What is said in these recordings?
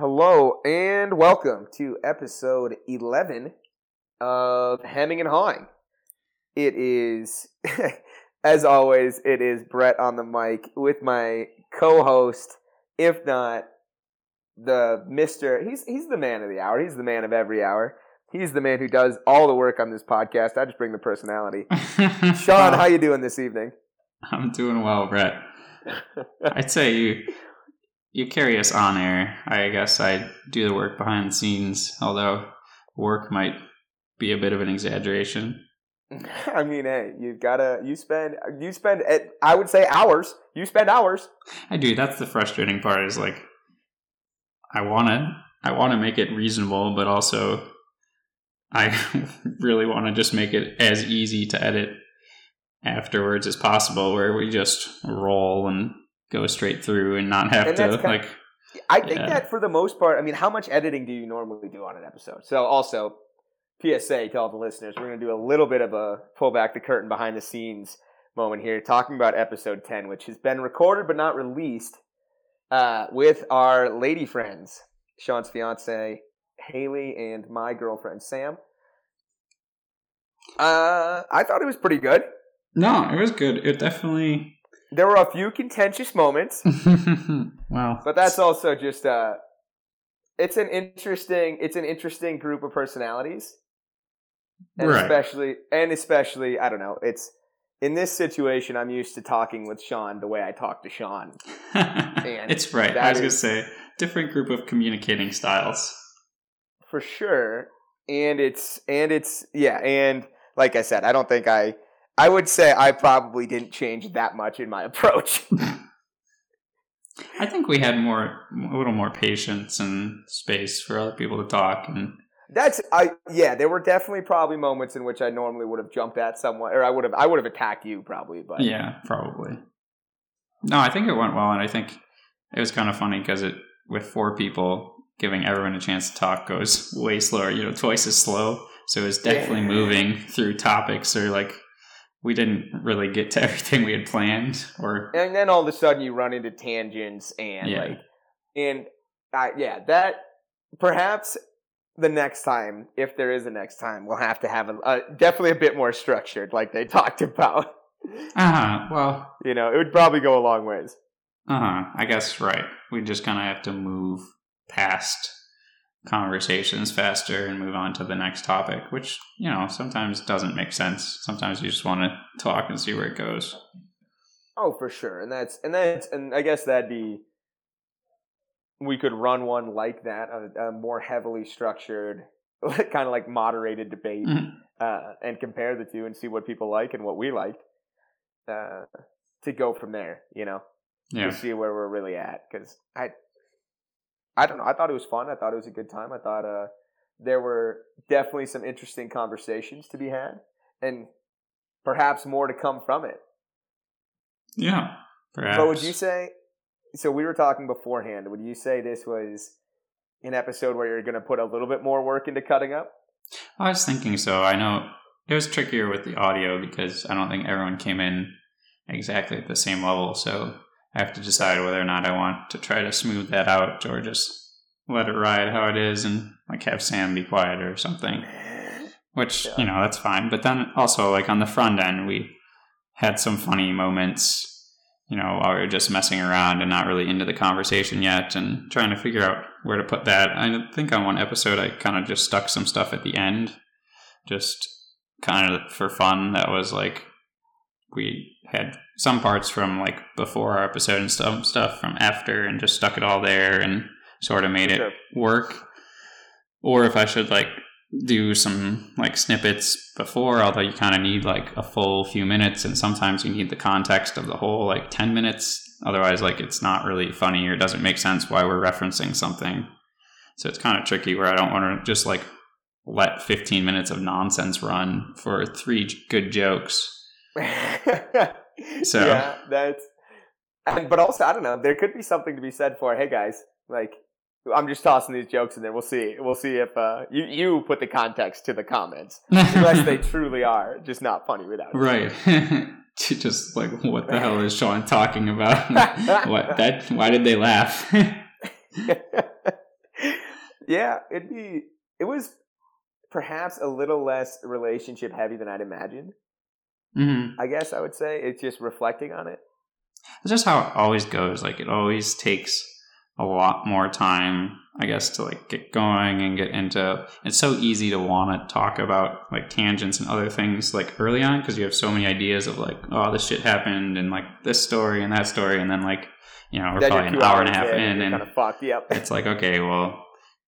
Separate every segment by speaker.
Speaker 1: Hello and welcome to episode 11 of Hemming and Hawing. It is, as always, it is Brett on the mic with my co-host, if not the Mister. He's he's the man of the hour. He's the man of every hour. He's the man who does all the work on this podcast. I just bring the personality. Sean, how you doing this evening?
Speaker 2: I'm doing well, Brett. I'd say you you carry us on air. I guess I do the work behind the scenes, although work might be a bit of an exaggeration.
Speaker 1: I mean, hey, you've gotta you spend you spend eh, I would say hours. You spend hours.
Speaker 2: I do. That's the frustrating part. Is like I want to I want to make it reasonable, but also I really want to just make it as easy to edit afterwards as possible, where we just roll and go straight through and not have and to like. Of,
Speaker 1: I think yeah. that for the most part, I mean, how much editing do you normally do on an episode? So also, PSA to all the listeners, we're going to do a little bit of a pull back the curtain behind the scenes moment here, talking about episode ten, which has been recorded but not released, uh, with our lady friends, Sean's fiance Haley and my girlfriend Sam. Uh, I thought it was pretty good.
Speaker 2: No, it was good. It definitely
Speaker 1: there were a few contentious moments.
Speaker 2: wow.
Speaker 1: But that's also just uh it's an interesting it's an interesting group of personalities. And right. especially and especially, I don't know, it's in this situation I'm used to talking with Sean the way I talk to Sean.
Speaker 2: it's right. I was gonna say different group of communicating styles.
Speaker 1: For sure. And it's and it's yeah, and like I said, I don't think I I would say I probably didn't change that much in my approach.
Speaker 2: I think we had more, a little more patience and space for other people to talk, and
Speaker 1: that's I yeah. There were definitely probably moments in which I normally would have jumped at someone, or I would have I would have attacked you probably, but
Speaker 2: yeah, probably. No, I think it went well, and I think it was kind of funny because it with four people giving everyone a chance to talk goes way slower, you know, twice as slow. So it was definitely moving through topics or like we didn't really get to everything we had planned or
Speaker 1: and then all of a sudden you run into tangents and yeah. like and uh, yeah that perhaps the next time if there is a next time we'll have to have a, a definitely a bit more structured like they talked about
Speaker 2: uh-huh well
Speaker 1: you know it would probably go a long ways
Speaker 2: uh-huh i guess right we just kind of have to move past conversations faster and move on to the next topic, which, you know, sometimes doesn't make sense. Sometimes you just want to talk and see where it goes.
Speaker 1: Oh, for sure. And that's, and that's, and I guess that'd be, we could run one like that, a, a more heavily structured, kind of like moderated debate, mm-hmm. uh, and compare the two and see what people like and what we like, uh, to go from there, you know, yeah. to see where we're really at. Cause I, I don't know. I thought it was fun. I thought it was a good time. I thought uh, there were definitely some interesting conversations to be had, and perhaps more to come from it.
Speaker 2: Yeah, perhaps.
Speaker 1: But would you say? So we were talking beforehand. Would you say this was an episode where you're going to put a little bit more work into cutting up?
Speaker 2: I was thinking so. I know it was trickier with the audio because I don't think everyone came in exactly at the same level. So I have to decide whether or not I want to try to smooth that out or just let it ride how it is and like have Sam be quiet or something. Which, yeah. you know, that's fine. But then also like on the front end we had some funny moments, you know, while we were just messing around and not really into the conversation yet and trying to figure out where to put that. I think on one episode I kind of just stuck some stuff at the end. Just kind of for fun. That was like we had some parts from like before our episode and stuff stuff from after and just stuck it all there and sort of made it work. Or if i should like do some like snippets before although you kind of need like a full few minutes and sometimes you need the context of the whole like 10 minutes. Otherwise like it's not really funny or doesn't make sense why we're referencing something. So it's kind of tricky where i don't want to just like let 15 minutes of nonsense run for three good jokes so
Speaker 1: yeah, that's and but also I don't know. There could be something to be said for hey guys, like I'm just tossing these jokes in there. We'll see. We'll see if uh, you you put the context to the comments, unless they truly are just not funny without.
Speaker 2: Right. just like what the hell is Sean talking about? what that? Why did they laugh?
Speaker 1: yeah, it'd be. It was perhaps a little less relationship heavy than I'd imagined.
Speaker 2: Mm-hmm.
Speaker 1: I guess I would say it's just reflecting on it.
Speaker 2: That's just how it always goes. Like it always takes a lot more time, I guess, to like get going and get into. It's so easy to want to talk about like tangents and other things like early on because you have so many ideas of like, oh, this shit happened and like this story and that story, and then like you know we're
Speaker 1: Then
Speaker 2: probably an hour and a half
Speaker 1: in, you're
Speaker 2: and
Speaker 1: kind of fucked. Yep.
Speaker 2: it's like okay, well,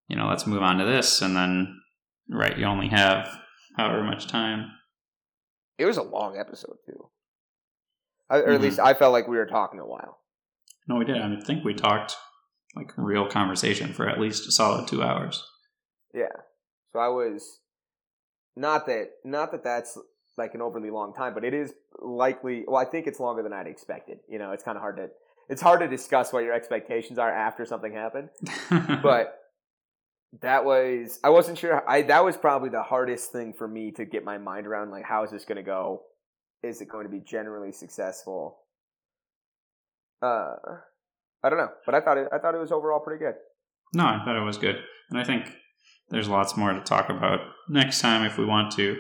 Speaker 2: you know, let's move on to this, and then right, you only have however much time.
Speaker 1: It was a long episode too, I, or at
Speaker 2: Mhm.
Speaker 1: least I felt like we were talking a while.
Speaker 2: No, we did. I think we talked like real conversation for at least a solid two hours.
Speaker 1: Yeah. So I was not that not that that's like an overly long time, but it is likely. Well, I think it's longer than I'd expected. You know, it's kind of hard to it's hard to discuss what your expectations are after something happened. But that was I wasn't sure. I that was probably the hardest thing for me to get my mind around. Like, how is this going to go? Is it going to be generally successful? Uh, I don't know, but I thought it. I thought it was overall pretty good.
Speaker 2: no, I thought it was good, and I think there's lots more to talk about next time if we want to.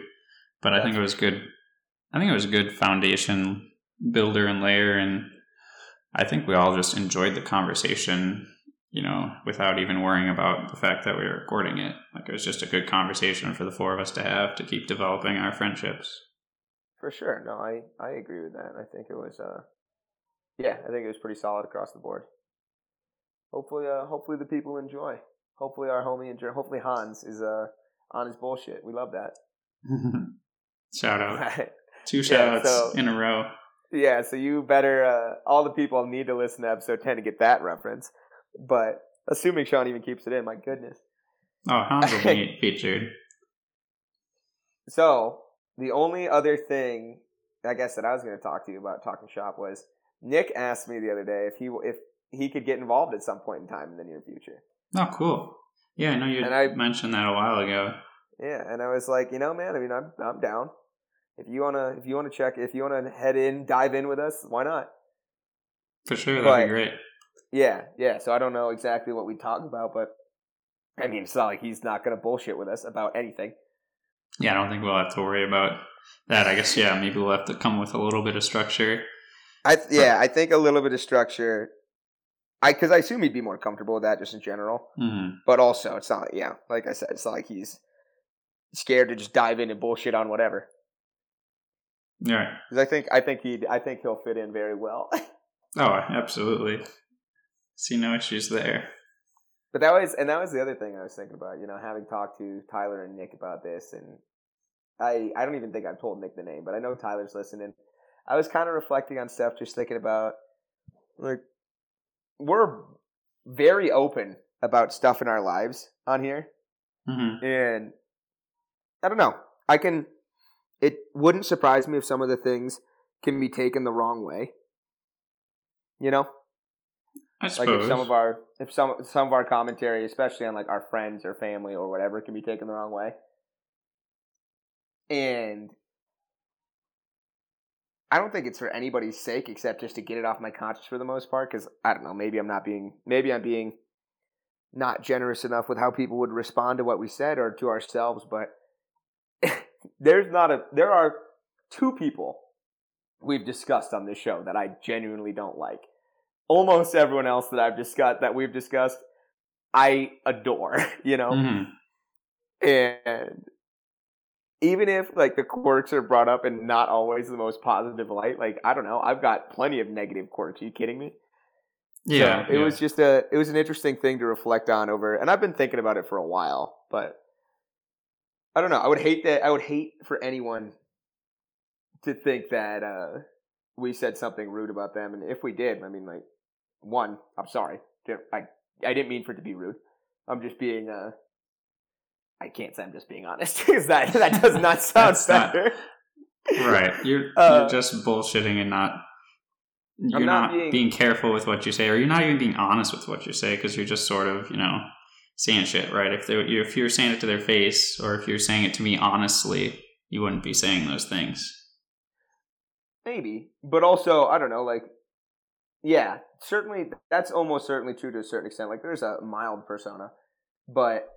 Speaker 2: But I think it was good. I think it was a good foundation builder and layer, and I think we all just enjoyed the conversation. You know, without even worrying about the fact that we were recording it. Like it was just a good conversation for the four of us to have to keep developing our friendships.
Speaker 1: For sure. No, I, I agree with that. I think it was uh yeah, I think it was pretty solid across the board. Hopefully uh hopefully the people enjoy. Hopefully our homie enjoy hopefully Hans is uh on his bullshit. We love that.
Speaker 2: Shout out. Two
Speaker 1: Yeah,
Speaker 2: outs
Speaker 1: so-
Speaker 2: in a row.
Speaker 1: yeah, so you better uh all the people need to listen to episode ten to get that reference. But assuming Sean even keeps it in, my goodness.
Speaker 2: Oh, Hans will be featured.
Speaker 1: So the only other thing I guess that I was going to talk to you about talking shop was Nick asked me the other day if he if he could get involved at some point in time in the near future.
Speaker 2: Oh, cool. Yeah, I know you
Speaker 1: And I-
Speaker 2: mentioned that a while ago.
Speaker 1: Yeah, and I was like, you know, man, I mean, I'm I'm down. If you wanna if you wanna check if you wanna head in dive in with us, why not?
Speaker 2: For sure, that'd
Speaker 1: But-
Speaker 2: be great.
Speaker 1: Yeah, yeah. So I don't know exactly what we talk about, but I mean, it's not like he's not gonna bullshit with us about anything.
Speaker 2: Yeah, I don't think we'll have to worry about that. I guess, yeah, maybe we'll have to come with a little bit of structure.
Speaker 1: I th- yeah, I think a little bit of structure. I because I assume he'd be more comfortable with that just in general.
Speaker 2: hmm
Speaker 1: But also, it's not yeah, like I said, it's not like he's scared to just dive in and bullshit on whatever.
Speaker 2: Yeah.
Speaker 1: Because I think I think he I think he'll fit in very well.
Speaker 2: Oh, absolutely. See no issues there.
Speaker 1: But that was, and that was the other thing I was thinking about. You know, having talked to Tyler and Nick about this, and I, I don't even think I've told Nick the name, but I know Tyler's listening. I was kind of reflecting on stuff, just thinking about like we're very open about stuff in our lives on here,
Speaker 2: hmm
Speaker 1: and I don't know. I can. It wouldn't surprise me if some of the things can be taken the wrong way. You know,
Speaker 2: I
Speaker 1: like if some of our if some some of our commentary especially on like our friends or family or whatever can be taken the wrong way. And i don't think it's for anybody's sake except just to get it off my conscience for the most part because i don't know maybe i'm not being maybe i'm being not generous enough with how people would respond to what we said or to ourselves but there's not a there are two people we've discussed on this show that i genuinely don't like almost everyone else that I've discussed that we've discussed, I adore, you know?
Speaker 2: Mhm.
Speaker 1: And even if like the quirks are brought up in not always the most positive light, like I don't know, I've got plenty of negative quirks. Are you kidding me?
Speaker 2: Yeah.
Speaker 1: So it
Speaker 2: yeah.
Speaker 1: was just a it was an interesting thing to reflect on over and I've been thinking about it for a while, but I don't know. I would hate that I would hate for anyone to think that uh we said something rude about them and if we did, I mean like one, I'm sorry. I I didn't mean for it to be rude. I'm just being uh I can't say I'm just being honest because that that does not sound
Speaker 2: That's not-
Speaker 1: better.
Speaker 2: Right. You're,
Speaker 1: Uh,
Speaker 2: you're just bullshitting and not. You're
Speaker 1: not
Speaker 2: not,
Speaker 1: being-
Speaker 2: being, careful with what you say, or you're not even being honest with what you say, because you're just sort of, you know, saying shit. Right? If they, if you're saying it to their face, or if you're saying it to me honestly, you wouldn't be saying those things.
Speaker 1: Maybe, but also I don't know. Like, yeah, certainly that's almost certainly true to a certain extent. Like, there's a mild persona, but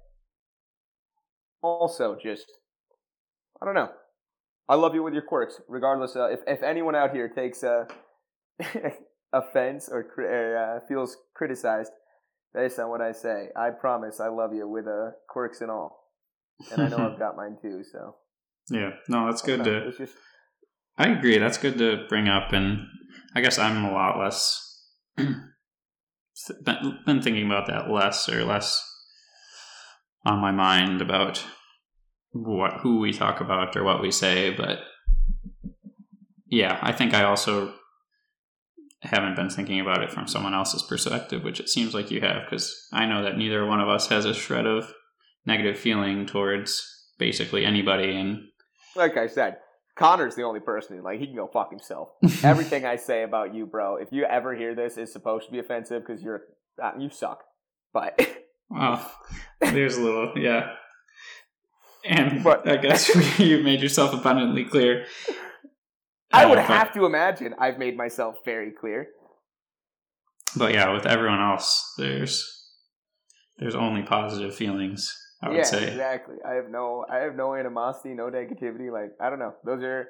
Speaker 1: also just I don't know. I love you with your quirks, regardless. Uh, if if anyone out here takes uh, offense or uh, feels criticized based on what I say, I promise I love you with uh, quirks and all, and I know I've got mine too. So
Speaker 2: yeah, no, that's good to. Just... I agree. That's good to bring up, and I guess I'm a lot less. been thinking about that less or less on my mind about what who we talk about or what we say, but yeah, I think I also haven't been thinking about it from someone else's perspective, which it seems like you have, because I know that neither one of us has a shred of negative feeling towards basically anybody. And
Speaker 1: like I said, Connor's the only person who like he can go fuck himself. Everything I say about you, bro, if you ever hear this, is supposed to be offensive because you're uh, you suck. But
Speaker 2: well, there's a little yeah. And but, I guess you made yourself abundantly clear.
Speaker 1: I would uh, have to imagine I've made myself very clear.
Speaker 2: But yeah, with everyone else, there's there's only positive feelings. I would
Speaker 1: yeah,
Speaker 2: say
Speaker 1: exactly. I have no I have no animosity, no negativity. Like I don't know. Those are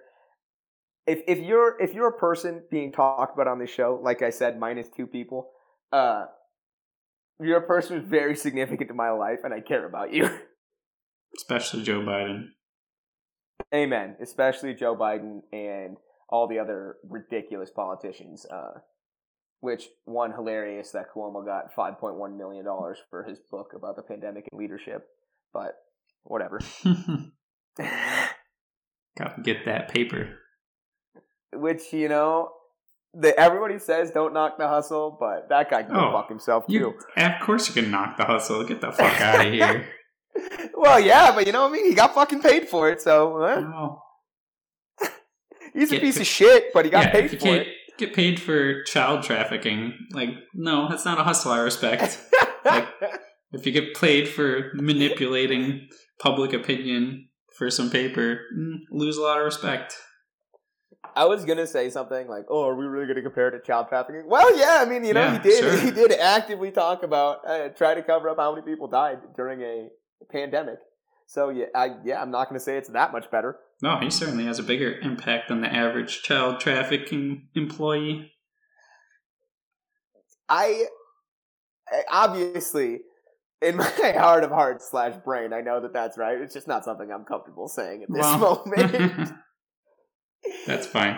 Speaker 1: if if you're if you're a person being talked about on this show, like I said, minus two people, uh, you're a person who's very significant to my life, and I care about you.
Speaker 2: Especially Joe Biden.
Speaker 1: Amen. Especially Joe Biden and all the other ridiculous politicians. Uh, which one hilarious that Cuomo got five point one million dollars for his book about the pandemic and leadership, but whatever.
Speaker 2: Got to get that paper.
Speaker 1: Which you know, the, everybody says don't knock the hustle, but that guy can oh, fuck himself
Speaker 2: you,
Speaker 1: too.
Speaker 2: Of course, you can knock the hustle. Get the fuck out of here.
Speaker 1: well, yeah, but you know what I mean. He got fucking paid for it, so. Oh. He's get, a piece of shit, but he got yeah, paid for it.
Speaker 2: Get paid for child trafficking. Like, no, that's not a hustle I respect. like, if you get paid for manipulating public opinion for some paper, mm, lose a lot of respect.
Speaker 1: I was gonna say something like, "Oh, are we really gonna compare it to child trafficking?" Well, yeah. I mean, you know, yeah, he did. Sure. He did actively talk about uh, try to cover up how many people died during a pandemic. So yeah, I, yeah, I'm not gonna say it's that much better.
Speaker 2: No, he certainly has a bigger impact than the average child trafficking employee.
Speaker 1: I obviously, in my heart of hearts slash brain, I know that that's right. It's just not something I'm comfortable saying at this well, moment.
Speaker 2: That's fine.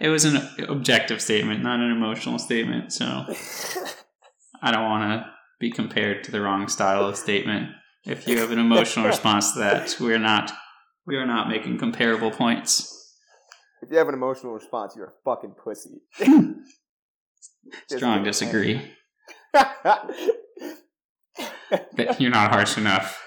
Speaker 2: It was an objective statement, not an emotional statement. So I don't want to be compared to the wrong style of statement. If you have an emotional response to that, we're not we are not making comparable points.
Speaker 1: If you have an emotional response, you're a fucking pussy.
Speaker 2: Strong disagree. You're not harsh enough.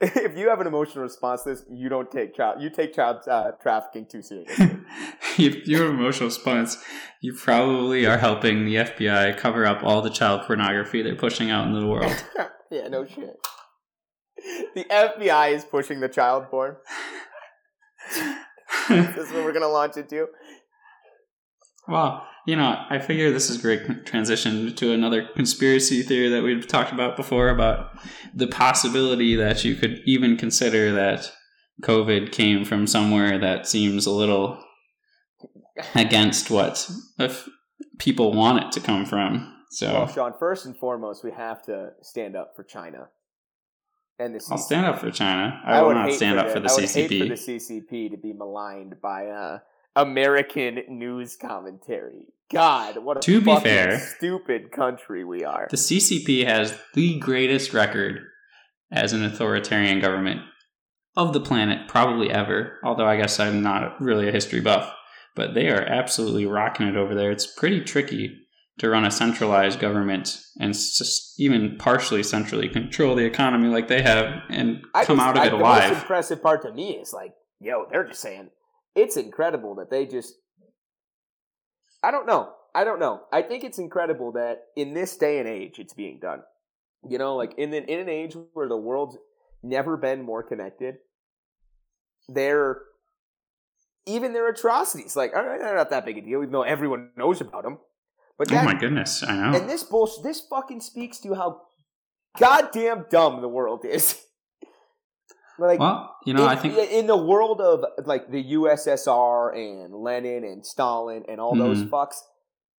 Speaker 1: if you have an emotional response to this, you don't take child you take child uh, trafficking too seriously.
Speaker 2: if you have emotional response, you probably are helping the FBI cover up all the child pornography they're pushing out into the world.
Speaker 1: yeah, no shit. The FBI is pushing the child porn. this is what we're gonna launch into.
Speaker 2: Well, you know, I figure this is a great transition to another conspiracy theory that we've talked about before about the possibility that you could even consider that COVID came from somewhere that seems a little against what if people want it to come from. So,
Speaker 1: well, Sean, first and foremost, we have to stand up for China.
Speaker 2: And the CCP. I'll stand up for China. I, I will not stand up for the
Speaker 1: I
Speaker 2: would CCP.
Speaker 1: Hate for the CCP to be maligned by uh, American news commentary. God, what a to be fair, stupid country we are.
Speaker 2: The CCP has the greatest record as an authoritarian government of the planet, probably ever. Although I guess I'm not really a history buff, but they are absolutely rocking it over there. It's pretty tricky to run a centralized government and just even partially centrally control the economy like they have and come just, out of I, it alive. The most
Speaker 1: impressive part to me is like, yo, they're just saying it's incredible that they just. I don't know. I don't know. I think it's incredible that in this day and age it's being done. You know, like in an, in an age where the world's never been more connected, they're even their atrocities, like, they're not that big a deal, even though everyone knows about them But
Speaker 2: oh my goodness, I know.
Speaker 1: and this bullshit, this fucking speaks to how goddamn dumb the world is. like,
Speaker 2: well, you know,
Speaker 1: in,
Speaker 2: I think
Speaker 1: in the world of like the USSR and Lenin and Stalin and all those
Speaker 2: Mhm.
Speaker 1: fucks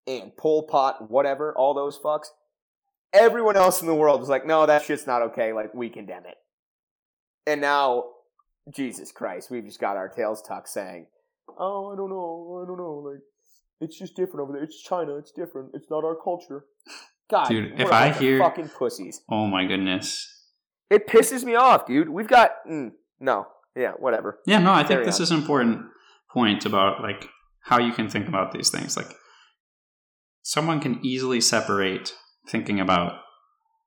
Speaker 1: and Pol Pot, whatever, all those fucks, everyone else in the world is like, no, that shit's not okay. Like, we condemn it. And now, Jesus Christ, we've just got our tails tucked saying, oh, I don't know, I don't know, like, it's just different over there. It's China. It's different. It's not our culture. God,
Speaker 2: Dude, if I hear-
Speaker 1: fucking pussies,
Speaker 2: oh my goodness.
Speaker 1: It pisses me off, dude. We've got mm, no, yeah, whatever.
Speaker 2: Yeah, no, I think
Speaker 1: Carry
Speaker 2: this
Speaker 1: on.
Speaker 2: is an important point about like how you can think about these things. Like someone can easily separate thinking about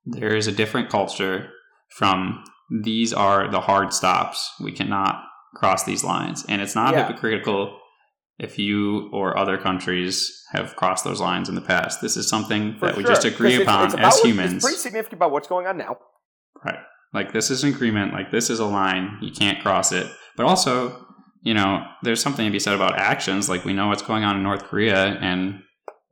Speaker 2: there is a different culture from these are the hard stops. We cannot cross these lines. And it's not
Speaker 1: Yeah.
Speaker 2: hypocritical if you or other countries have crossed those lines in the past. This is something
Speaker 1: For
Speaker 2: that we just agree upon
Speaker 1: it's about
Speaker 2: as humans.
Speaker 1: It's pretty significant about what's going on now.
Speaker 2: Right. Like this is an agreement, like this is a line, you can't cross it. But also, you know, there's something to be said about actions. Like we know what's going on in North Korea and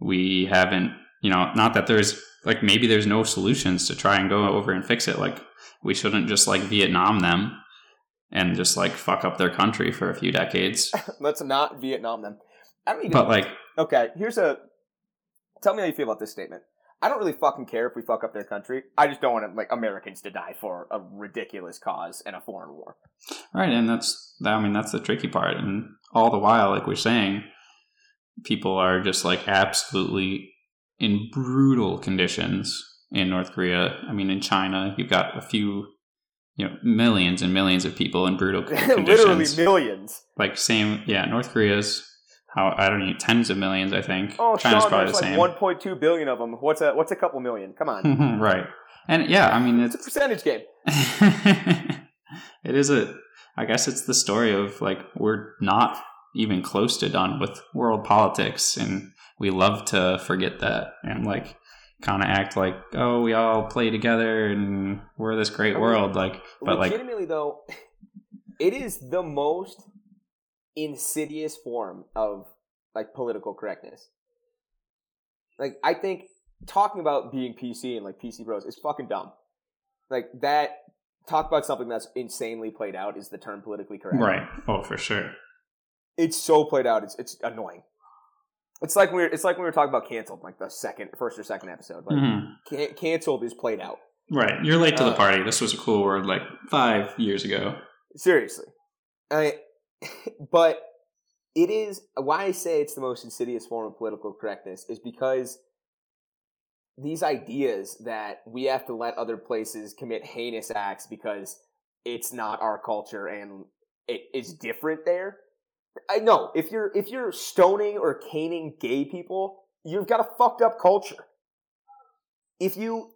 Speaker 2: we haven't, you know, not that there's like maybe there's no solutions to try and go over and fix it. Like we shouldn't just like Vietnam them and just like fuck up their country for a few decades.
Speaker 1: Let's not Vietnam them. I even.
Speaker 2: But like
Speaker 1: okay, here's a. Tell me how you feel about this statement. I don't really fucking care if we fuck up their country. I just don't want like Americans to die for a ridiculous cause in a foreign war.
Speaker 2: Right, and that's that, I mean that's the tricky part, and all the while, like we're saying, people are just like absolutely in brutal conditions in North Korea. I mean, in China, you've got a few, you know, millions and millions of people in brutal conditions.
Speaker 1: Literally millions.
Speaker 2: like same, yeah. North Korea's how I don't know, tens of millions. I think.
Speaker 1: Oh,
Speaker 2: China's
Speaker 1: Sean,
Speaker 2: probably the
Speaker 1: like
Speaker 2: same.
Speaker 1: 1.2 billion of them. What's a what's a couple million? Come on,
Speaker 2: right, and yeah, I mean
Speaker 1: it's
Speaker 2: it's
Speaker 1: a percentage game.
Speaker 2: it is a i guess it's the story of like we're not even close to done with world politics and we love to forget that and like kind of act like oh we all play together and we're this great
Speaker 1: I mean,
Speaker 2: world like but like
Speaker 1: Legitimately, though, it is the most insidious form of like political correctness. Like, I think talking about being PC and like PC bros is fucking dumb. Like that. Talk about something that's insanely played out is the term politically correct.
Speaker 2: right oh for sure
Speaker 1: It's so played out. It's it's annoying. It's like we are it's like when we were talking about canceled, like the second, first or second episode. Like
Speaker 2: Mhm.
Speaker 1: can- canceled is played out.
Speaker 2: right you're late to the
Speaker 1: Uh,
Speaker 2: party this was a cool word like five years ago
Speaker 1: Seriously. I but it is why I say it's the most insidious form of political correctness is because these ideas that we have to let other places commit heinous acts because it's not our culture and it is different there. I know if you're if you're stoning or caning gay people, you've got a fucked up culture. If you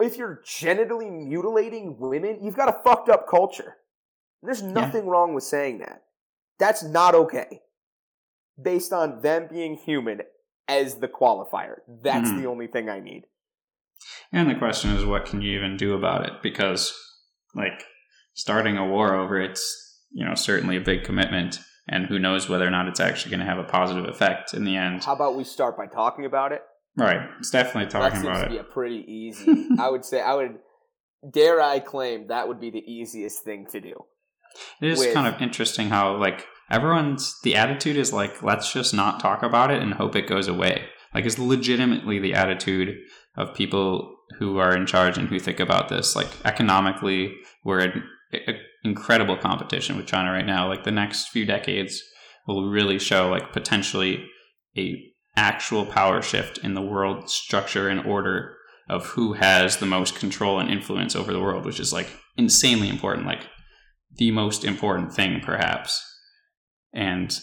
Speaker 1: if you're genitally mutilating women, you've got a fucked up culture. There's nothing wrong with saying that. That's not okay. Based on them being human as the qualifier. That's
Speaker 2: Mhm.
Speaker 1: the only thing I need.
Speaker 2: And the question is, what can you even do about it? Because, like, starting a war over it's, you know, certainly a big commitment, and who knows whether or not it's actually going to have a positive effect in the end.
Speaker 1: How about we start by talking about it?
Speaker 2: Right. It's definitely
Speaker 1: that
Speaker 2: talking
Speaker 1: seems
Speaker 2: about
Speaker 1: to be
Speaker 2: it.
Speaker 1: a pretty easy. I would say I would dare I claim that would be the easiest thing to do.
Speaker 2: It is
Speaker 1: with-
Speaker 2: kind of interesting how, like, everyone's, the attitude is like, let's just not talk about it and hope it goes away. Like, it's legitimately the attitude of people who are in charge and who think about this. Like, economically, we're in incredible competition with China right now. Like, the next few decades will really show, like, potentially a actual power shift in the world structure and order of who has the most control and influence over the world, which is like insanely important, like the most important thing perhaps. And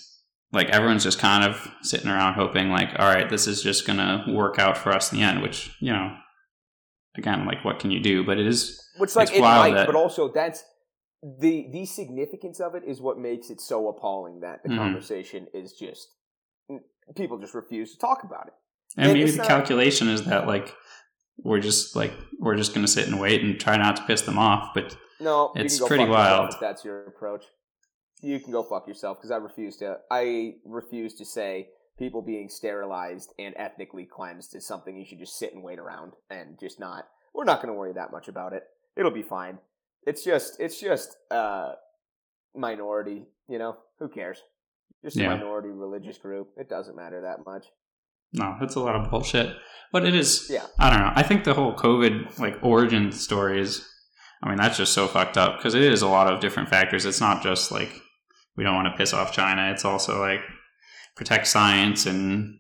Speaker 2: like everyone's just kind of sitting around hoping like, all right, this is just gonna work out for us in the end, which, you know, again, like what can you do? But it is
Speaker 1: Which like
Speaker 2: It's
Speaker 1: it
Speaker 2: wild
Speaker 1: might,
Speaker 2: that-
Speaker 1: but also that's the the significance of it is what makes it so appalling that the
Speaker 2: Mhm.
Speaker 1: conversation is just people just refuse to talk about it.
Speaker 2: and
Speaker 1: And
Speaker 2: maybe the
Speaker 1: not-
Speaker 2: calculation is that like we're just like we're just gonna sit and wait and try not to piss them off. But
Speaker 1: No, you
Speaker 2: It's
Speaker 1: can go
Speaker 2: pretty
Speaker 1: fuck
Speaker 2: wild.
Speaker 1: If that's your approach, you can go fuck yourself because I refuse to. I refuse to say people being sterilized and ethnically cleansed is something you should just sit and wait around and just not. We're not going to worry that much about it. It'll be fine. It's just it's just uh minority, you know. Who cares? Just a minority religious group. It doesn't matter that much.
Speaker 2: No, it's a lot of bullshit. But it is.
Speaker 1: Yeah.
Speaker 2: I don't know. I think the whole COVID like origin stories. I mean, that's just so fucked up because it is a lot of different factors. It's not just like we don't want to piss off China. It's also like protect science, and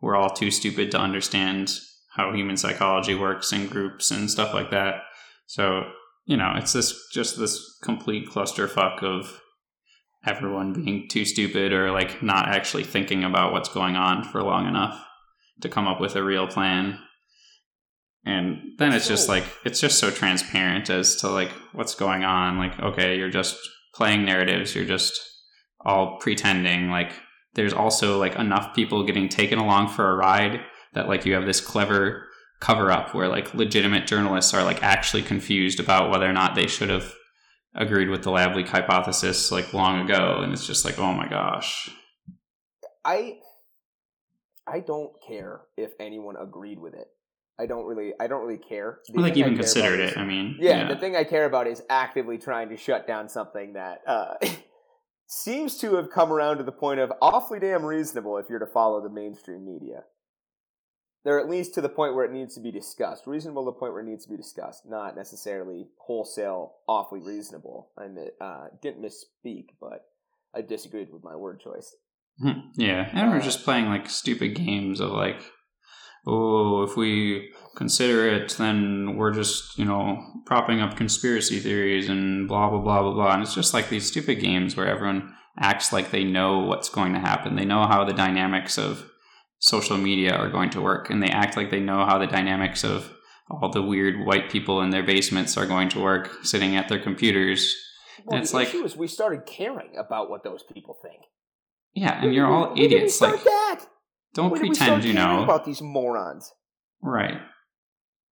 Speaker 2: we're all too stupid to understand how human psychology works in groups and stuff like that. So you know, it's this just this complete clusterfuck of everyone being too stupid or like not actually thinking about what's going on for long enough to come up with a real plan. And then it's just like it's just so transparent as to like what's going on. Like, okay, you're just playing narratives, you're just all pretending. Like there's also like enough people getting taken along for a ride that like you have this clever cover up where like legitimate journalists are like actually confused about whether or not they should have agreed with the lab leak hypothesis like long ago and it's just like oh my gosh
Speaker 1: I I don't care if anyone agreed with it. I don't really I don't really care. The
Speaker 2: or like
Speaker 1: thing I
Speaker 2: even considered it
Speaker 1: is-
Speaker 2: i mean
Speaker 1: yeah, the thing I care about is actively trying to shut down something that uh, seems to have come around to the point of awfully damn reasonable if you're to follow the mainstream media. They're at least to the point where it needs to be discussed. Reasonable to the point where it needs to be discussed, not necessarily wholesale awfully reasonable. I uh, didn't misspeak, but I disagreed with my word choice.
Speaker 2: Hmm, yeah and we're
Speaker 1: Uh,
Speaker 2: just playing like stupid games of like oh if we consider it then we're just you know propping up conspiracy theories and blah blah blah blah blah and it's just like these stupid games where everyone acts like they know what's going to happen they know how the dynamics of social media are going to work and they act like they know how the dynamics of all the weird white people in their basements are going to work sitting at their computers
Speaker 1: Well,
Speaker 2: It's
Speaker 1: the
Speaker 2: like-
Speaker 1: issue is we started caring about what those people think.
Speaker 2: yeah and you're all
Speaker 1: we
Speaker 2: idiots like
Speaker 1: that?
Speaker 2: Don't
Speaker 1: When
Speaker 2: pretend you know
Speaker 1: about these morons.
Speaker 2: Right.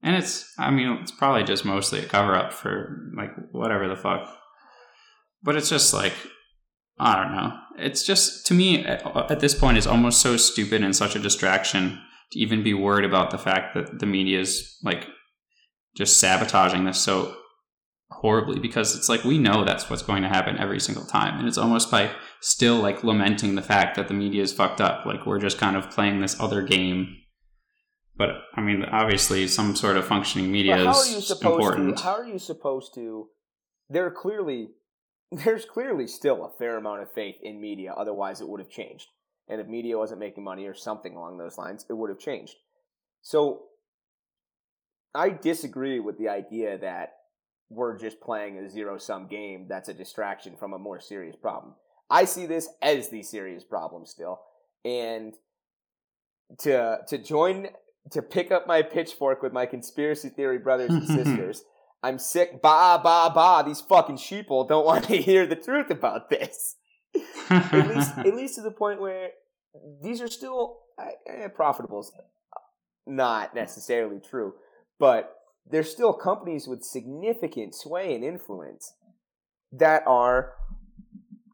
Speaker 2: And it's, I mean, it's probably just mostly a cover up for like whatever the fuck. But it's just like, I don't know. It's just, to me, at, at this point, it's almost so stupid and such a distraction to even be worried about the fact that the media is like just sabotaging this so horribly because it's like we know that's what's going to happen every single time. And it's almost by still like lamenting the fact that the media is fucked up. Like we're just kind of playing this other game but I mean, obviously, some sort of functioning media
Speaker 1: But how are
Speaker 2: is
Speaker 1: you supposed
Speaker 2: important.
Speaker 1: to? How are you supposed to? There are clearly, there's clearly still a fair amount of faith in media. Otherwise, it would have changed. And if media wasn't making money or something along those lines, it would have changed. So, I disagree with the idea that we're just playing a zero sum game that's a distraction from a more serious problem. I see this as the serious problem still. And to to join to pick up my pitchfork with my conspiracy theory brothers and sisters, I'm sick. Bah bah bah. These fucking sheeple don't want to hear the truth about this. at least, at least to the point where these are still eh, profitable. Not necessarily true, but they're still companies with significant sway and influence that are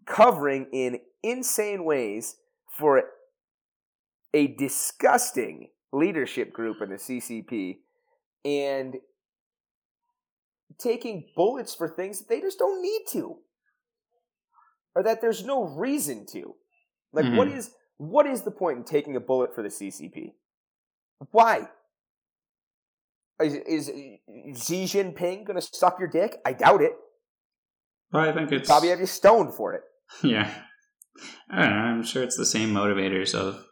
Speaker 1: covering in insane ways for a disgusting leadership group in the CCP and taking bullets for things that they just don't need to or that there's no reason to. Like what
Speaker 2: Mhm.
Speaker 1: is what is the point in taking a bullet for the CCP? Why? Is, is Xi Jinping going to suck your dick? I doubt it.
Speaker 2: Well, I think it's
Speaker 1: Probably have you stoned for it.
Speaker 2: yeah. I don't know. I'm sure it's the same motivators of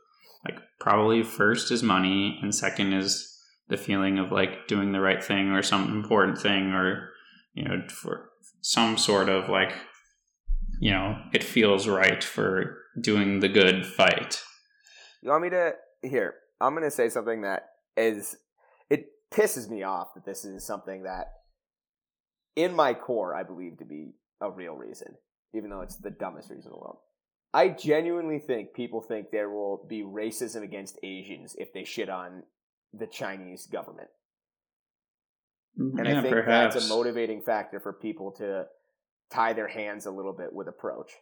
Speaker 2: like probably first is money and second is the feeling of like doing the right thing or some important thing or you know for some sort of like you know it feels right for doing the good fight.
Speaker 1: You want me to here? I'm going to say something that is pisses me off that this is something that in my core I believe to be a real reason, even though it's the dumbest reason in the world. I genuinely think people think there will be racism against Asians if they shit on the Chinese government. Mm-hmm. And
Speaker 2: yeah,
Speaker 1: I think
Speaker 2: perhaps.
Speaker 1: that's a motivating factor for people to tie their hands a little bit with approach.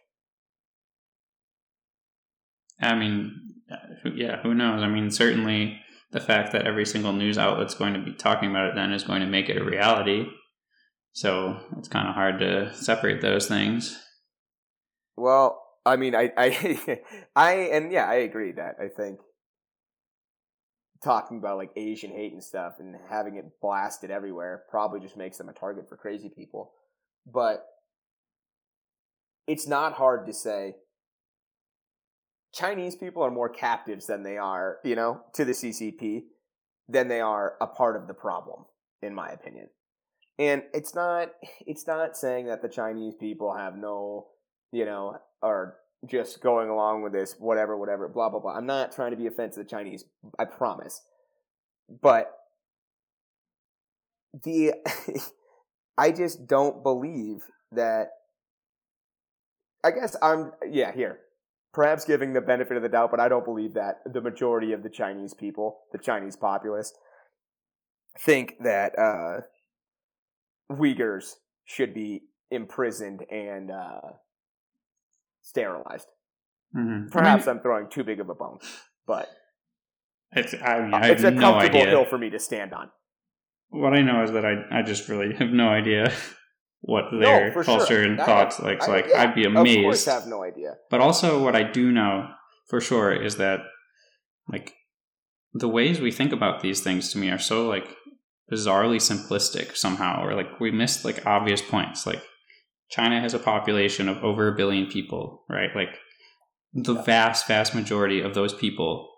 Speaker 2: I mean, uh, yeah, who knows? I mean, certainly the fact that every single news outlet's going to be talking about it then is going to make it a reality. So it's kind of hard to separate those things.
Speaker 1: Well, I mean, I, I, I, and yeah, I agree that I think talking about like Asian hate and stuff and having it blasted everywhere probably just makes them a target for crazy people. But it's not hard to say Chinese people are more captives than they are, you know, to the CCP than they are a part of the problem, in my opinion. And it's not it's not saying that the Chinese people have no, you know, are just going along with this, whatever, whatever, blah blah blah. I'm not trying to be offensive to the Chinese, I promise. But the I just don't believe that I guess I'm yeah, here perhaps giving the benefit of the doubt, but I don't believe that the majority of the Chinese people, the Chinese populace, think that uh, Uyghurs should be imprisoned and uh, sterilized. Mm-hmm. Perhaps I am throwing too big of a bone, but
Speaker 2: it's, I mean, I it's a
Speaker 1: no
Speaker 2: comfortable idea.
Speaker 1: hill for me to stand on.
Speaker 2: What I know is that I, I just really have no idea what their no, culture sure. and thoughts like. So like, yeah, I'd be amazed. Of
Speaker 1: course, have no idea.
Speaker 2: But also, what I do know for sure is that like the ways we think about these things to me are so like bizarrely simplistic somehow, or like we missed like obvious points. Like China has a population of over a billion people, right? Like the yeah. vast, vast majority of those people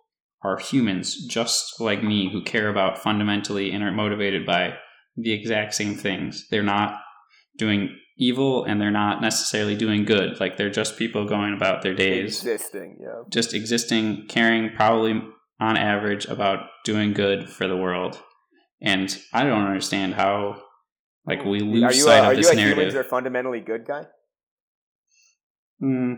Speaker 2: are humans just like me who care about fundamentally and are motivated by the exact same things. They're not doing evil and they're not necessarily doing good. Like they're just people going about their days.
Speaker 1: Existing, yeah.
Speaker 2: Just existing, caring probably on average about doing good for the world. And I don't understand how like we lose are you sight a, of this narrative. Are you a
Speaker 1: humans are fundamentally good guy?
Speaker 2: Mm,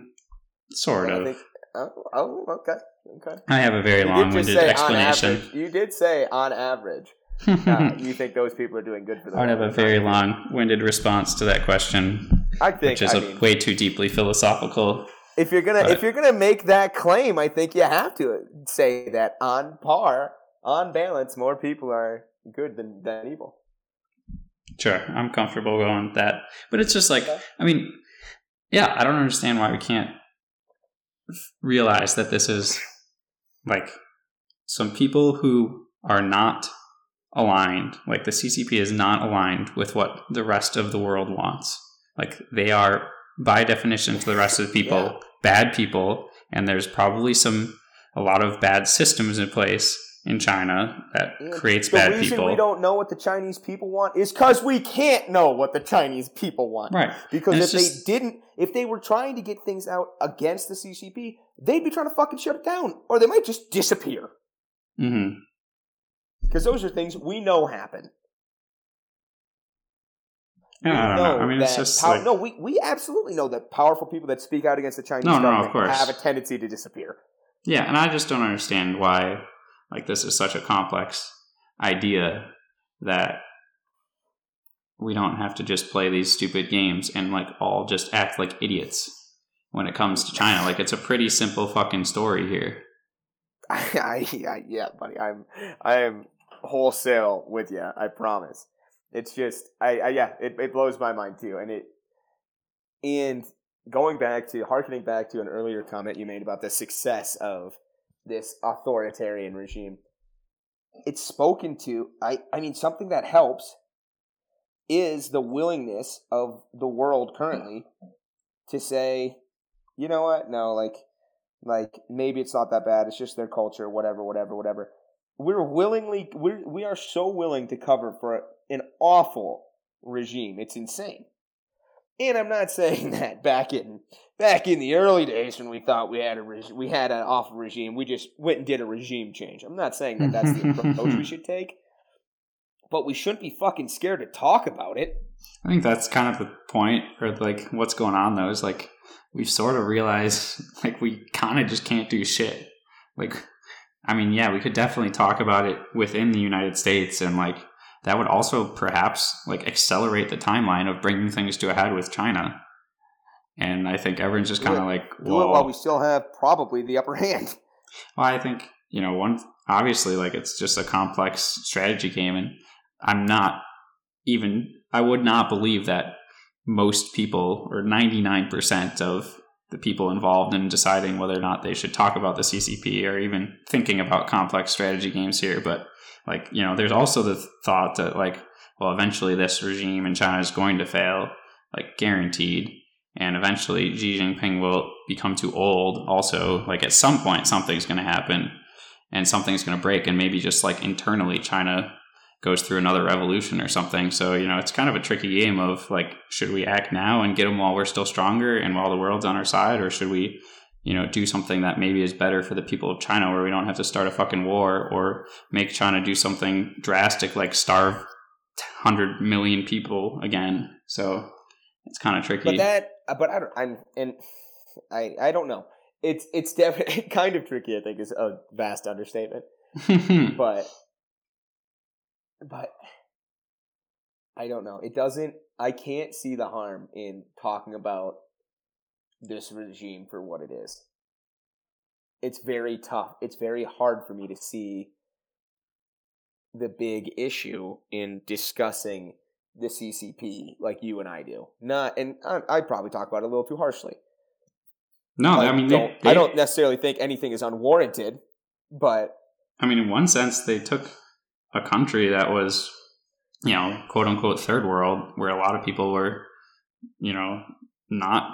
Speaker 2: sort of.
Speaker 1: Think, oh, oh, okay. Okay.
Speaker 2: I have a very long-winded explanation.
Speaker 1: Average, you did say on average uh, you think those people are doing good for them?
Speaker 2: I have a very long-winded response to that question.
Speaker 1: I think,
Speaker 2: which is
Speaker 1: I
Speaker 2: a
Speaker 1: mean,
Speaker 2: way too deeply philosophical.
Speaker 1: If you're gonna but, if you're gonna make that claim, I think you have to say that on par, on balance, more people are good than, than evil.
Speaker 2: Sure, I'm comfortable going with that, but it's just like okay. I mean, yeah, I don't understand why we can't realize that this is like some people who are not aligned. Like the CCP is not aligned with what the rest of the world wants. Like they are, by definition, to the rest of the people, yeah. bad people, and there's probably some a lot of bad systems in place in China that creates
Speaker 1: the
Speaker 2: bad people.
Speaker 1: We don't know what the Chinese people want is because we can't know what the Chinese people want.
Speaker 2: Right.
Speaker 1: Because if just... they didn't, if they were trying to get things out against the CCP, they'd be trying to fucking shut it down, or they might just disappear.
Speaker 2: Mm-hmm.
Speaker 1: Because those are things we know happen.
Speaker 2: Yeah, I don't know. I mean, it's just like...
Speaker 1: no. We we absolutely know that powerful people that speak out against the Chinese no, government no, of course. have a tendency to disappear.
Speaker 2: Yeah, and I just don't understand why like this is such a complex idea that we don't have to just play these stupid games and like all just act like idiots when it comes to China. Like it's a pretty simple fucking story here.
Speaker 1: I, I, yeah, buddy. I'm I am wholesale with you. I promise. It's just, I, I yeah, it, it blows my mind too, and it, and going back to harkening back to an earlier comment you made about the success of this authoritarian regime. It's spoken to. I, I mean, something that helps is the willingness of the world currently to say, you know what? No, like, like maybe it's not that bad. It's just their culture, whatever, whatever, whatever we're willingly we're, we are so willing to cover for an awful regime. It's insane. And I'm not saying that back in back in the early days when we thought we had a we had an awful regime, we just went and did a regime change. I'm not saying that that's the approach we should take, but we shouldn't be fucking scared to talk about it.
Speaker 2: I think that's kind of the point, or like what's going on though is like we've sort of realized like we kind of just can't do shit. Like I mean, yeah, we could definitely talk about it within the United States and like that would also perhaps like accelerate the timeline of bringing things to a head with China. And I think everyone's just kind of like,
Speaker 1: do it while we still have probably the upper hand.
Speaker 2: Well, I think you know one obviously like it's just a complex strategy game, and I'm not even I would not believe that most people or 99% of the people involved in deciding whether or not they should talk about the CCP or even thinking about complex strategy games here. But like you know, there's also the thought that like well, eventually this regime in China is going to fail, like guaranteed. And eventually Xi Jinping will become too old. Also, like at some point, something's going to happen and something's going to break. And maybe just like internally, China goes through another revolution or something. So, you know, it's kind of a tricky game of like, should we act now and get them while we're still stronger and while the world's on our side? Or should we, you know, do something that maybe is better for the people of China where we don't have to start a fucking war or make China do something drastic like starve hundred million people again. So it's kind of tricky.
Speaker 1: But that, uh, but I don't. I'm and I I don't know. It's it's definitely kind of tricky. I think is a vast understatement. but but I don't know. It doesn't. I can't see the harm in talking about this regime for what it is. It's very tough. It's very hard for me to see the big issue in discussing the CCP like you and I do. Not, and I, I probably talk about it a little too harshly.
Speaker 2: No, I, I mean,
Speaker 1: don't,
Speaker 2: they,
Speaker 1: I don't necessarily think anything is unwarranted, but
Speaker 2: I mean, in one sense, they took a country that was, you know, quote unquote third world, where a lot of people were, you know, not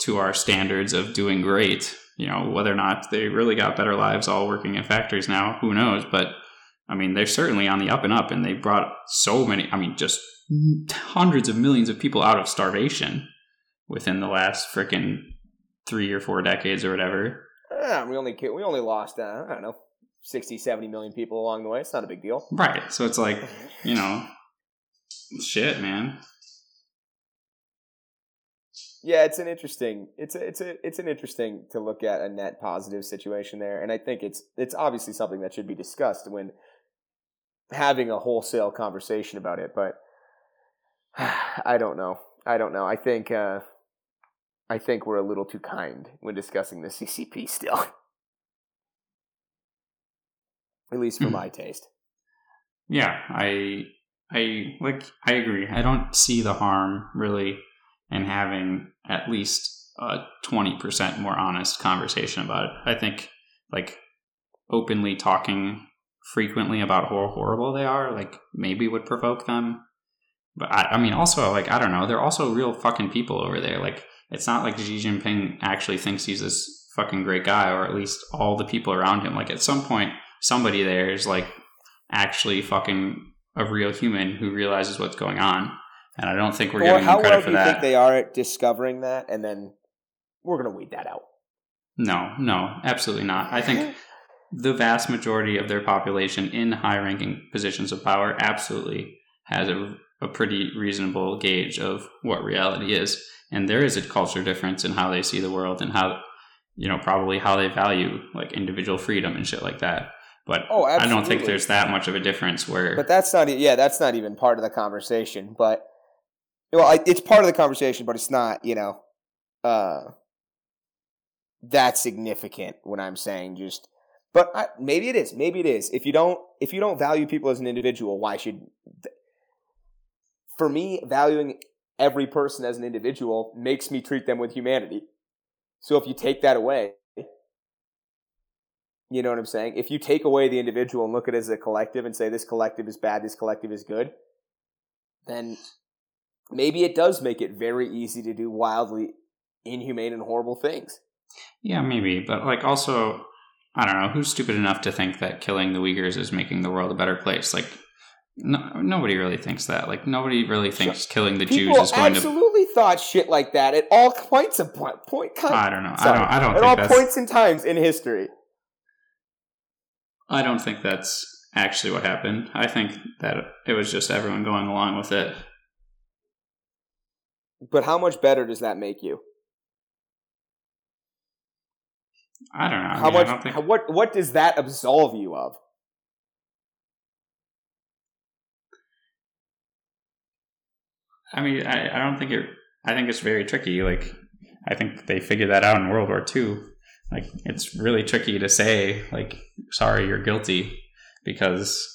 Speaker 2: to our standards of doing great. You know, whether or not they really got better lives all working in factories now, who knows? But I mean, they're certainly on the up and up, and they brought so many, I mean, just hundreds of millions of people out of starvation within the last freaking three or four decades or whatever.
Speaker 1: We only we only lost, uh, I don't know, 60, 70 million people along the way. It's not a big deal.
Speaker 2: Right. So it's like, you know, shit, man.
Speaker 1: Yeah, it's an interesting it's a, it's a it's an interesting to look at a net positive situation there, and I think it's it's obviously something that should be discussed when having a wholesale conversation about it, but I don't know. I don't know. I think uh, I think we're a little too kind when discussing the CCP still. At least for mm. my taste.
Speaker 2: Yeah, I I like I agree. I don't see the harm really in having at least a 20% more honest conversation about it. I think like openly talking frequently about how horrible they are, like maybe would provoke them. But I, I mean, also like I don't know, they're also real fucking people over there. Like it's not like Xi Jinping actually thinks he's this fucking great guy, or at least all the people around him. Like at some point, somebody there is like actually fucking a real human who realizes what's going on. And I don't think we're or giving them credit well for that. How well do you think
Speaker 1: they are at discovering that, and then we're going to weed that out?
Speaker 2: No, no, absolutely not. I think the vast majority of their population in high ranking positions of power absolutely has a, a pretty reasonable gauge of what reality is. And there is a culture difference in how they see the world and how, you know, probably how they value like individual freedom and shit like that. But oh, I don't think there's that much of a difference where.
Speaker 1: But that's not, yeah, that's not even part of the conversation. But, well, it's part of the conversation, but it's not, you know, uh, that significant when I'm saying just but I, maybe it is. Maybe it is. If you don't, if you don't value people as an individual, why should? For me, valuing every person as an individual makes me treat them with humanity. So if you take that away, you know what I'm saying? If you take away the individual and look at it as a collective and say this collective is bad, this collective is good, then maybe it does make it very easy to do wildly inhumane and horrible things.
Speaker 2: Yeah, maybe. But like also I don't know who's stupid enough to think that killing the Uyghurs is making the world a better place. Like, no, nobody really thinks that. Like, nobody really thinks killing the
Speaker 1: People
Speaker 2: Jews is going
Speaker 1: to. absolutely thought shit like that at all points of point. point
Speaker 2: I don't know. Sorry, I don't. I don't.
Speaker 1: At all points in times in history.
Speaker 2: I don't think that's actually what happened. I think that it was just everyone going along with it.
Speaker 1: But how much better does that make you?
Speaker 2: I don't know. I
Speaker 1: how
Speaker 2: mean,
Speaker 1: much?
Speaker 2: Think...
Speaker 1: how, what What does that absolve you of?
Speaker 2: I mean, I, I don't think it. I think it's very tricky. Like, I think they figured that out in World War II. Like it's really tricky to say like sorry you're guilty because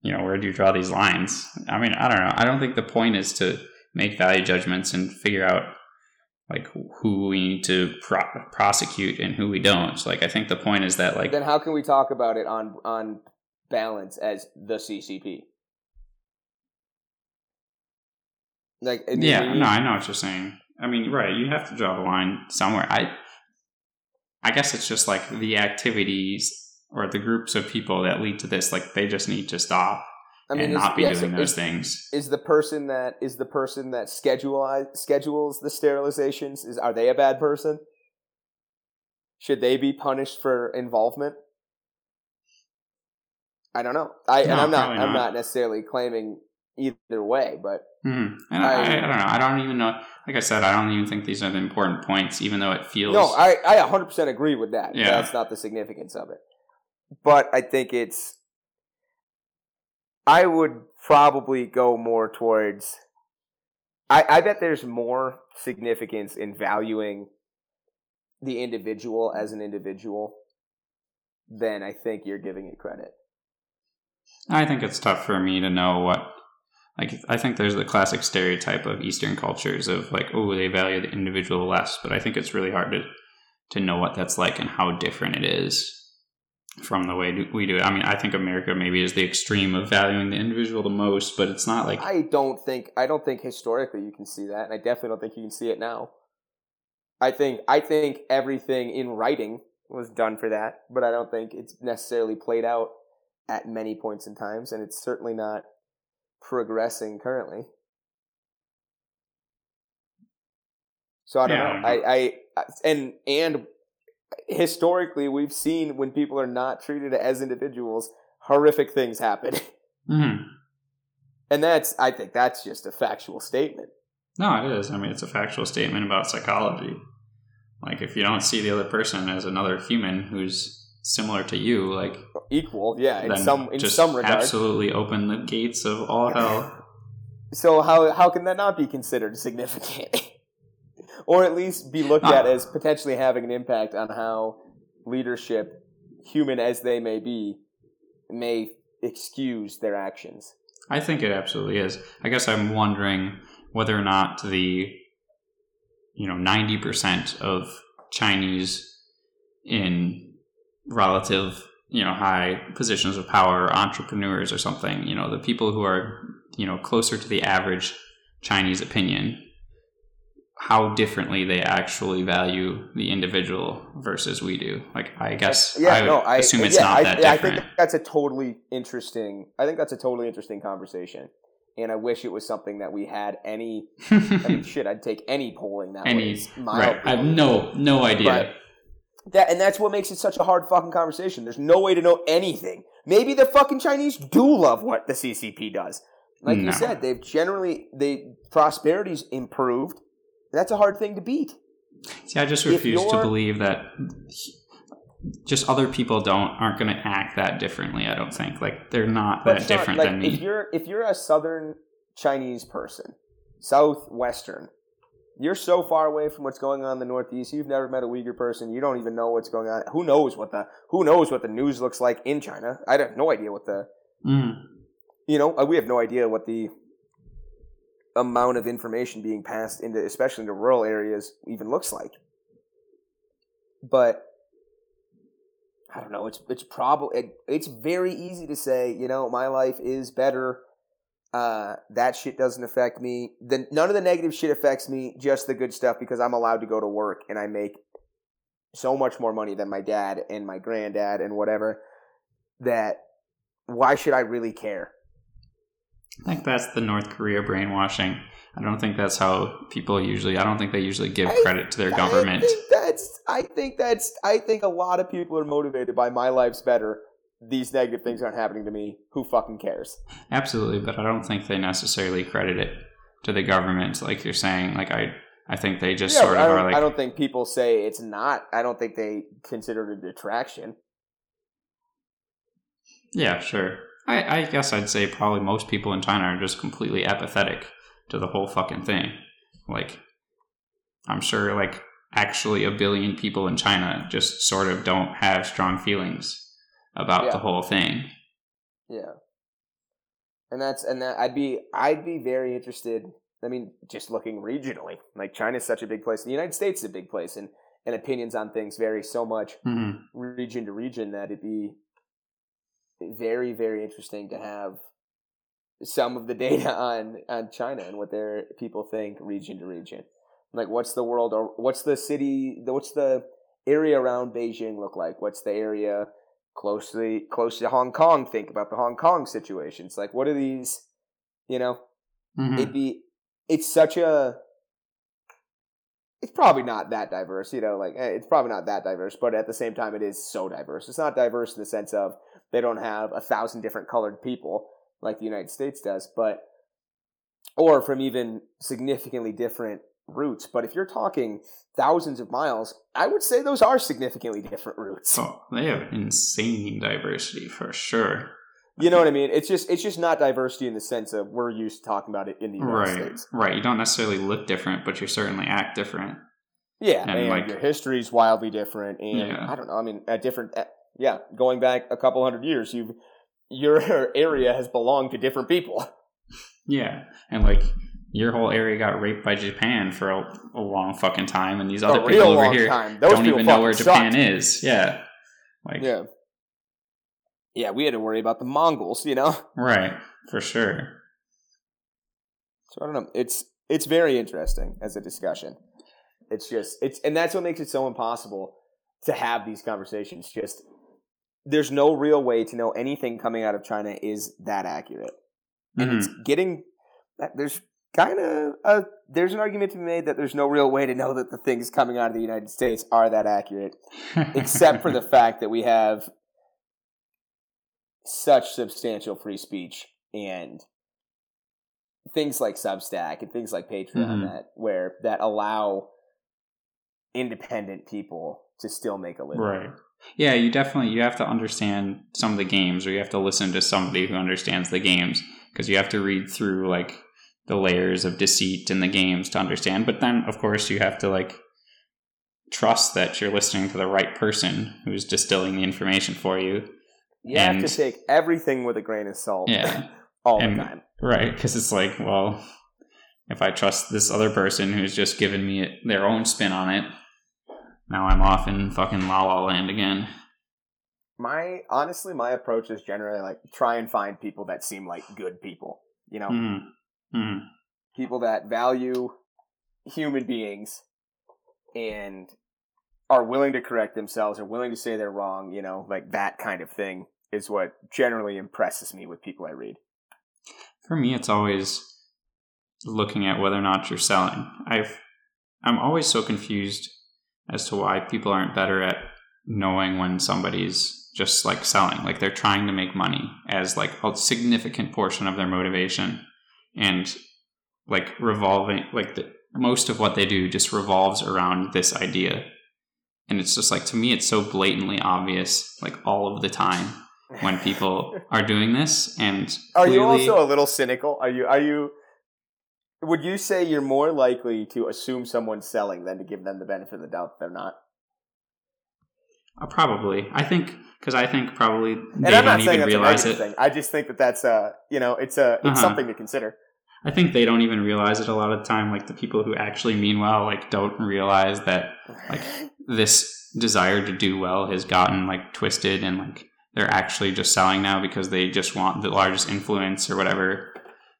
Speaker 2: you know where do you draw these lines? I mean I don't know. I don't think the point is to make value judgments and figure out like who we need to pro- prosecute and who we don't. So, like I think the point is that like
Speaker 1: then how can we talk about it on on balance as the CCP?
Speaker 2: Like yeah, no, I know what you're saying. I mean, right? You have to draw the line somewhere. I I guess it's just like the activities or the groups of people that lead to this. Like they just need to stop I mean, and not be doing those
Speaker 1: is,
Speaker 2: things.
Speaker 1: Is the person that is the person that schedule schedules the sterilizations? Is are they a bad person? Should they be punished for involvement? I don't know. I no, and I'm not, not. I'm not necessarily claiming either way, but
Speaker 2: mm-hmm. and I, I, I, don't know. I don't even know. Like I said, I don't even think these are the important points, even though it feels.
Speaker 1: No, I I 100 percent agree with that. Yeah, that's not the significance of it. But I think it's I would probably go more towards. I, I bet there's more significance in valuing the individual as an individual than I think you're giving it credit.
Speaker 2: I think it's tough for me to know what. Like, I think there's the classic stereotype of Eastern cultures of like, oh, they value the individual less, but I think it's really hard to to know what that's like and how different it is from the way we do it. I mean, I think America maybe is the extreme of valuing the individual the most, but it's not like
Speaker 1: I don't think I don't think historically you can see that, and I definitely don't think you can see it now. I think I think everything in writing was done for that, but I don't think it's necessarily played out at many points in times, and it's certainly not progressing currently. So I don't yeah, know. I, I and and historically we've seen when people are not treated as individuals, horrific things happen. Mm-hmm. And that's, I think, that's just a factual statement.
Speaker 2: No, it is. I mean, it's a factual statement about psychology. Like, if you don't see the other person as another human who's similar to you, like
Speaker 1: equal, yeah, in some in some regard,
Speaker 2: absolutely open the gates of all hell.
Speaker 1: So how how can that not be considered significant? or at least be looked at as potentially having an impact on how leadership, human as they may be, may excuse their actions.
Speaker 2: I think it absolutely is. I guess I'm wondering whether or not the you know 90% of Chinese in relative you know high positions of power entrepreneurs or something you know the people who are you know closer to the average Chinese opinion how differently they actually value the individual versus we do. Like, I guess yeah, I no, I assume it's yeah, not I, that different.
Speaker 1: I think that's a totally interesting. I think that's a totally interesting conversation, and I wish it was something that we had any. I mean, shit, I'd take any polling that any, was
Speaker 2: right. I have no no idea.
Speaker 1: But that and that's what makes it such a hard fucking conversation. There's no way to know anything. Maybe the fucking Chinese do love what the CCP does. Like no. you said, they've generally the prosperity's improved that's a hard thing to beat.
Speaker 2: See, I just refuse to believe that just other people don't aren't going to act that differently. I don't think like they're not that different like, than me.
Speaker 1: If you're if you're a Southern Chinese person, Southwestern, you're so far away from what's going on in the Northeast. You've never met a Uyghur person. You don't even know what's going on. Who knows what the who knows what the news looks like in China? I have no idea what the. Mm. You know, we have no idea what the amount of information being passed into, especially into rural areas, even looks like. But I don't know. It's it's probably it, it's very easy to say, you know, my life is better. Uh, that shit doesn't affect me. Then none of the negative shit affects me. Just the good stuff because I'm allowed to go to work and I make so much more money than my dad and my granddad and whatever. That why should I really care?
Speaker 2: I think that's the North Korea brainwashing. I don't think that's how people usually. I don't think they usually give I, credit to their government.
Speaker 1: I think that's. I think that's. I think a lot of people are motivated by my life's better. These negative things aren't happening to me. Who fucking cares?
Speaker 2: Absolutely, but I don't think they necessarily credit it to the government, like you're saying. Like I, I think they just yeah, sort of are like.
Speaker 1: I don't think people say it's not. I don't think they consider it a detraction.
Speaker 2: Yeah, sure. I, I guess I'd say probably most people in China are just completely apathetic to the whole fucking thing. Like, I'm sure like actually a billion people in China just sort of don't have strong feelings about
Speaker 1: Yeah.
Speaker 2: the whole thing.
Speaker 1: Yeah. And that's and that I'd be I'd be very interested. I mean, just looking regionally, like China's such a big place. The United States is a big place, and and opinions on things vary so much
Speaker 2: Mhm.
Speaker 1: region to region that it'd be very very interesting to have some of the data on on China and what their people think region to region. Like, what's the world or what's the city? What's the area around Beijing look like? What's the area closely close to Hong Kong think about the Hong Kong situation. It's Like, what are these? You know,
Speaker 2: Mhm.
Speaker 1: it'd be it's such a it's probably not that diverse you know like eh, it's probably not that diverse but at the same time it is so diverse it's not diverse in the sense of they don't have a thousand different colored people like the united states does but or from even significantly different roots but if you're talking thousands of miles i would say those are significantly different routes
Speaker 2: Oh, they have insane diversity for sure.
Speaker 1: you know what i mean it's just it's just not diversity in the sense of we're used to talking about it in the united
Speaker 2: Right.
Speaker 1: states
Speaker 2: Right. You don't necessarily look different, but you certainly act different.
Speaker 1: Yeah,
Speaker 2: And,
Speaker 1: and,
Speaker 2: like-
Speaker 1: your history's wildly different, and
Speaker 2: Yeah.
Speaker 1: I don't know. I mean, at different, yeah, going back a couple hundred years, you've your area has belonged to different people.
Speaker 2: Yeah. And like your whole area got raped by Japan for a, a long fucking time, and these other
Speaker 1: a
Speaker 2: people over here. Don't even know where Japan
Speaker 1: sucked.
Speaker 2: is. Yeah. Like
Speaker 1: Yeah, yeah, we had to worry about the Mongols, you know.
Speaker 2: right, for sure.
Speaker 1: So I don't know. It's it's very interesting as a discussion. It's just it's and that's what makes it so impossible to have these conversations. Just there's no real way to know anything coming out of China is that accurate. and
Speaker 2: Mhm.
Speaker 1: it's getting that there's kind of a there's an argument to be made that there's no real way to know that the things coming out of the United States are that accurate, except for the fact that we have such substantial free speech and things like Substack and things like Patreon
Speaker 2: Mhm.
Speaker 1: that where that allow independent people to still make a living.
Speaker 2: Right. Yeah, you definitely you have to understand some of the games, or you have to listen to somebody who understands the games, because you have to read through like the layers of deceit in the games to understand. But then, of course, you have to like trust that you're listening to the right person who's distilling the information for you.
Speaker 1: You have to take everything with a grain of salt
Speaker 2: Yeah.
Speaker 1: all
Speaker 2: And-
Speaker 1: the time.
Speaker 2: Right, because it's like, well, if I trust this other person who's just given me their own spin on it, now I'm off in fucking La La Land again.
Speaker 1: My honestly, my approach is generally like try and find people that seem like good people. You know,
Speaker 2: Mm. Mm.
Speaker 1: people that value human beings and are willing to correct themselves, are willing to say they're wrong. You know, like that kind of thing is what generally impresses me with people I read.
Speaker 2: For me, it's always looking at whether or not you're selling. I've I'm always so confused as to why people aren't better at knowing when somebody's just like selling, like they're trying to make money as like a significant portion of their motivation, and like revolving like the, most of what they do just revolves around this idea, and it's just like to me, it's so blatantly obvious, like all of the time when people are doing this, and
Speaker 1: Are you also a little cynical? Are you? Are you? Would you say you're more likely to assume someone's selling than to give them the benefit of the doubt that they're not?
Speaker 2: Uh, probably. I think because I think probably
Speaker 1: And
Speaker 2: they
Speaker 1: I'm not
Speaker 2: don't
Speaker 1: saying
Speaker 2: even
Speaker 1: that's a
Speaker 2: realize
Speaker 1: negative
Speaker 2: it.
Speaker 1: thing. I just think that that's a you know it's a it's
Speaker 2: Uh-huh.
Speaker 1: something to consider.
Speaker 2: I think they don't even realize it a lot of the time. Like the people who actually mean well, like don't realize that Like- this desire to do well has gotten like twisted and like they're actually just selling now because they just want the largest influence or whatever.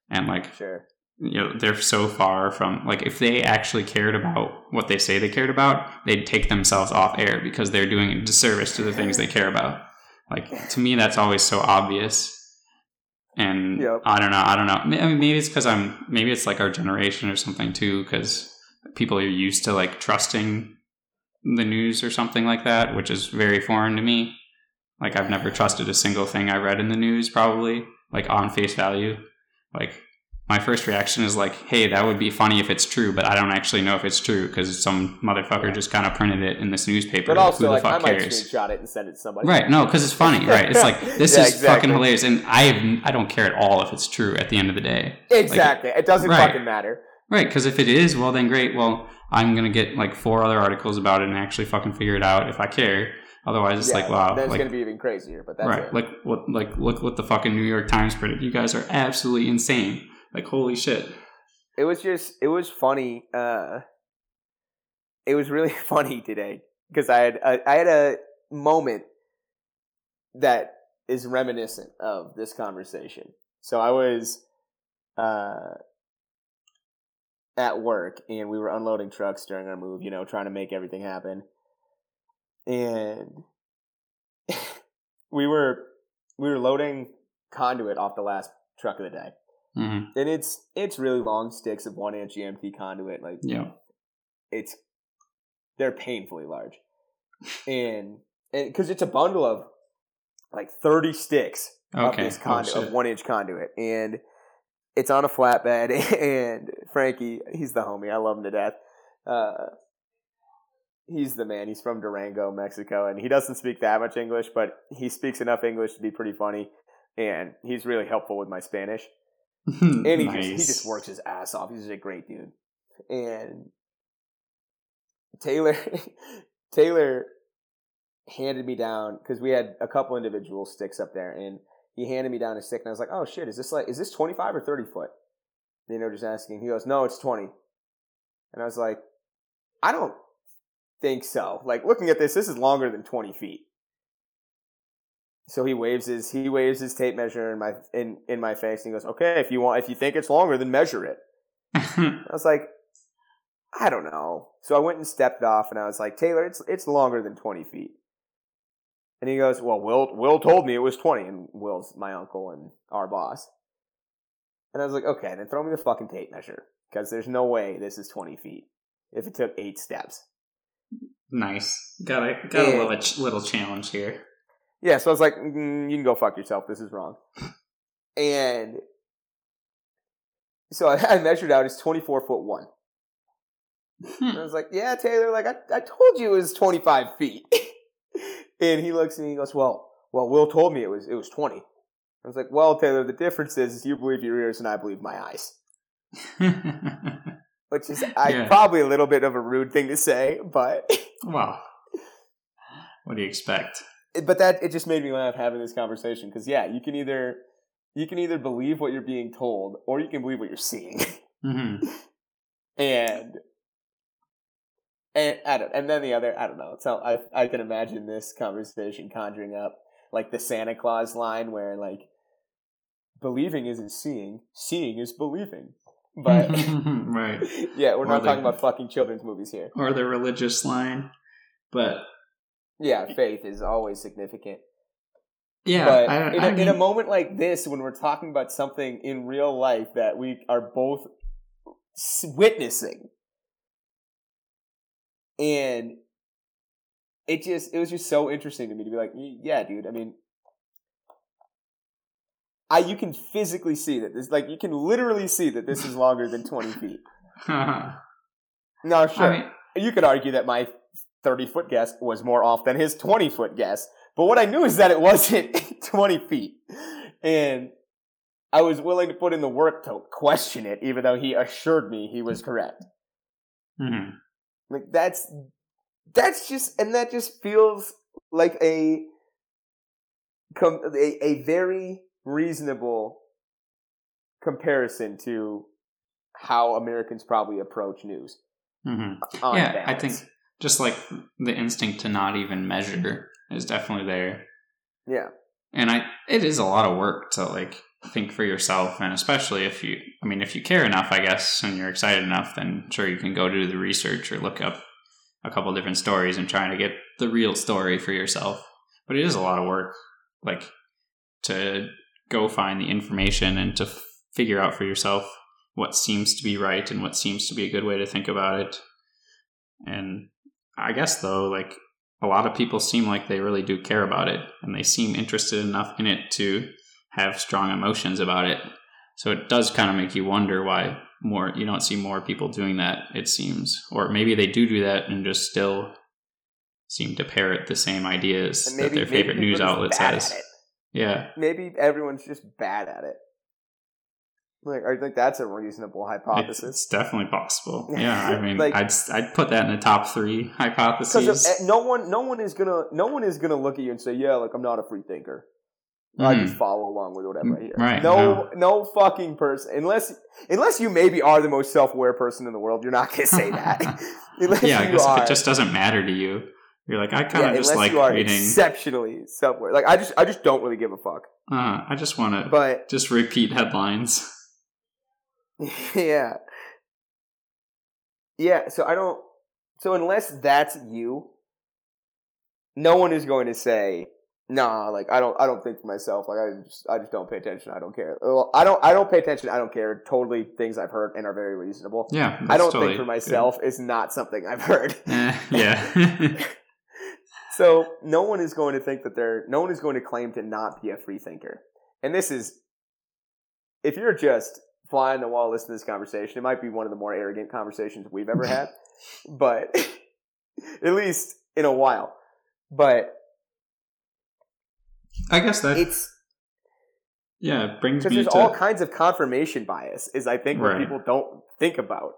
Speaker 2: And like
Speaker 1: sure.
Speaker 2: You know they're so far from like if they actually cared about what they say they cared about they'd take themselves off air because they're doing a disservice to the things they care about. Like to me that's always so obvious. And
Speaker 1: Yep.
Speaker 2: i don't know i don't know. I mean, maybe it's because i'm maybe it's like our generation or something too because people are used to like trusting the news or something like that which is very foreign to me. Like i've never trusted a single thing i read in the news probably like on face value. Like my first reaction is like, hey, that would be funny if it's true, but I don't actually know if it's true because some motherfucker
Speaker 1: Yeah.
Speaker 2: just kind of printed it in this newspaper.
Speaker 1: But also,
Speaker 2: Who the
Speaker 1: like, I
Speaker 2: fuck
Speaker 1: might
Speaker 2: cares?
Speaker 1: screenshot it and send it to somebody.
Speaker 2: Right? No, because it's funny. Right? It's like this
Speaker 1: Yeah,
Speaker 2: is
Speaker 1: exactly.
Speaker 2: fucking hilarious, and I have, I don't care at all if it's true at the end of the day.
Speaker 1: Exactly. it doesn't
Speaker 2: Right.
Speaker 1: fucking matter.
Speaker 2: Right, because if it is, well, then great. Well, I'm gonna get like four other articles about it and actually fucking figure it out if I care. Otherwise, it's
Speaker 1: Yeah,
Speaker 2: like wow,
Speaker 1: Then it's
Speaker 2: like
Speaker 1: gonna be even crazier. But that's
Speaker 2: right,
Speaker 1: it.
Speaker 2: like what, like look what the fucking New York Times printed. You guys are absolutely insane. Like holy shit.
Speaker 1: it was just it was funny uh it was really funny today because i had I, I had a moment that is reminiscent of this conversation. So i was uh at work and we were unloading trucks during our move you know trying to make everything happen. And we were we were loading conduit off the last truck of the day
Speaker 2: hmm
Speaker 1: and it's it's really long sticks of one inch EMT conduit. Like
Speaker 2: Yeah.
Speaker 1: it's they're painfully large, and because it's a bundle of like thirty sticks of this
Speaker 2: Oh,
Speaker 1: conduit
Speaker 2: shit.
Speaker 1: of one inch conduit, and it's on a flatbed. And Frankie, he's the homie. I love him to death. Uh, he's the man. He's from Durango, Mexico, and he doesn't speak that much English, but he speaks enough English to be pretty funny. And he's really helpful with my Spanish Hmm, and he just he just works his ass off. He's just a great dude. And Taylor Taylor handed me down because we had a couple individual sticks up there, and he handed me down a stick, and I was like, "Oh shit, is this like is this twenty five or thirty foot?" You know, just asking. He goes, "No, it's 20. And I was like, "I don't think so. Like looking at this, this is longer than twenty feet." So he waves his he waves his tape measure in my in in my face, and he goes, "Okay, if you want, if you think it's longer, then measure it." I was like, I don't know. So I went and stepped off, and I was like, Taylor, it's it's longer than twenty feet. And he goes, Well, Will Will told me it was twenty, and Will's my uncle and our boss. And I was like, Okay, then throw me the fucking tape measure, because there's no way this is twenty feet if it took eight steps.
Speaker 2: nice. Got a got a
Speaker 1: Yeah.
Speaker 2: little ch- little challenge here.
Speaker 1: Yeah, so I was like, mm, you can go fuck yourself. This is wrong. And so I, I measured out. It's twenty four foot one. And I was like, yeah, Taylor, like I, I told you it was 25 feet. and he looks at me and he goes, well, well, Will told me it was, it was 20. I was like, well, Taylor, the difference is, is you believe your ears and I believe my eyes. Which is I,
Speaker 2: Yeah.
Speaker 1: probably a little bit of a rude thing to say, but
Speaker 2: well, what do you expect?
Speaker 1: But that it just made me laugh having this conversation because yeah, you can either you can either believe what you're being told or you can believe what you're seeing.
Speaker 2: hmm
Speaker 1: and and I don't, and then the other I don't know. So I I can imagine this conversation conjuring up like the Santa Claus line where like believing isn't seeing, seeing is believing. But
Speaker 2: right.
Speaker 1: yeah, we're
Speaker 2: Or
Speaker 1: not
Speaker 2: the-
Speaker 1: talking about fucking children's movies here.
Speaker 2: Or the religious line, but
Speaker 1: Yeah, faith is always significant.
Speaker 2: yeah,
Speaker 1: but
Speaker 2: I,
Speaker 1: in, a, in a moment like this, when we're talking about something in real life that we are both witnessing, and it just it was just so interesting to me to be like, yeah, dude. I mean, I you can physically see that this, like, you can literally see that this is longer than twenty feet. Uh-huh. no, sure,
Speaker 2: I mean,
Speaker 1: you could argue that my 30 foot guess was more off than his 20 foot guess. But what I knew is that it wasn't 20 feet. And I was willing to put in the work to question it, even though he assured me he was correct.
Speaker 2: mhm.
Speaker 1: Like, that's, that's just, and that just feels like a, a, a very reasonable comparison to how Americans probably approach news.
Speaker 2: Mhm.
Speaker 1: on
Speaker 2: yeah, I think just like the instinct to not even measure is definitely there.
Speaker 1: Yeah.
Speaker 2: and i it is a lot of work to like think for yourself and especially if you i mean if you care enough i guess and you're excited enough then sure you can go do the research or look up a couple different stories and trying to get the real story for yourself but it is a lot of work like to go find the information and to f- figure out for yourself what seems to be right and what seems to be a good way to think about it and i guess though like a lot of people seem like they really do care about it and they seem interested enough in it to have strong emotions about it. So it does kind of make you wonder why more you don't see more people doing that it seems or maybe they do do that and just still seem to parrot the same ideas
Speaker 1: And
Speaker 2: that their favorite news outlet says. Yeah.
Speaker 1: Maybe everyone's just bad at it. Like, I think that's a reasonable hypothesis.
Speaker 2: it's definitely possible. Yeah, I mean,
Speaker 1: Like-
Speaker 2: I'd I'd put that in the top three
Speaker 1: Because
Speaker 2: hypotheses.
Speaker 1: no one, no one is gonna, no one is gonna look at you and say, "Yeah, like I'm not a free thinker." I just follow along with whatever I hear.
Speaker 2: Mm, right,
Speaker 1: No, no, fucking person. Unless, unless you maybe are the most self-aware person in the world, you're not gonna say that. unless
Speaker 2: yeah, I
Speaker 1: you are,
Speaker 2: if it just doesn't matter to you, you're like, I kind
Speaker 1: yeah,
Speaker 2: of just like
Speaker 1: you are
Speaker 2: reading.
Speaker 1: exceptionally self-aware. Like I just, I just don't really give a fuck.
Speaker 2: uh, I just want to
Speaker 1: But
Speaker 2: just repeat headlines.
Speaker 1: yeah, yeah. So I don't. So unless that's you, no one is going to say, "Nah." Like I don't. I don't think for myself. Like I just. I just don't pay attention. I don't care. Well, I don't. I don't pay attention. I don't care. Totally things I've heard and are very reasonable.
Speaker 2: Yeah,
Speaker 1: I don't
Speaker 2: totally
Speaker 1: think for
Speaker 2: good.
Speaker 1: myself is not something I've heard.
Speaker 2: Eh, yeah.
Speaker 1: So no one is going to think that they're. No one is going to claim to not be a free thinker. And this is, if you're just fly on the wall listening to this conversation, it might be one of the more arrogant conversations we've ever had, but at least in a while. But
Speaker 2: I guess that
Speaker 1: it's
Speaker 2: yeah it brings
Speaker 1: because there's
Speaker 2: to
Speaker 1: all kinds of confirmation bias. Is I think what
Speaker 2: Right.
Speaker 1: people don't think about.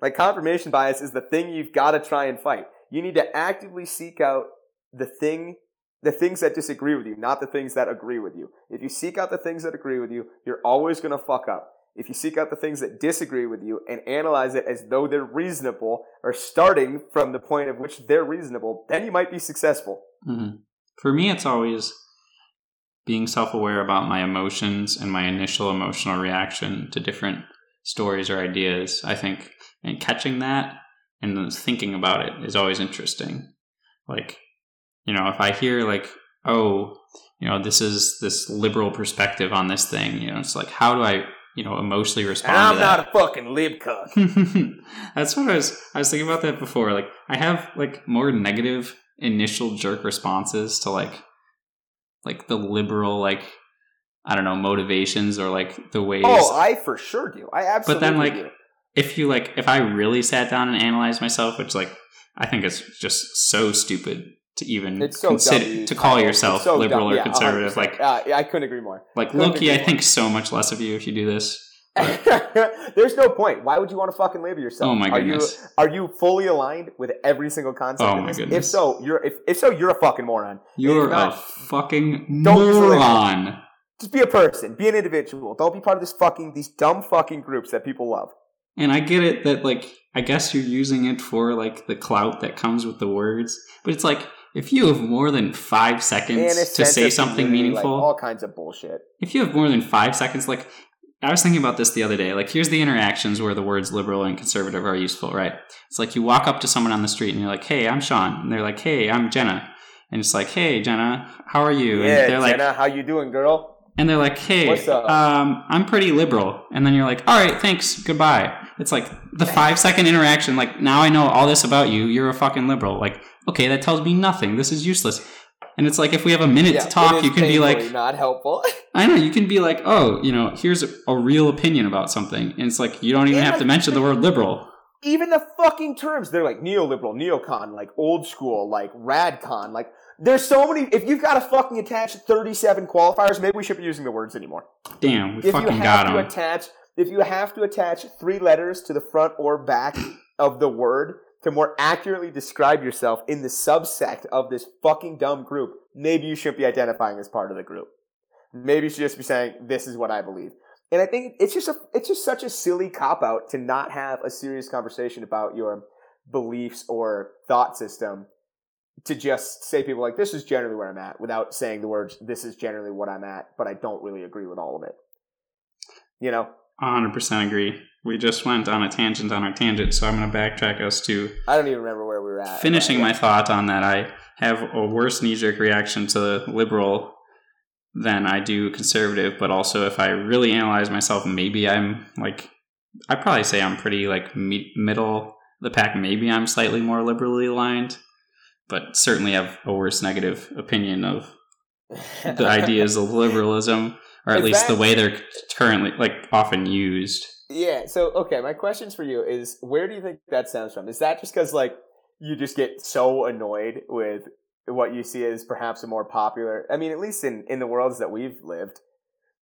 Speaker 1: Like confirmation bias is the thing you've got to try and fight. You need to actively seek out the thing, the things that disagree with you, not the things that agree with you. If you seek out the things that agree with you, you're always going to fuck up. If you seek out the things that disagree with you and analyze it as though they're reasonable or starting from the point of which they're reasonable, then you might be successful.
Speaker 2: Mhm. For me, it's always being self aware about my emotions and my initial emotional reaction to different stories or ideas. I think, and catching that and thinking about it is always interesting. Like, you know, if I hear, like, oh, you know, this is this liberal perspective on this thing, you know, it's like, how do I, you know, emotionally respond
Speaker 1: And I'm not a fucking lib cuck.
Speaker 2: That's what I was. I was thinking about that before. Like, I have like more negative initial jerk responses to like, like the liberal like, I don't know, motivations or like the ways.
Speaker 1: Oh, I for sure do. I absolutely But
Speaker 2: then, like,
Speaker 1: do.
Speaker 2: if you like, if I really sat down and analyzed myself, which like, I think it's just so stupid to even
Speaker 1: so
Speaker 2: consider
Speaker 1: dumb,
Speaker 2: to call yourself
Speaker 1: so
Speaker 2: liberal
Speaker 1: dumb.
Speaker 2: or
Speaker 1: Yeah,
Speaker 2: conservative.
Speaker 1: 100%.
Speaker 2: Like,
Speaker 1: uh, yeah, I couldn't agree more.
Speaker 2: like
Speaker 1: couldn't
Speaker 2: Loki, I think so much less of you if you do this.
Speaker 1: There's no point. Why would you want to fucking label yourself?
Speaker 2: Oh my
Speaker 1: Are
Speaker 2: goodness.
Speaker 1: you are you fully aligned with every single concept?
Speaker 2: Oh my
Speaker 1: this? If so, you're if, if so, you're a fucking moron.
Speaker 2: You're
Speaker 1: not,
Speaker 2: a fucking
Speaker 1: Don't use the label.
Speaker 2: moron.
Speaker 1: Just be a person. Be an individual. Don't be part of this fucking these dumb fucking groups that people love.
Speaker 2: And I get it that like I guess you're using it for like the clout that comes with the words, but it's like if you have more than five seconds to say something meaningful,
Speaker 1: like all kinds of bullshit.
Speaker 2: if you have more than five seconds, like I was thinking about this the other day. Like here's the interactions where the words liberal and conservative are useful, right? It's like you walk up to someone on the street and you're like, "Hey, I'm Sean," and they're like, "Hey, I'm Jenna," and it's like, "Hey, Jenna, how are you?"
Speaker 1: Yeah,
Speaker 2: and they're like,
Speaker 1: Jenna, how you doing, girl?
Speaker 2: and they're like, "Hey, um, I'm pretty liberal," and then you're like, "All right, thanks, goodbye." It's like the five second interaction. Like now I know all this about you. You're a fucking liberal. Like okay, that tells me nothing. This is useless. And it's like if we have a minute
Speaker 1: Yeah,
Speaker 2: to talk, you can be like,
Speaker 1: not helpful.
Speaker 2: I know you can be like, oh, you know, here's a, a real opinion about something, and it's like you don't even have to mention the word liberal.
Speaker 1: even the fucking terms they're like neoliberal neocon like old school like radcon like there's so many if you've got to fucking attach 37 qualifiers maybe we should be using the words anymore
Speaker 2: Damn, we
Speaker 1: if you
Speaker 2: fucking
Speaker 1: have
Speaker 2: got
Speaker 1: to
Speaker 2: him.
Speaker 1: attach if you have to attach three letters to the front or back of the word to more accurately describe yourself in the subsect of this fucking dumb group maybe you shouldn't be identifying as part of the group maybe you should just be saying this is what i believe and I think it's just a it's just such a silly cop out to not have a serious conversation about your beliefs or thought system to just say people like this is generally where I'm at without saying the words this is generally what I'm at, but I don't really agree with all of it. You know?
Speaker 2: 100% agree. We just went on a tangent on our tangent, so I'm going to backtrack us to
Speaker 1: I don't even remember where we were at.
Speaker 2: finishing my thought on that. I have a worse knee jerk reaction to liberal than I do conservative, but also if I really analyze myself, maybe I'm like, I probably say I'm pretty like me- middle of the pack. Maybe I'm slightly more liberally aligned, but certainly have a worse negative opinion of the ideas of liberalism, or at least the way they're currently like often used.
Speaker 1: Yeah. So, okay, my questions for you is where do you think that stems from? Is that just because, like, you just get so annoyed with what you see as perhaps a more popular? I mean, at least in in the worlds that we've lived,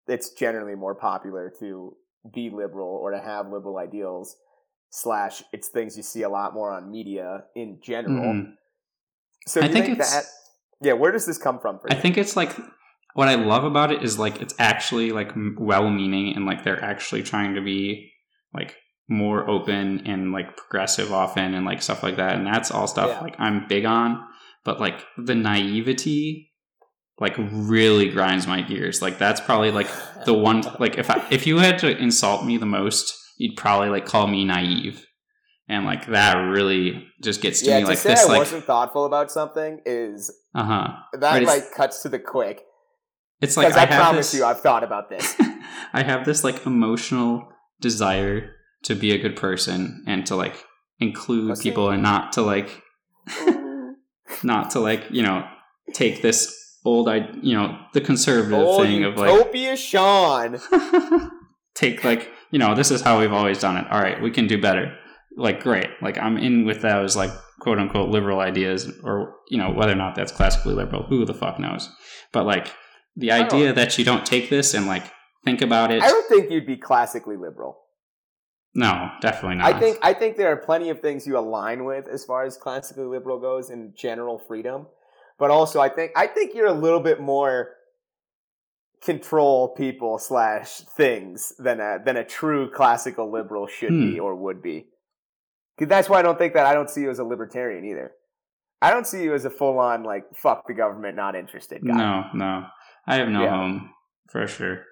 Speaker 1: it's generally more popular to be liberal or to have liberal ideals. Slash, it's things you see a lot more on media in general.
Speaker 2: Mhm.
Speaker 1: So
Speaker 2: I
Speaker 1: you
Speaker 2: think
Speaker 1: think, that? Yeah, where does this come from for
Speaker 2: I
Speaker 1: you?
Speaker 2: think it's like what I love about it is like it's actually like well meaning and like they're actually trying to be like more open and like progressive often and like stuff like that. And that's all stuff
Speaker 1: Yeah.
Speaker 2: like I'm big on. But like the naivety like really grinds my gears. Like that's probably like the one like if I if you had to insult me the most, you'd probably like call me naive. And like that really just gets to
Speaker 1: yeah,
Speaker 2: me
Speaker 1: to
Speaker 2: like
Speaker 1: say
Speaker 2: this
Speaker 1: I
Speaker 2: like
Speaker 1: wasn't thoughtful about something is
Speaker 2: uh huh.
Speaker 1: that
Speaker 2: Right,
Speaker 1: like cuts to the quick.
Speaker 2: It's like
Speaker 1: I,
Speaker 2: I,
Speaker 1: promise
Speaker 2: this,
Speaker 1: you, I've thought about this.
Speaker 2: I have this like emotional desire to be a good person and to like include people and not to like not to like you know take this old I you know the conservative
Speaker 1: oh,
Speaker 2: thing of like
Speaker 1: Utopia Sean.
Speaker 2: take like you know this is how we've always done it. All right, we can do better. Like great, like I'm in with those like quote unquote liberal ideas, or you know whether or not that's classically liberal, who the fuck knows? But like the idea that you don't take this and like think about it.
Speaker 1: I don't think you'd be classically liberal.
Speaker 2: No, definitely not.
Speaker 1: I think I think there are plenty of things you align with as far as classically liberal goes in general freedom, but also I think I think you're a little bit more control people slash things than a than a true classical liberal should
Speaker 2: Hmm.
Speaker 1: be or would be. That's why I don't think that I don't see you as a libertarian either. I don't see you as a full on like fuck the government, not interested guy.
Speaker 2: no, no, I have no
Speaker 1: Yeah.
Speaker 2: home for sure.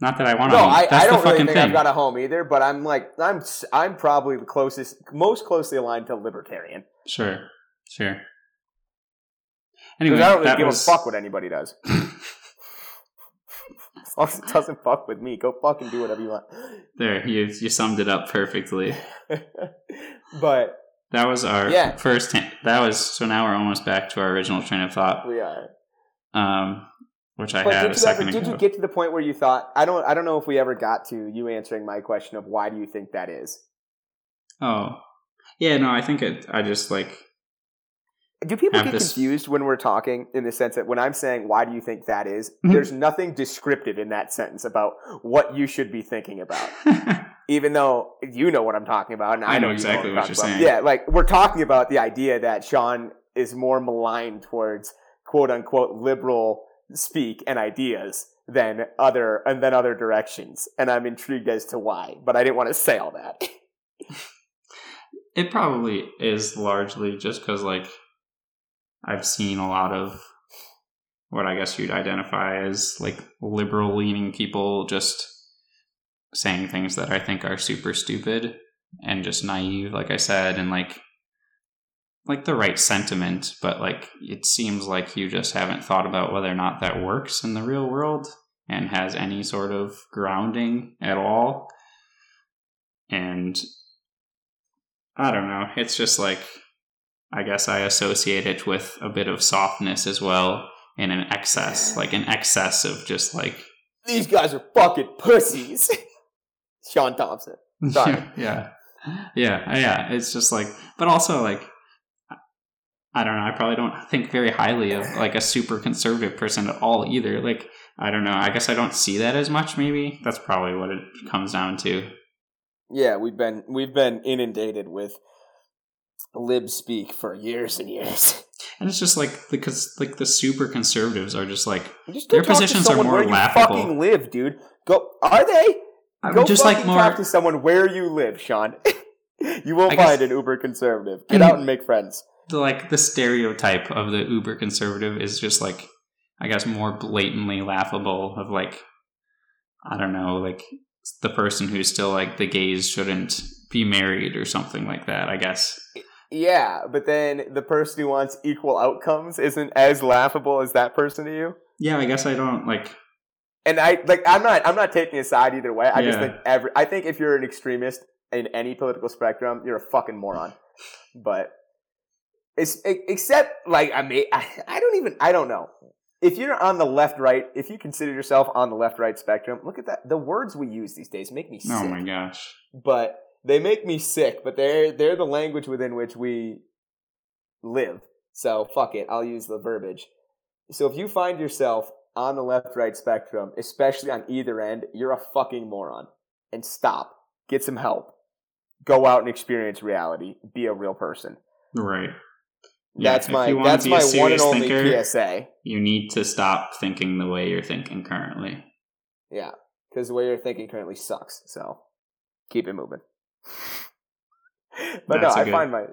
Speaker 2: Not that I want
Speaker 1: No,
Speaker 2: to. home.
Speaker 1: I,
Speaker 2: That's
Speaker 1: I don't really
Speaker 2: fucking
Speaker 1: think
Speaker 2: thing.
Speaker 1: I've got a home either, but I'm like I'm I'm probably the closest, most closely aligned to libertarian
Speaker 2: Sure, sure. Anyway,
Speaker 1: I don't really give
Speaker 2: was
Speaker 1: a fuck what anybody does. As long as it doesn't fuck with me, go fucking do whatever you want.
Speaker 2: there. You you summed it up perfectly.
Speaker 1: but
Speaker 2: That was our
Speaker 1: Yeah.
Speaker 2: first. That was so. Now we're almost back to our original train of thought,
Speaker 1: we are.
Speaker 2: um, which I
Speaker 1: But
Speaker 2: had
Speaker 1: did
Speaker 2: a
Speaker 1: you,
Speaker 2: second
Speaker 1: ever, did you get to the point where you thought I don't I don't know if we ever got to you answering my question of why do you think that is?
Speaker 2: oh, yeah. No, I think it. I just like.
Speaker 1: Do people get
Speaker 2: this-
Speaker 1: confused when we're talking in the sense that when I'm saying why do you think that is,
Speaker 2: Mhm.
Speaker 1: there's nothing descriptive in that sentence about what you should be thinking about. even though you know what I'm talking about, and I,
Speaker 2: I know exactly
Speaker 1: I'm
Speaker 2: what
Speaker 1: talking
Speaker 2: you're
Speaker 1: about.
Speaker 2: saying.
Speaker 1: Yeah, like we're talking about the idea that Sean is more maligned towards quote unquote liberal speak and ideas than other and then other directions, and I'm intrigued as to why. But I didn't want to say all that.
Speaker 2: it probably is largely just because like I've seen a lot of what I guess you'd identify as like liberal leaning people just saying things that I think are super stupid and just naive, like I said, and like like the right sentiment, but like it seems like you just haven't thought about whether or not that works in the real world and has any sort of grounding at all. And I don't know. It's just like I guess I associate it with a bit of softness as well and an excess, like an excess of just like
Speaker 1: These guys are fucking pussies. Sean Thompson. Sorry.
Speaker 2: yeah, yeah, yeah, yeah. It's just like, but also like, I don't know. I probably don't think very highly of like a super conservative person at all either. Like, I don't know. I guess I don't see that as much. Maybe that's probably what it comes down to.
Speaker 1: Yeah, we've been we've been inundated with lib speak for years and years.
Speaker 2: And it's just like because like the super conservatives are just like
Speaker 1: Just
Speaker 2: Their positions are more
Speaker 1: where you
Speaker 2: laughable.
Speaker 1: fucking live, dude. Go. Are they?
Speaker 2: I'm
Speaker 1: Go
Speaker 2: just like more.
Speaker 1: talk to someone where you live, Sean. you will
Speaker 2: I guess-
Speaker 1: find an uber conservative. Get
Speaker 2: I mean-
Speaker 1: out and make friends.
Speaker 2: The like the stereotype of the uber conservative is just like i guess more blatantly laughable of like i don't know like the person who's still like the gays shouldn't be married or something like that i guess
Speaker 1: Yeah, but then the person who wants equal outcomes isn't as laughable as that person to you.
Speaker 2: yeah i guess i don't like
Speaker 1: And I like I'm not I'm not taking a side either way. I just think every I think if you're an extremist in any political spectrum, you're a fucking moron. But it's except like I mean I, I don't even I don't know. If you're on the left right, if you consider yourself on the left right spectrum, look at that. The words we use these days make me sick.
Speaker 2: oh my gosh
Speaker 1: But they make me sick, but they're they're the language within which we live. So fuck it, I'll use the verbiage. So if you find yourself on the left right spectrum, especially on either end, you're a fucking moron. and stop, get some help, go out and experience reality, be a real person.
Speaker 2: Right.
Speaker 1: That's my that's my one and only thinker, PSA.
Speaker 2: You need to stop thinking the way you're thinking currently.
Speaker 1: Yeah, because the way you're thinking currently sucks. So keep it moving. but that's no, I good... find my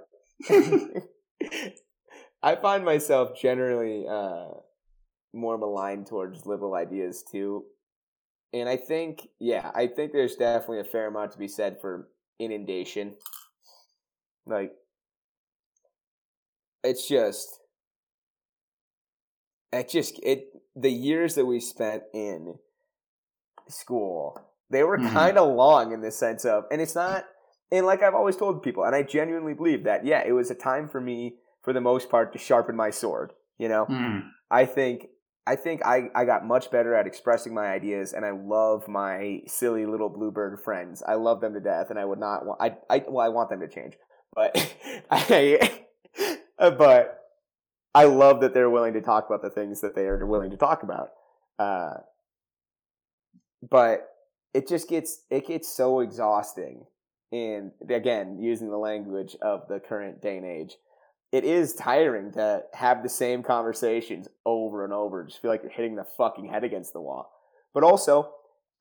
Speaker 1: I find myself generally uh, more maligned towards liberal ideas too. And I think, yeah, I think there's definitely a fair amount to be said for inundation. Like, it's just, it just, it, the years that we spent in school, they were mm-hmm. kind of long in the sense of, and it's not, and like I've always told people, and I genuinely believe that, yeah, it was a time for me, for the most part, to sharpen my sword. You know,
Speaker 2: mm.
Speaker 1: I think I think I, I got much better at expressing my ideas, and I love my silly little bluebird friends. I love them to death, and I would not want. I, I well, I want them to change, but I, but I love that they're willing to talk about the things that they are willing to talk about. Uh, but it just gets it gets so exhausting and again using the language of the current day and age it is tiring to have the same conversations over and over just feel like you're hitting the fucking head against the wall but also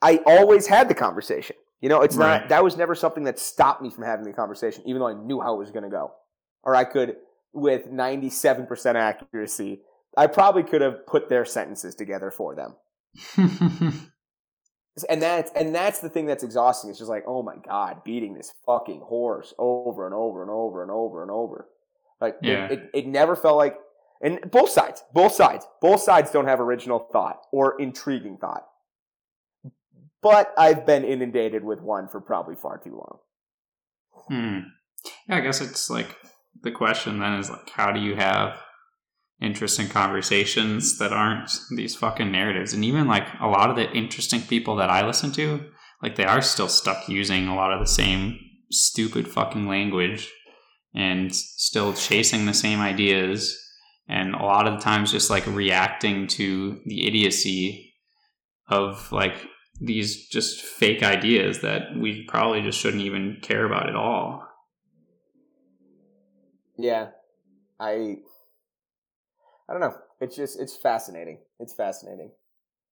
Speaker 1: i always had the conversation you know it's right. not that was never something that stopped me from having the conversation even though i knew how it was going to go or i could with 97% accuracy i probably could have put their sentences together for them and that's and that's the thing that's exhausting. It's just like, oh my god, beating this fucking horse over and over and over and over and over. Like yeah. it, it, it never felt like and both sides, both sides, both sides don't have original thought or intriguing thought. But I've been inundated with one for probably far too long.
Speaker 2: Hmm. Yeah, I guess it's like the question then is like, how do you have interesting conversations that aren't these fucking narratives. And even like a lot of the interesting people that I listen to, like they are still stuck using a lot of the same stupid fucking language and still chasing the same ideas and a lot of the times just like reacting to the idiocy of like these just fake ideas that we probably just shouldn't even care about at all.
Speaker 1: Yeah. I I don't know. It's just it's fascinating. It's fascinating.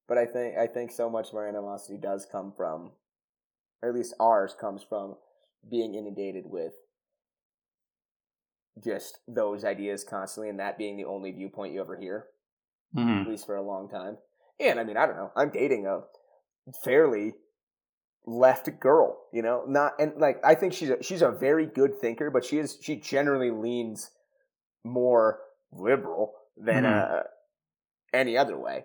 Speaker 1: But I think I think so much of our animosity does come from, or at least ours comes from, being inundated with just those ideas constantly, and that being the only viewpoint you ever hear,
Speaker 2: mm-hmm.
Speaker 1: at least for a long time. And I mean, I don't know. I'm dating a fairly left girl, you know, not and like I think she's a, she's a very good thinker, but she is she generally leans more liberal than mm-hmm. uh, any other way.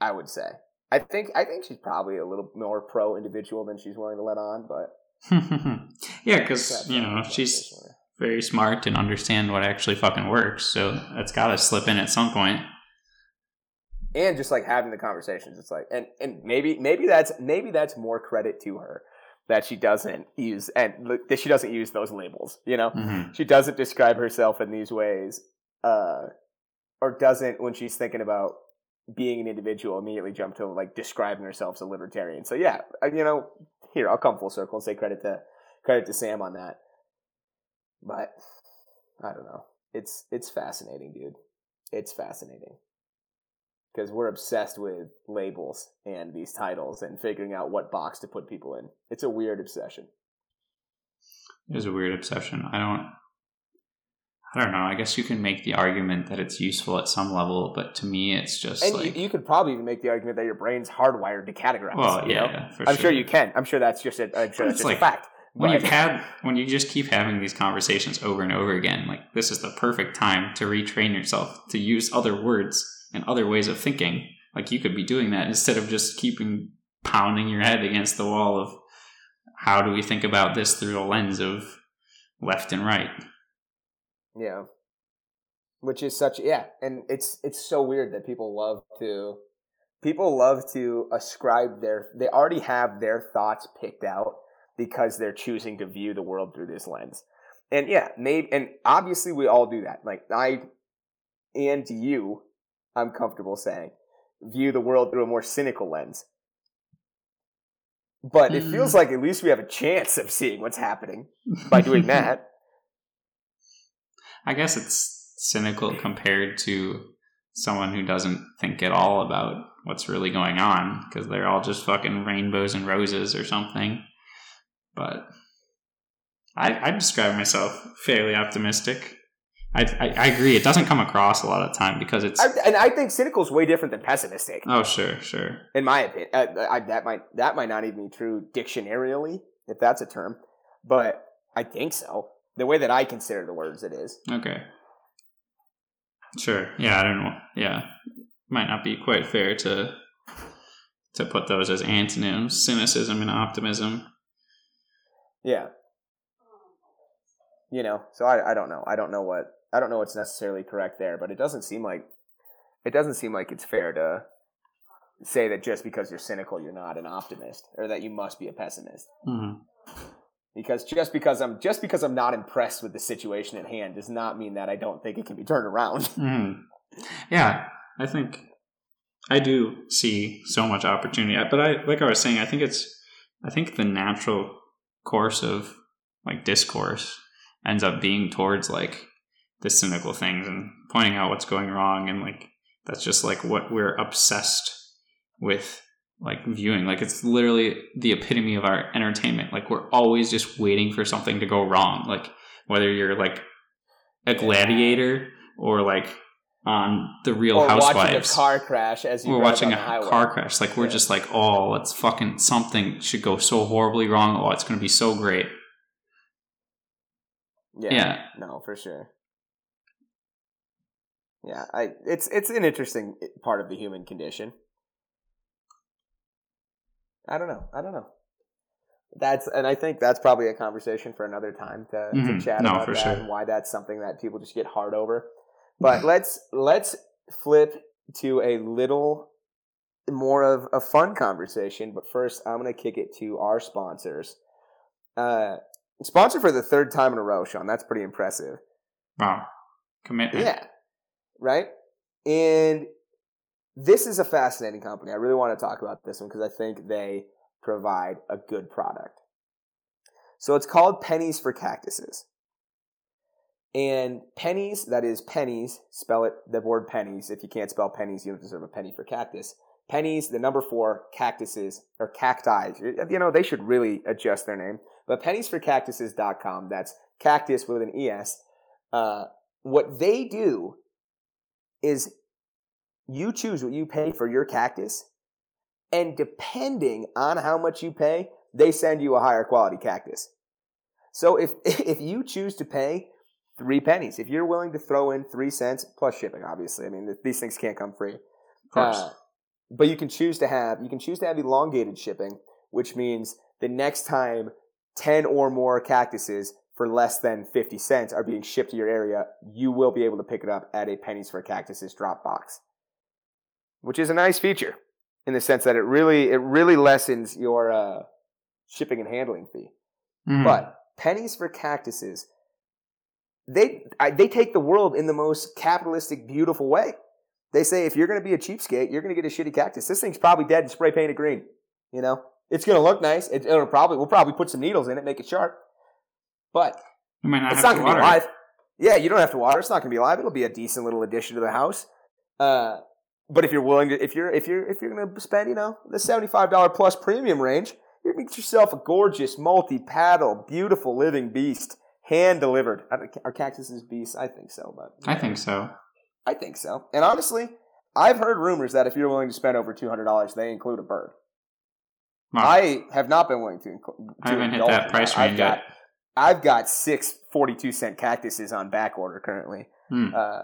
Speaker 1: I would say. I think I think she's probably a little more pro individual than she's willing to let on, but
Speaker 2: yeah, because you know she's very smart and understand what actually fucking works. So that's got to slip in at some point.
Speaker 1: And just like having the conversations, it's like, and and maybe maybe that's maybe that's more credit to her that she doesn't use and that she doesn't use those labels. You know,
Speaker 2: mm-hmm.
Speaker 1: she doesn't describe herself in these ways uh, or doesn't when she's thinking about being an individual immediately jump to like describing herself as a libertarian. So yeah, you know, here I'll come full circle and say credit to credit to Sam on that. But I don't know. It's it's fascinating, dude. It's fascinating because we're obsessed with labels and these titles and figuring out what box to put people in. It's a weird obsession.
Speaker 2: It is a weird obsession. I don't I don't know. I guess you can make the argument that it's useful at some level, but to me, it's just
Speaker 1: and
Speaker 2: like
Speaker 1: you, you could probably even make the argument that your brain's hardwired to categorize.
Speaker 2: Well,
Speaker 1: yeah,
Speaker 2: yeah
Speaker 1: I'm
Speaker 2: sure.
Speaker 1: sure. you can. I'm sure that's just a, I'm sure that's just
Speaker 2: like,
Speaker 1: a fact.
Speaker 2: When you've had, when you just keep having these conversations over and over again, like this is the perfect time to retrain yourself to use other words and other ways of thinking. Like you could be doing that instead of just keeping pounding your head against the wall of how do we think about this through the lens of left and right.
Speaker 1: Yeah which is such yeah and it's it's so weird that people love to people love to ascribe their they already have their thoughts picked out because they're choosing to view the world through this lens and yeah maybe and obviously we all do that like i and you i'm comfortable saying view the world through a more cynical lens but it
Speaker 2: Mm.
Speaker 1: feels like at least we have a chance of seeing what's happening by doing that.
Speaker 2: I guess it's cynical compared to someone who doesn't think at all about what's really going on because they're all just fucking rainbows and roses or something. But I, I describe myself fairly optimistic. I, I, I agree. It doesn't come across a lot of the time because it's.
Speaker 1: I, and I think cynical is way different than pessimistic,
Speaker 2: oh, sure, sure.
Speaker 1: in my opinion. Uh, I, that might that might not even be true dictionarially, if that's a term, but I think so. The way that I consider the words, it is.
Speaker 2: Okay. Sure. Yeah, I don't know. Yeah. Might not be quite fair to to put those as antonyms, cynicism and optimism.
Speaker 1: Yeah. You know, so I, I don't know. I don't know what I don't know what's necessarily correct there, but it doesn't seem like it doesn't seem like it's fair to say that just because you're cynical you're not an optimist or that you must be a pessimist.
Speaker 2: hmm
Speaker 1: Because just because I'm just because I'm not impressed with the situation at hand does not mean that I don't think it can be turned around.
Speaker 2: hmm Yeah, I think I do see so much opportunity, but I like I was saying, I think it's I think the natural course of like discourse ends up being towards like the cynical things and pointing out what's going wrong and like that's just like what we're obsessed with like viewing. Like it's literally the epitome of our entertainment. Like we're always just waiting for something to go wrong. Like whether you're like a gladiator or like on the real
Speaker 1: or watching a
Speaker 2: housewives.
Speaker 1: car crash as
Speaker 2: we're watching a car crash. Like we're
Speaker 1: Yeah.
Speaker 2: just like oh it's fucking something should go so horribly wrong. Oh it's going to be so great.
Speaker 1: Yeah.
Speaker 2: yeah.
Speaker 1: No, for sure. Yeah, I it's it's an interesting part of the human condition. I don't know. I don't know. That's and I think that's probably a conversation for another time to,
Speaker 2: Mhm.
Speaker 1: to chat
Speaker 2: No,
Speaker 1: about
Speaker 2: for
Speaker 1: that
Speaker 2: sure.
Speaker 1: and why that's something that people just get hard over. But let's let's flip to a little more of a fun conversation. But first, I'm going to kick it to our sponsors. Uh, sponsor for the third time in a row, Sean. That's pretty impressive.
Speaker 2: wow commitment
Speaker 1: Yeah. Right? And this is a fascinating company. I really want to talk about this one because I think they provide a good product. So it's called Pennies for Cactuses. And pennies, that is pennies, spell it the word pennies. If you can't spell pennies, you don't deserve a penny for cactus. Pennies, the number four, cactuses, or cacti. You know, they should really adjust their name. But penniesforcactuses.com, that's cactus with an ES. Uh, what they do is you choose what you pay for your cactus, and depending on how much you pay, they send you a higher quality cactus. So if if you choose to pay three pennies, if you're willing to throw in three cents plus shipping, obviously, I mean these things can't come free.
Speaker 2: of course
Speaker 1: Uh, but you can choose to have you can choose to have elongated shipping, which means the next time ten or more cactuses for less than fifty cents are being shipped to your area, you will be able to pick it up at a pennies for cactuses drop box, which is a nice feature in the sense that it really it really lessens your uh, shipping and handling fee.
Speaker 2: Mhm.
Speaker 1: But pennies for cactuses, they I, they take the world in the most capitalistic, beautiful way. They say if you're going to be a cheapskate, you're going to get a shitty cactus. This thing's probably dead and spray painted green. You know, it's going to look nice. It, it'll probably we'll probably put some needles in it, make it sharp, but
Speaker 2: you
Speaker 1: it's
Speaker 2: have
Speaker 1: not going to be live. Yeah, you don't have to water. It's not going to be live. It'll be a decent little addition to the house. Uh, but if you're willing to, if you're if you're if you're going to spend, you know, the seventy five dollar plus premium range, you're going to get yourself a gorgeous multi paddle, beautiful living beast, hand delivered. Are cactuses beasts? I think so, but
Speaker 2: I think so.
Speaker 1: I think so. And honestly, I've heard rumors that if you're willing to spend over two hundred dollars, they include a bird.
Speaker 2: Wow.
Speaker 1: I have not been willing to. include.
Speaker 2: I haven't hit that price range yet.
Speaker 1: I've got six 42 cent cactuses on back order currently.
Speaker 2: Hmm.
Speaker 1: Uh,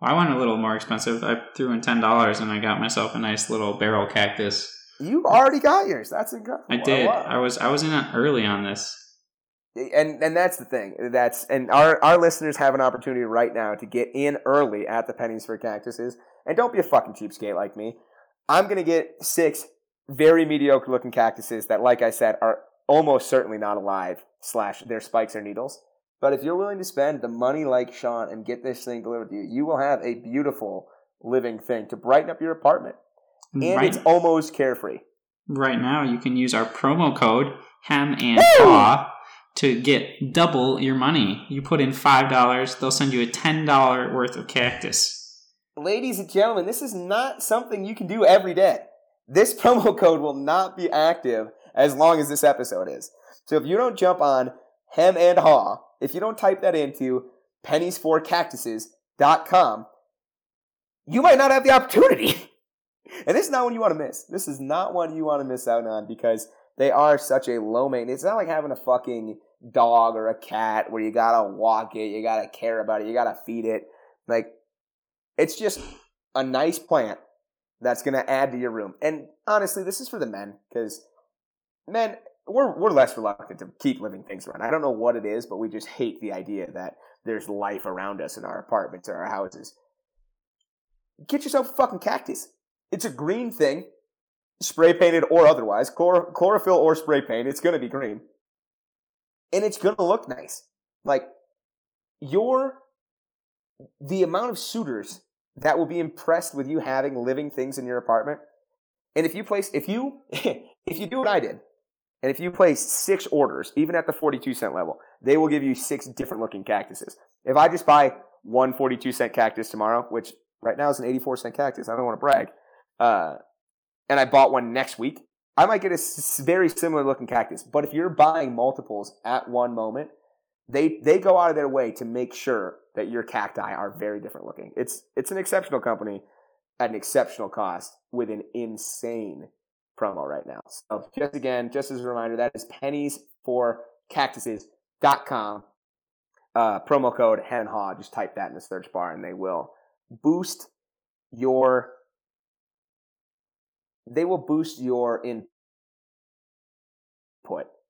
Speaker 2: I went a little more expensive. I threw in ten dollars and I got myself a nice little barrel cactus.
Speaker 1: you've already got yours. That's incredible.
Speaker 2: I did.
Speaker 1: Wow.
Speaker 2: I was I was in early on this.
Speaker 1: and and that's the thing. That's and our our listeners have an opportunity right now to get in early at the pennies for cactuses. And don't be a fucking cheapskate like me. I'm gonna get six very mediocre looking cactuses that, like I said, are almost certainly not alive. Slash, their spikes are needles. But if you're willing to spend the money like Sean and get this thing delivered to you, you will have a beautiful living thing to brighten up your apartment. And
Speaker 2: right,
Speaker 1: it's almost carefree.
Speaker 2: right now, you can use our promo code Hem and Haw to get double your money. You put in five dollars, they'll send you a ten dollar worth of cactus.
Speaker 1: Ladies and gentlemen, this is not something you can do every day. This promo code will not be active as long as this episode is. So if you don't jump on Hem and Haw, if you don't type that into penniesforcactuses.com, you might not have the opportunity. and this is not one you want to miss. This is not one you want to miss out on because they are such a low maintenance. It's not like having a fucking dog or a cat where you gotta walk it, you gotta care about it, you gotta feed it. Like, it's just a nice plant that's gonna add to your room. And honestly, this is for the men because men we're we're less reluctant to keep living things around. I don't know what it is, but we just hate the idea that there's life around us in our apartments or our houses. Get yourself a fucking cactus. It's a green thing, spray painted or otherwise, chlor- chlorophyll or spray paint. It's gonna be green, and it's gonna look nice. Like your the amount of suitors that will be impressed with you having living things in your apartment. And if you place, if you, if you do what I did, and if you place six orders, even at the 42 cent level, they will give you six different looking cactuses. If I just buy one 42 cent cactus tomorrow, which right now is an 84 cent cactus, I don't want to brag, uh, and I bought one next week, I might get a s- very similar looking cactus. But if you're buying multiples at one moment, they they go out of their way to make sure that your cacti are very different looking. It's it's an exceptional company at an exceptional cost with an insane promo right now. So just again, just as a reminder, that is pennies for cactuses.com. Uh, promo code hen haw. Just type that in the search bar and they will boost your they will boost your input,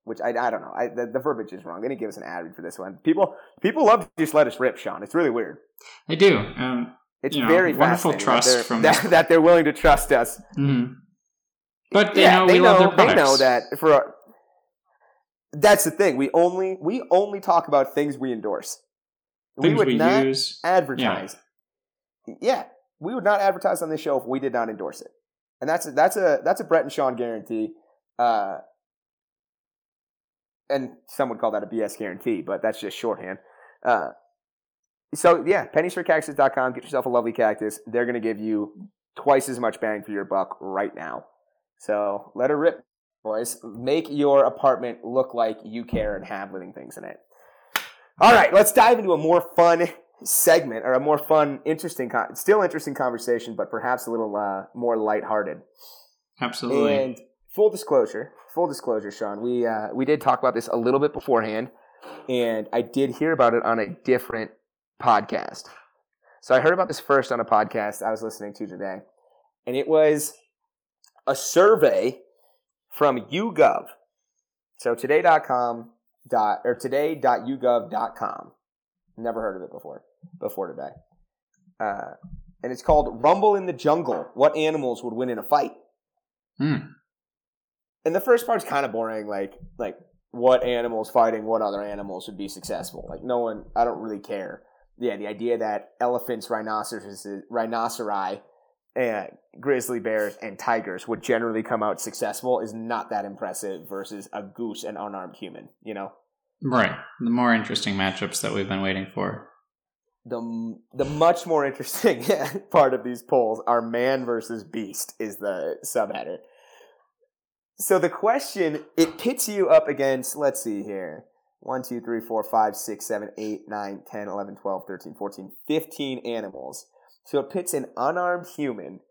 Speaker 1: which I, I don't know. I, the, the verbiage is wrong. They didn't give us an ad read for this one. People people love to just let us rip, Sean. It's really weird.
Speaker 2: They do. Um,
Speaker 1: It's
Speaker 2: You know,
Speaker 1: very
Speaker 2: wonderful trust
Speaker 1: that they're,
Speaker 2: from-
Speaker 1: that, that they're willing to trust us.
Speaker 2: mhm. But they
Speaker 1: yeah,
Speaker 2: know
Speaker 1: they
Speaker 2: we
Speaker 1: know they know that for our, that's the thing. We only we only talk about things we endorse.
Speaker 2: Things
Speaker 1: we would
Speaker 2: we
Speaker 1: not
Speaker 2: use.
Speaker 1: advertise. Yeah. we would not advertise on this show if we did not endorse it, and that's a, that's a that's a Brett and Sean guarantee. Uh, and some would call that a BS guarantee, but that's just shorthand. Uh, so yeah, penniesforcactus.com. Get yourself a lovely cactus. They're going to give you twice as much bang for your buck right now. So let her rip, boys. Make your apartment look like you care and have living things in it. All right, let's dive into a more fun segment or a more fun, interesting, con- still interesting conversation, but perhaps a little uh, more lighthearted.
Speaker 2: Absolutely.
Speaker 1: And full disclosure, full disclosure, Sean, we uh, we did talk about this a little bit beforehand, and I did hear about it on a different podcast. So I heard about this first on a podcast I was listening to today, and it was a survey from YouGov. So today.com dot or today.yougov.com. Never heard of it before before today. Uh, and it's called Rumble in the Jungle. What animals would win in a fight?
Speaker 2: Hmm.
Speaker 1: and the first part's kind of boring. Like like what animals fighting what other animals would be successful. Like no one, I don't really care. Yeah, the idea that elephants, rhinoceroses, rhinoceri, and grizzly bears and tigers would generally come out successful is not that impressive versus a goose and unarmed human. You know,
Speaker 2: Right. The more interesting matchups that we've been waiting for.
Speaker 1: the the much more interesting part of these polls are man versus beast is the subheader. So the question it pits you up against let's see here 1 2 3 4 5 6 7 8 9 10 11 12 13 14 15 animals. So it pits an unarmed human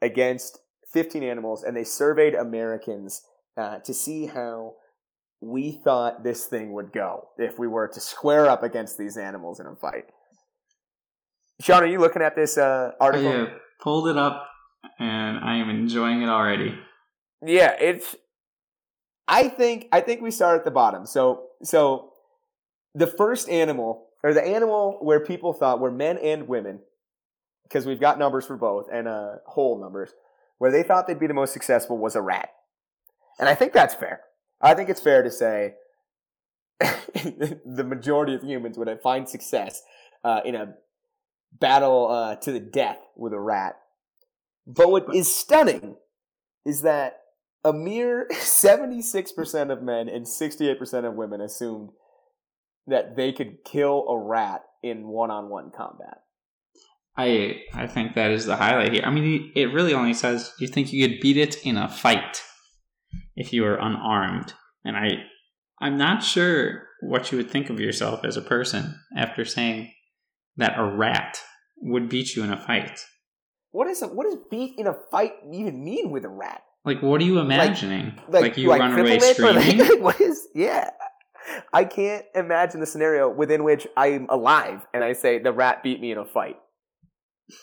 Speaker 1: against 15 animals and they surveyed Americans uh, to see how we thought this thing would go if we were to square up against these animals in a fight. Sean, are you looking at this uh,
Speaker 2: I
Speaker 1: article?
Speaker 2: have pulled it up and I am enjoying it already.
Speaker 1: Yeah, it's. I think I think we start at the bottom. So so, the first animal or the animal where people thought were men and women, because we've got numbers for both and uh, whole numbers, where they thought they'd be the most successful was a rat, and I think that's fair. I think it's fair to say the majority of humans would find success uh, in a battle uh, to the death with a rat. But what is stunning is that a mere 76% of men and 68% of women assumed that they could kill a rat in one-on-one combat.
Speaker 2: I I think that is the highlight here. I mean, it really only says you think you could beat it in a fight if you were unarmed, and I I'm not sure what you would think of yourself as a person after saying that a rat would beat you in a fight.
Speaker 1: What is a, what does beat in a fight even mean with a rat?
Speaker 2: Like, what are you imagining?
Speaker 1: Like, like,
Speaker 2: like you run away screaming?
Speaker 1: Like, what is? Yeah, I can't imagine the scenario within which I'm alive and I say the rat beat me in a fight.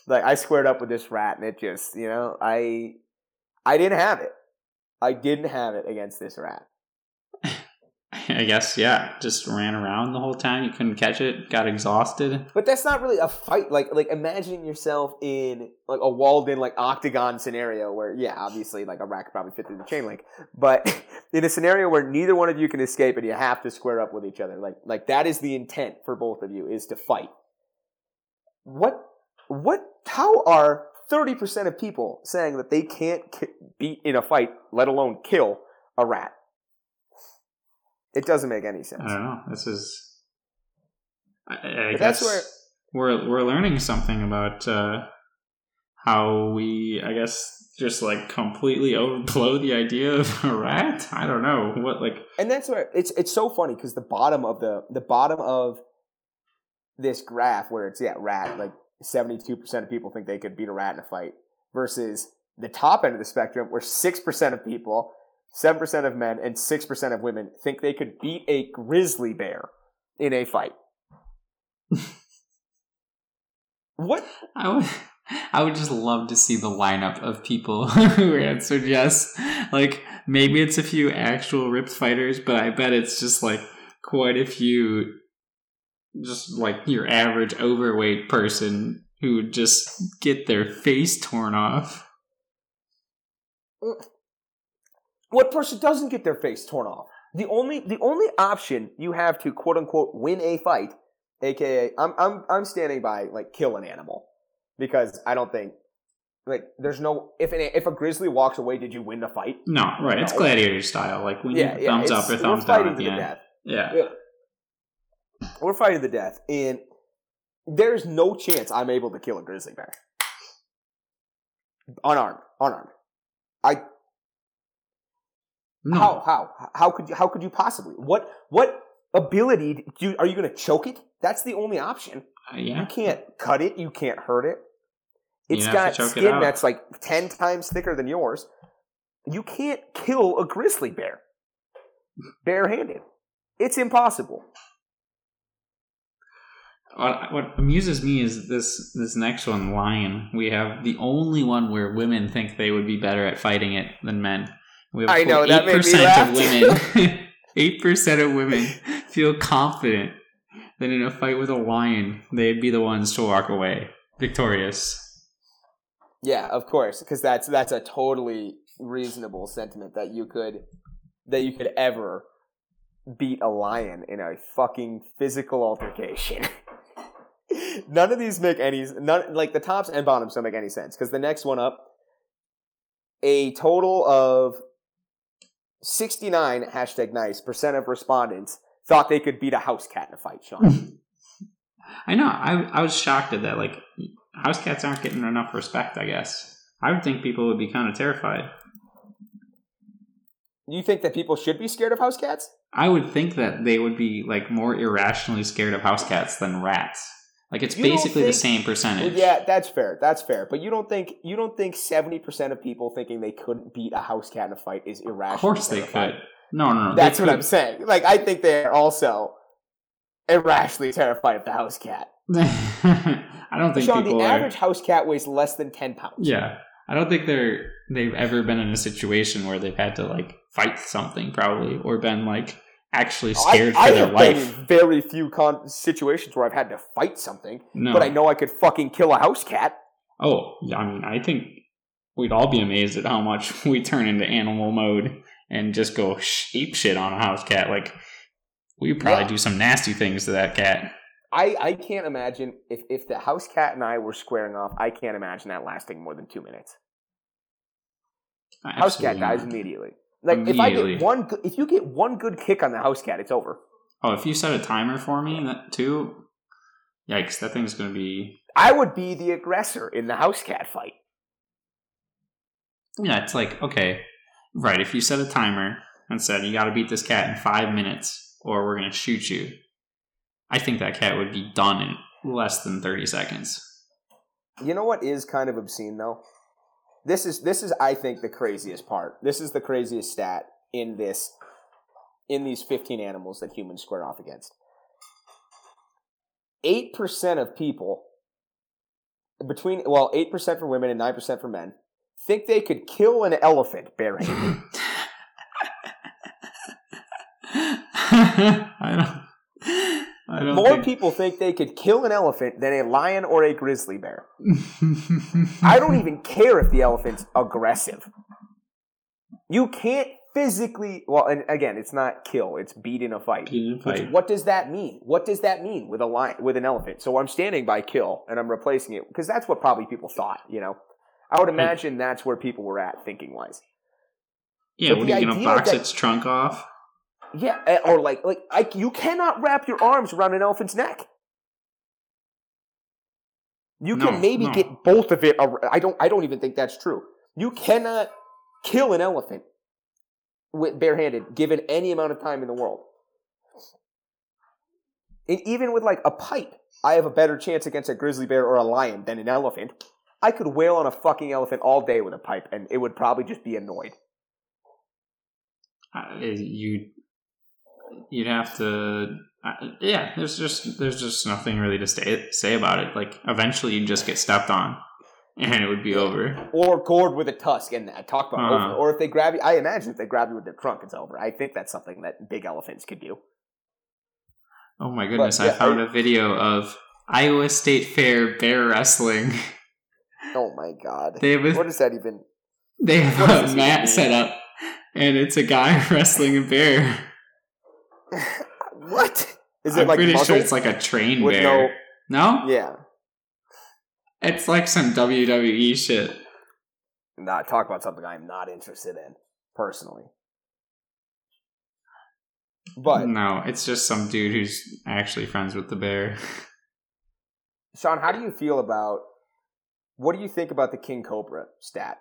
Speaker 1: Like I squared up with this rat and it just, you know, I, I didn't have it. I didn't have it against this rat.
Speaker 2: I guess, yeah. Just ran around the whole time. You couldn't catch it. Got exhausted.
Speaker 1: But that's not really a fight. Like, like imagining yourself in like a walled-in like octagon scenario where, yeah, obviously like a rat could probably fit through the chain link, but in a scenario where neither one of you can escape and you have to square up with each other, like, like that is the intent for both of you is to fight. What, what? How are thirty percent of people saying that they can't ki- beat in a fight, let alone kill a rat? It doesn't make any sense.
Speaker 2: I don't know. This is. I, I guess
Speaker 1: that's where-
Speaker 2: we're we're learning something about uh, how we, I guess, just like completely overblow the idea of a rat. I don't know what like.
Speaker 1: and that's where it's it's so funny because the bottom of the the bottom of this graph where it's yeah rat like 72% of people think they could beat a rat in a fight versus the top end of the spectrum where 6% of people 7% of men and 6% of women think they could beat a grizzly bear in a fight what
Speaker 2: I would, I would just love to see the lineup of people who answered yes. Like maybe it's a few actual ripped fighters, but I bet it's just like quite a few, just like your average overweight person who would just get their face torn off.
Speaker 1: what person doesn't get their face torn off? The only the only option you have to quote unquote win a fight, aka I'm I'm I'm standing by like kill an animal because I don't think like there's no if an, if a grizzly walks away, did you win the fight?
Speaker 2: No, right? It's gladiator style. Like we
Speaker 1: Yeah,
Speaker 2: need
Speaker 1: yeah.
Speaker 2: thumbs up or thumbs down at the
Speaker 1: the
Speaker 2: end.
Speaker 1: death.
Speaker 2: Yeah.
Speaker 1: Yeah. We're fighting to the death, and there's no chance I'm able to kill a grizzly bear unarmed. Unarmed. I
Speaker 2: No.
Speaker 1: How how how could you how could you possibly what what ability do you, are you going to choke it? That's the only option.
Speaker 2: Uh, yeah.
Speaker 1: You can't cut it. You can't hurt it.
Speaker 2: You
Speaker 1: It's
Speaker 2: have
Speaker 1: got
Speaker 2: choke it
Speaker 1: skin that's like ten times thicker than yours. You can't kill a grizzly bear barehanded. It's impossible.
Speaker 2: What, what amuses me is this this next one, lion. We have the only one where women think they would be better at fighting it than men. We have
Speaker 1: I know, that made me
Speaker 2: 8%
Speaker 1: laugh,
Speaker 2: of women. Eight percent of women feel confident that in a fight with a lion, they'd be the ones to walk away victorious.
Speaker 1: Yeah, of course, because that's that's a totally reasonable sentiment that you could that you could ever beat a lion in a fucking physical altercation. none of these make any none like the tops and bottoms don't make any sense because the next one up, a total of sixty nine hashtag nice percent of respondents thought they could beat a house cat in a fight. Sean,
Speaker 2: I know. I I was shocked at that. Like house cats aren't getting enough respect. I guess I would think people would be kind of terrified.
Speaker 1: you think that people should be scared of house cats?
Speaker 2: I would think that they would be like more irrationally scared of house cats than rats. Like it's
Speaker 1: You
Speaker 2: basically the
Speaker 1: think-
Speaker 2: same
Speaker 1: Well,
Speaker 2: percentage.
Speaker 1: yeah, that's fair. That's fair. But you don't think you don't think seventy percent of people thinking they couldn't beat a house cat in a fight is irrational?
Speaker 2: of course they could. No, no, no.
Speaker 1: That's what I'm saying. Like I think they're also irrationally terrified of the house cat.
Speaker 2: I don't think
Speaker 1: Sean, the
Speaker 2: are.
Speaker 1: average house cat weighs less than ten pounds.
Speaker 2: Yeah, I don't think they're they've ever been in a situation where they've had to like fight something probably or been like actually scared
Speaker 1: I,
Speaker 2: for
Speaker 1: I
Speaker 2: their life.
Speaker 1: in very few con- situations where I've had to fight something,
Speaker 2: No,
Speaker 1: but I know I could fucking kill a house cat.
Speaker 2: Oh, yeah, I mean, I think we'd all be amazed at how much we turn into animal mode and just go ape shit on a house cat. Like, we probably
Speaker 1: Yeah.
Speaker 2: do some nasty things to that cat.
Speaker 1: I, I can't imagine if, if the house cat and I were squaring off, I can't imagine that lasting more than two minutes. House cat
Speaker 2: Absolutely
Speaker 1: dies
Speaker 2: not.
Speaker 1: immediately. Like if I get one, if you get one good kick on the house cat, it's over.
Speaker 2: Oh, if you set a timer for me, that too. Yikes! That thing's gonna be.
Speaker 1: I would be the aggressor in the house cat fight.
Speaker 2: Yeah, it's like okay, right. If you set a timer and said you got to beat this cat in five minutes, or we're gonna shoot you, I think that cat would be done in less than thirty seconds.
Speaker 1: You know what is kind of obscene though? This is this is I think the craziest part. This is the craziest stat in this in these 15 animals that humans square off against. 8% of people between well, 8% for women and 9% for men think they could kill an elephant barehanded.
Speaker 2: I don't.
Speaker 1: More
Speaker 2: think-
Speaker 1: people think they could kill an elephant than a lion or a grizzly bear. I don't even care if the elephant's aggressive. You can't physically. Well, and again, it's not kill; it's beat in a fight.
Speaker 2: Beat in a
Speaker 1: Which- what does that mean? What does that mean with a lion with an elephant? So I'm standing by kill, and I'm replacing it because that's what probably people thought. You know, I would imagine that's where people were at thinking wise.
Speaker 2: Yeah,
Speaker 1: But
Speaker 2: what are you gonna box
Speaker 1: that-
Speaker 2: its trunk off?
Speaker 1: Yeah, eh, or like like I, you cannot wrap your arms around an elephant's neck. You can
Speaker 2: No,
Speaker 1: maybe
Speaker 2: no.
Speaker 1: get both of it. I don't. I don't even think that's true. You cannot kill an elephant with barehanded, given any amount of time in the world. And even with like a pipe, I have a better chance against a grizzly bear or a lion than an elephant. I could wail on a fucking elephant all day with a pipe, and it would probably just be annoyed.
Speaker 2: Uh, you you'd have to uh, yeah there's just there's just nothing really to say say about it like eventually you'd just get stepped on and it would be over
Speaker 1: or gored with a tusk and uh, talk about
Speaker 2: Uh-huh.
Speaker 1: over. Or if they grab you, I imagine if they grab you with their trunk, it's over. I think that's something that big elephants could do.
Speaker 2: oh my goodness
Speaker 1: yeah,
Speaker 2: i found
Speaker 1: I-
Speaker 2: a video of iowa state fair bear wrestling
Speaker 1: Oh my god!
Speaker 2: they have
Speaker 1: what
Speaker 2: a,
Speaker 1: does that even?
Speaker 2: they have a mat set up and it's a guy wrestling a bear
Speaker 1: what is it
Speaker 2: i'm
Speaker 1: like?
Speaker 2: pretty sure it's like a train
Speaker 1: with
Speaker 2: bear no
Speaker 1: Yeah.
Speaker 2: it's like some wwe shit
Speaker 1: Not talk about something I'm not interested in personally. But
Speaker 2: no it's just some dude who's actually friends with the bear
Speaker 1: Sean, how do you feel about? What do you think about the king cobra stat?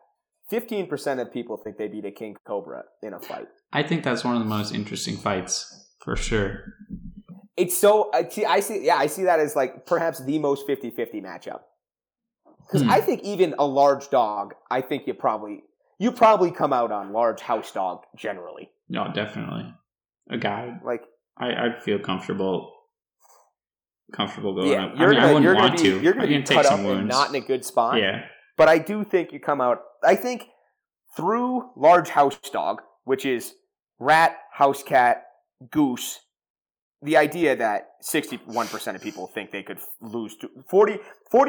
Speaker 1: Fifteen percent of people think they beat a king cobra in a fight.
Speaker 2: I think that's one of the most interesting fights for sure.
Speaker 1: It's so I see. I see. Yeah, I see that as like perhaps the most 50-50 matchup. Because
Speaker 2: Hmm.
Speaker 1: I think even a large dog, I think you probably you probably come out on large house dog generally.
Speaker 2: No, definitely. A guy,
Speaker 1: Like
Speaker 2: I, I'd feel comfortable, comfortable going
Speaker 1: yeah,
Speaker 2: up. I
Speaker 1: you're
Speaker 2: mean,
Speaker 1: gonna
Speaker 2: wouldn't
Speaker 1: you're
Speaker 2: want
Speaker 1: be
Speaker 2: to.
Speaker 1: you're gonna be
Speaker 2: take
Speaker 1: cut up
Speaker 2: some
Speaker 1: and
Speaker 2: wounds.
Speaker 1: not in a good spot.
Speaker 2: yeah,
Speaker 1: But I do think you come out. I think through large house dog, which is rat, house cat, goose. The idea that 61% of people think they could lose to 40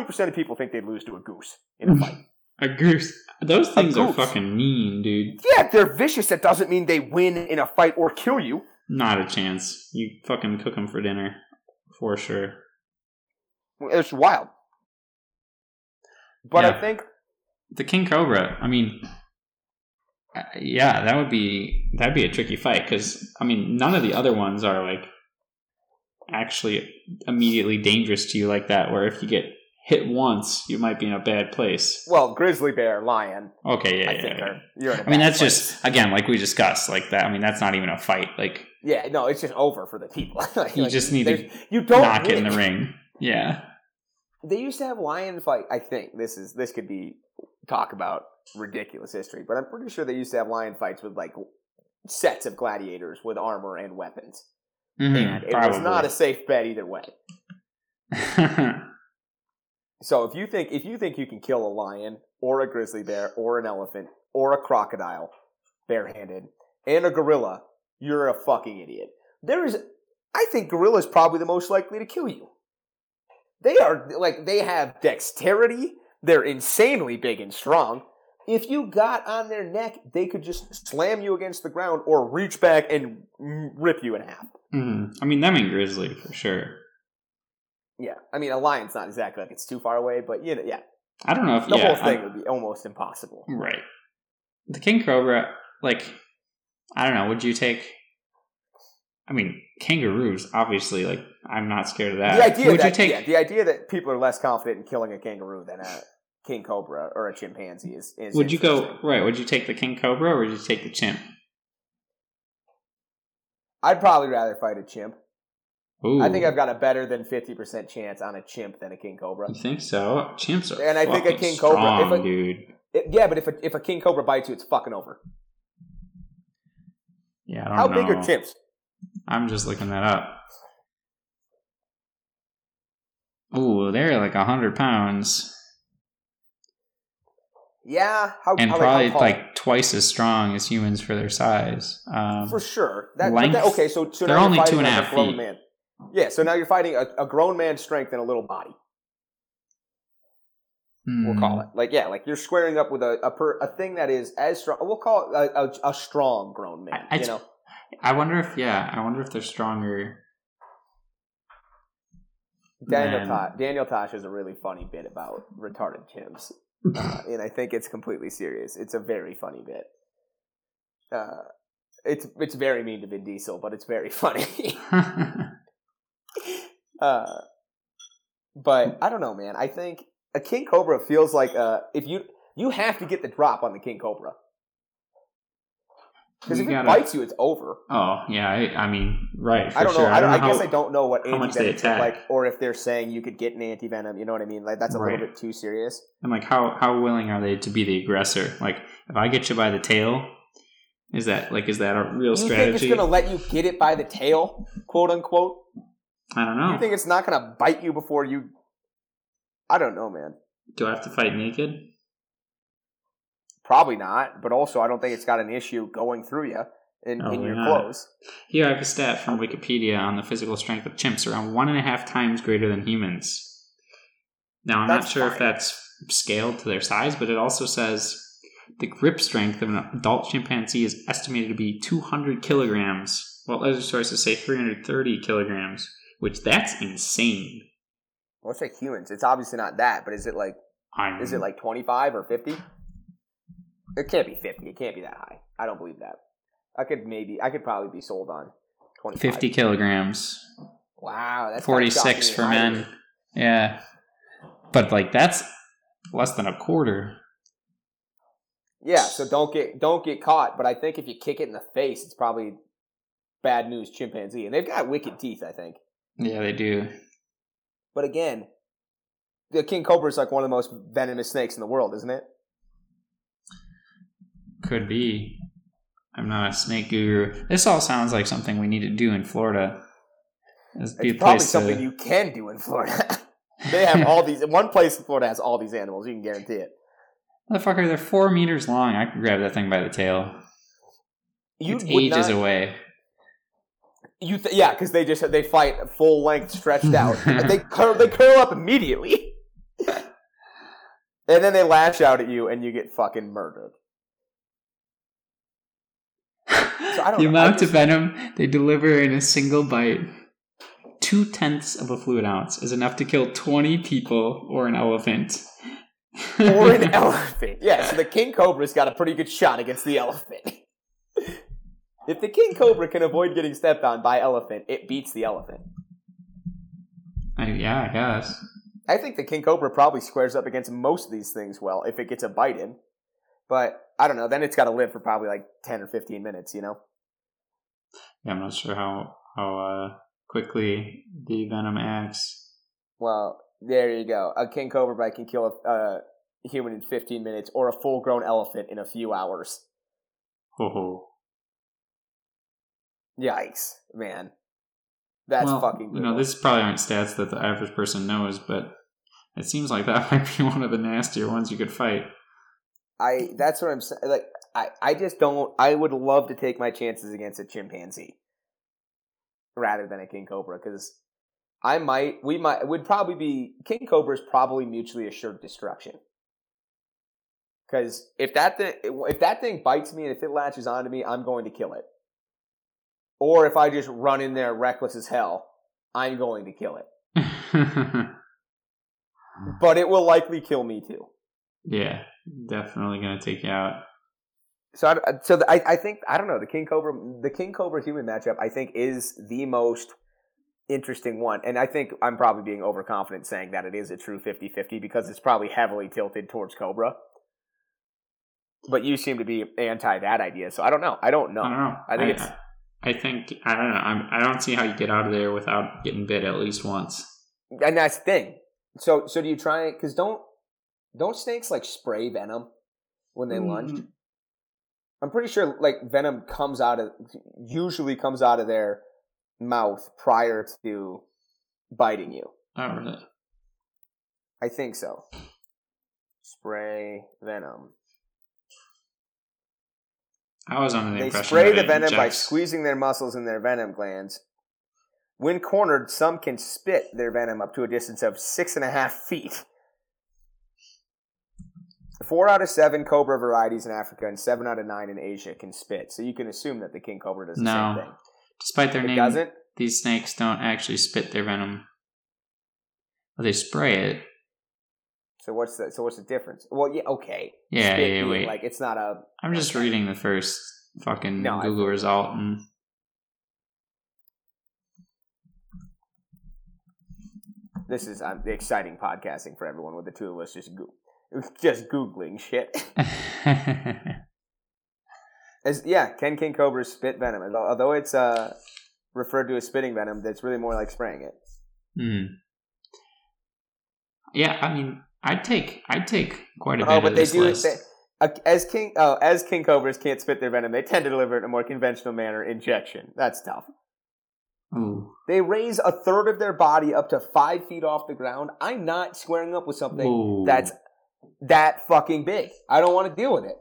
Speaker 1: percent of people think they'd lose to a goose in a fight.
Speaker 2: a goose. Those things are fucking mean, dude.
Speaker 1: yeah, they're vicious. That doesn't mean they win in a fight or kill you.
Speaker 2: Not a chance. You fucking cook them for dinner, for sure.
Speaker 1: It's wild. But
Speaker 2: Yeah.
Speaker 1: I think
Speaker 2: The king cobra. I mean, yeah, that would be that'd be a tricky fight because I mean, none of the other ones are like actually immediately dangerous to you like that. Where if you get hit once, you might be in a bad place.
Speaker 1: well, grizzly bear, lion.
Speaker 2: Okay, yeah,
Speaker 1: I
Speaker 2: yeah.
Speaker 1: think
Speaker 2: yeah.
Speaker 1: are you're
Speaker 2: I mean, that's
Speaker 1: place.
Speaker 2: just again like we discussed, like that. I mean, that's not even a fight. Like
Speaker 1: yeah. No, it's just over for the people. Like-
Speaker 2: You
Speaker 1: like,
Speaker 2: just need to
Speaker 1: you don't
Speaker 2: knock it in the ring. Yeah.
Speaker 1: They used to have lion fight. I think this is this could be talk about ridiculous history, but I'm pretty sure they used to have lion fights with like sets of gladiators with armor and weapons,
Speaker 2: Mhm,
Speaker 1: and it was not a safe bet either way. So if you think if you think you can kill a lion or a grizzly bear or an elephant or a crocodile barehanded and a gorilla, you're a fucking idiot. There is I think gorillas probably the most likely to kill you. They are like they have dexterity, they're insanely big and strong. If you got on their neck, they could just slam you against the ground or reach back and rip you in half.
Speaker 2: Mhm. I mean, them and grizzly for sure.
Speaker 1: Yeah, I mean a lion's not exactly like it's too far away, but you know, yeah,
Speaker 2: I don't know if
Speaker 1: the
Speaker 2: yeah,
Speaker 1: whole thing
Speaker 2: I-
Speaker 1: would be almost impossible.
Speaker 2: right. the king cobra, like I don't know, would you take? I mean, kangaroos. Obviously, like I'm not scared of that.
Speaker 1: The idea
Speaker 2: would
Speaker 1: that
Speaker 2: you take?
Speaker 1: yeah, the idea that people are less confident in killing a kangaroo than a king cobra or a chimpanzee is. is
Speaker 2: would you go right? Would you take the king cobra or would you take the chimp?
Speaker 1: I'd probably rather fight a chimp.
Speaker 2: Ooh,
Speaker 1: I think I've got a better than fifty percent chance on a chimp than a king cobra.
Speaker 2: You think so? Chimps are
Speaker 1: And I think a king cobra- if a-
Speaker 2: dude.
Speaker 1: It- yeah, but if a, if a king cobra bites you, it's fucking over.
Speaker 2: Yeah, I don't
Speaker 1: How
Speaker 2: know.
Speaker 1: big are chimps?
Speaker 2: I'm just looking that up. Ooh, they're like a hundred pounds,
Speaker 1: Yeah, how
Speaker 2: and
Speaker 1: how,
Speaker 2: probably
Speaker 1: how
Speaker 2: like twice as strong as humans for their size. Um,
Speaker 1: for sure. That,
Speaker 2: length,
Speaker 1: that- okay, so, so
Speaker 2: they're only two and a
Speaker 1: grown
Speaker 2: feet.
Speaker 1: Man. Yeah, so now you're fighting a, a grown man's strength in a little body. We'll
Speaker 2: hmm.
Speaker 1: call it like yeah, like you're squaring up with a a, per, a thing that is as strong. We'll call it a, a, a strong grown man.
Speaker 2: I- I
Speaker 1: you know,
Speaker 2: I wonder if yeah, I wonder if they're stronger.
Speaker 1: Daniel Tosh, Daniel Tosh has a really funny bit about retarded chimps, uh, and I think it's completely serious. It's a very funny bit. Uh, it's it's very mean to Vin Diesel, but it's very funny. uh, but I don't know, man. I think a king cobra feels like uh, if you you have to get the drop on the king cobra because if
Speaker 2: gotta-
Speaker 1: it bites you, it's over.
Speaker 2: oh yeah, I, I mean, right. For
Speaker 1: I don't
Speaker 2: sure.
Speaker 1: know. I, don't, I,
Speaker 2: know
Speaker 1: guess
Speaker 2: how-
Speaker 1: I don't know what
Speaker 2: how much they
Speaker 1: anti venom
Speaker 2: attack.
Speaker 1: like, or if they're saying you could get an anti venom. You know what I mean? Like that's a
Speaker 2: Right.
Speaker 1: little bit too serious.
Speaker 2: And like, how how willing are they to be the aggressor? Like, if I get you by the tail, is that like is that a real
Speaker 1: You think it's gonna let you get it by the tail, quote unquote?
Speaker 2: I don't know.
Speaker 1: You think it's not gonna bite you before you? I don't know, man.
Speaker 2: Do I have to fight naked?
Speaker 1: Probably not. But also, I don't think it's got an issue going through you in, in your
Speaker 2: not.
Speaker 1: clothes.
Speaker 2: Here I have a stat from Wikipedia on the physical strength of chimps, around one and a half times greater than humans. Now I'm not
Speaker 1: That's
Speaker 2: sure if that's scaled to their size, but it also says the grip strength of an adult chimpanzee is estimated to be 200 kilograms, while other sources say 330 kilograms, which that's insane.
Speaker 1: Well, it's like humans. It's obviously not that, but is it like
Speaker 2: I'm,
Speaker 1: is it like twenty five or fifty? It can't be fifty. It can't be that high. I don't believe that. I could maybe. I could probably be sold on twenty
Speaker 2: 50 kilograms?
Speaker 1: Wow, that's kinda
Speaker 2: 46 for
Speaker 1: high
Speaker 2: men. Yeah. But like that's less than a quarter.
Speaker 1: Yeah, so don't get don't get caught. But I think if you kick it in the face, it's probably bad news chimpanzee, and they've got wicked teeth. I think.
Speaker 2: Yeah, they do.
Speaker 1: But again, the king cobra is like one of the most venomous snakes in the world, isn't it?
Speaker 2: Could be. I'm not a snake guru. This all sounds like something we need to do in Florida. This be a
Speaker 1: It's probably something
Speaker 2: to,
Speaker 1: you can do in Florida. they have all these. One place in Florida has all these animals. You can guarantee it.
Speaker 2: Motherfucker, they're four meters long. I can grab that thing by the tail.
Speaker 1: You
Speaker 2: it's ages
Speaker 1: not-
Speaker 2: away.
Speaker 1: You th- yeah, because they just they fight full length, stretched out. They curl, they curl up immediately, and then they lash out at you, and you get fucking murdered. I don't
Speaker 2: the
Speaker 1: know,
Speaker 2: amount
Speaker 1: just-
Speaker 2: of venom they deliver in a single bite, two tenths of a fluid ounce, is enough to kill 20 people or an elephant.
Speaker 1: or an elephant. Yeah, so the king cobra's got a pretty good shot against the elephant. if the king cobra can avoid getting stepped on by elephant, it beats the elephant.
Speaker 2: I, yeah, I guess.
Speaker 1: I think the king cobra probably squares up against most of these things well if it gets a bite in. But I don't know. Then it's got to live for probably like ten or fifteen minutes. You know.
Speaker 2: Yeah, I'm not sure how how uh, quickly the venom acts.
Speaker 1: Well, there you go. A king cobra bite can kill a, a human in fifteen minutes, or a full-grown elephant in a few hours.
Speaker 2: Ho ho.
Speaker 1: Yikes, man. That's
Speaker 2: well,
Speaker 1: fucking.
Speaker 2: You know,
Speaker 1: brutal.
Speaker 2: this probably aren't stats that the average person knows, but it seems like that might be one of the nastier ones you could fight.
Speaker 1: I that's what I'm saying. Like I, I just don't. I would love to take my chances against a chimpanzee rather than a king cobra because I might. We might. Would probably be king cobra is probably mutually assured destruction. Because if that thing, if that thing bites me and if it latches onto me, I'm going to kill it. Or if I just run in there reckless as hell, I'm going to kill it. But it will likely kill me too.
Speaker 2: Yeah, definitely gonna take you out.
Speaker 1: So, I, so the, I, I think I don't know the king cobra the king cobra human matchup. I think is the most interesting one, and I think I'm probably being overconfident saying that it is a true 50-50 because it's probably heavily tilted towards cobra. But you seem to be anti that idea, so I don't know. I don't know.
Speaker 2: I don't know.
Speaker 1: I think
Speaker 2: I,
Speaker 1: it's
Speaker 2: I think I don't know. I'm, I don't see how you get out of there without getting bit at least once.
Speaker 1: and that's the thing. So so do you try it? Because don't don't snakes like spray venom when they lunge?
Speaker 2: Mm,
Speaker 1: I'm pretty sure like venom comes out of usually comes out of their mouth prior to biting you.
Speaker 2: Oh, really?
Speaker 1: I think so. Spray venom.
Speaker 2: I was under the
Speaker 1: They
Speaker 2: impression
Speaker 1: spray the venom by squeezing their muscles in their venom glands. When cornered, some can spit their venom up to a distance of six and a half feet. Four out of seven cobra varieties in Africa and seven out of nine in Asia can spit. So you can assume that the king cobra does the
Speaker 2: No.
Speaker 1: same thing.
Speaker 2: Despite their
Speaker 1: It
Speaker 2: name,
Speaker 1: doesn't.
Speaker 2: these snakes don't actually spit their venom. Well, they spray it.
Speaker 1: So what's the so what's the difference? Well, yeah, okay.
Speaker 2: Yeah,
Speaker 1: Spit
Speaker 2: yeah, wait.
Speaker 1: Like it's not a.
Speaker 2: I'm just reading the first fucking
Speaker 1: No, I-
Speaker 2: Google result, and
Speaker 1: This is um, exciting podcasting for everyone with the two of us just go- just googling shit. As, yeah, Ken King Cobra's spit venom. Although- Although it's uh, referred to as spitting venom, that's really more like spraying it.
Speaker 2: Hmm. Yeah, I mean, I'd take I'd take quite a bit
Speaker 1: Oh,
Speaker 2: of
Speaker 1: but they
Speaker 2: this
Speaker 1: do
Speaker 2: list.
Speaker 1: they, uh, as king. Oh, as king cobras can't spit their venom, they tend to deliver it in a more conventional manner, injection. That's tough.
Speaker 2: Ooh.
Speaker 1: They raise a third of their body up to five feet off the ground. I'm not squaring up with something
Speaker 2: Ooh.
Speaker 1: that's that fucking big. I don't want to deal with it.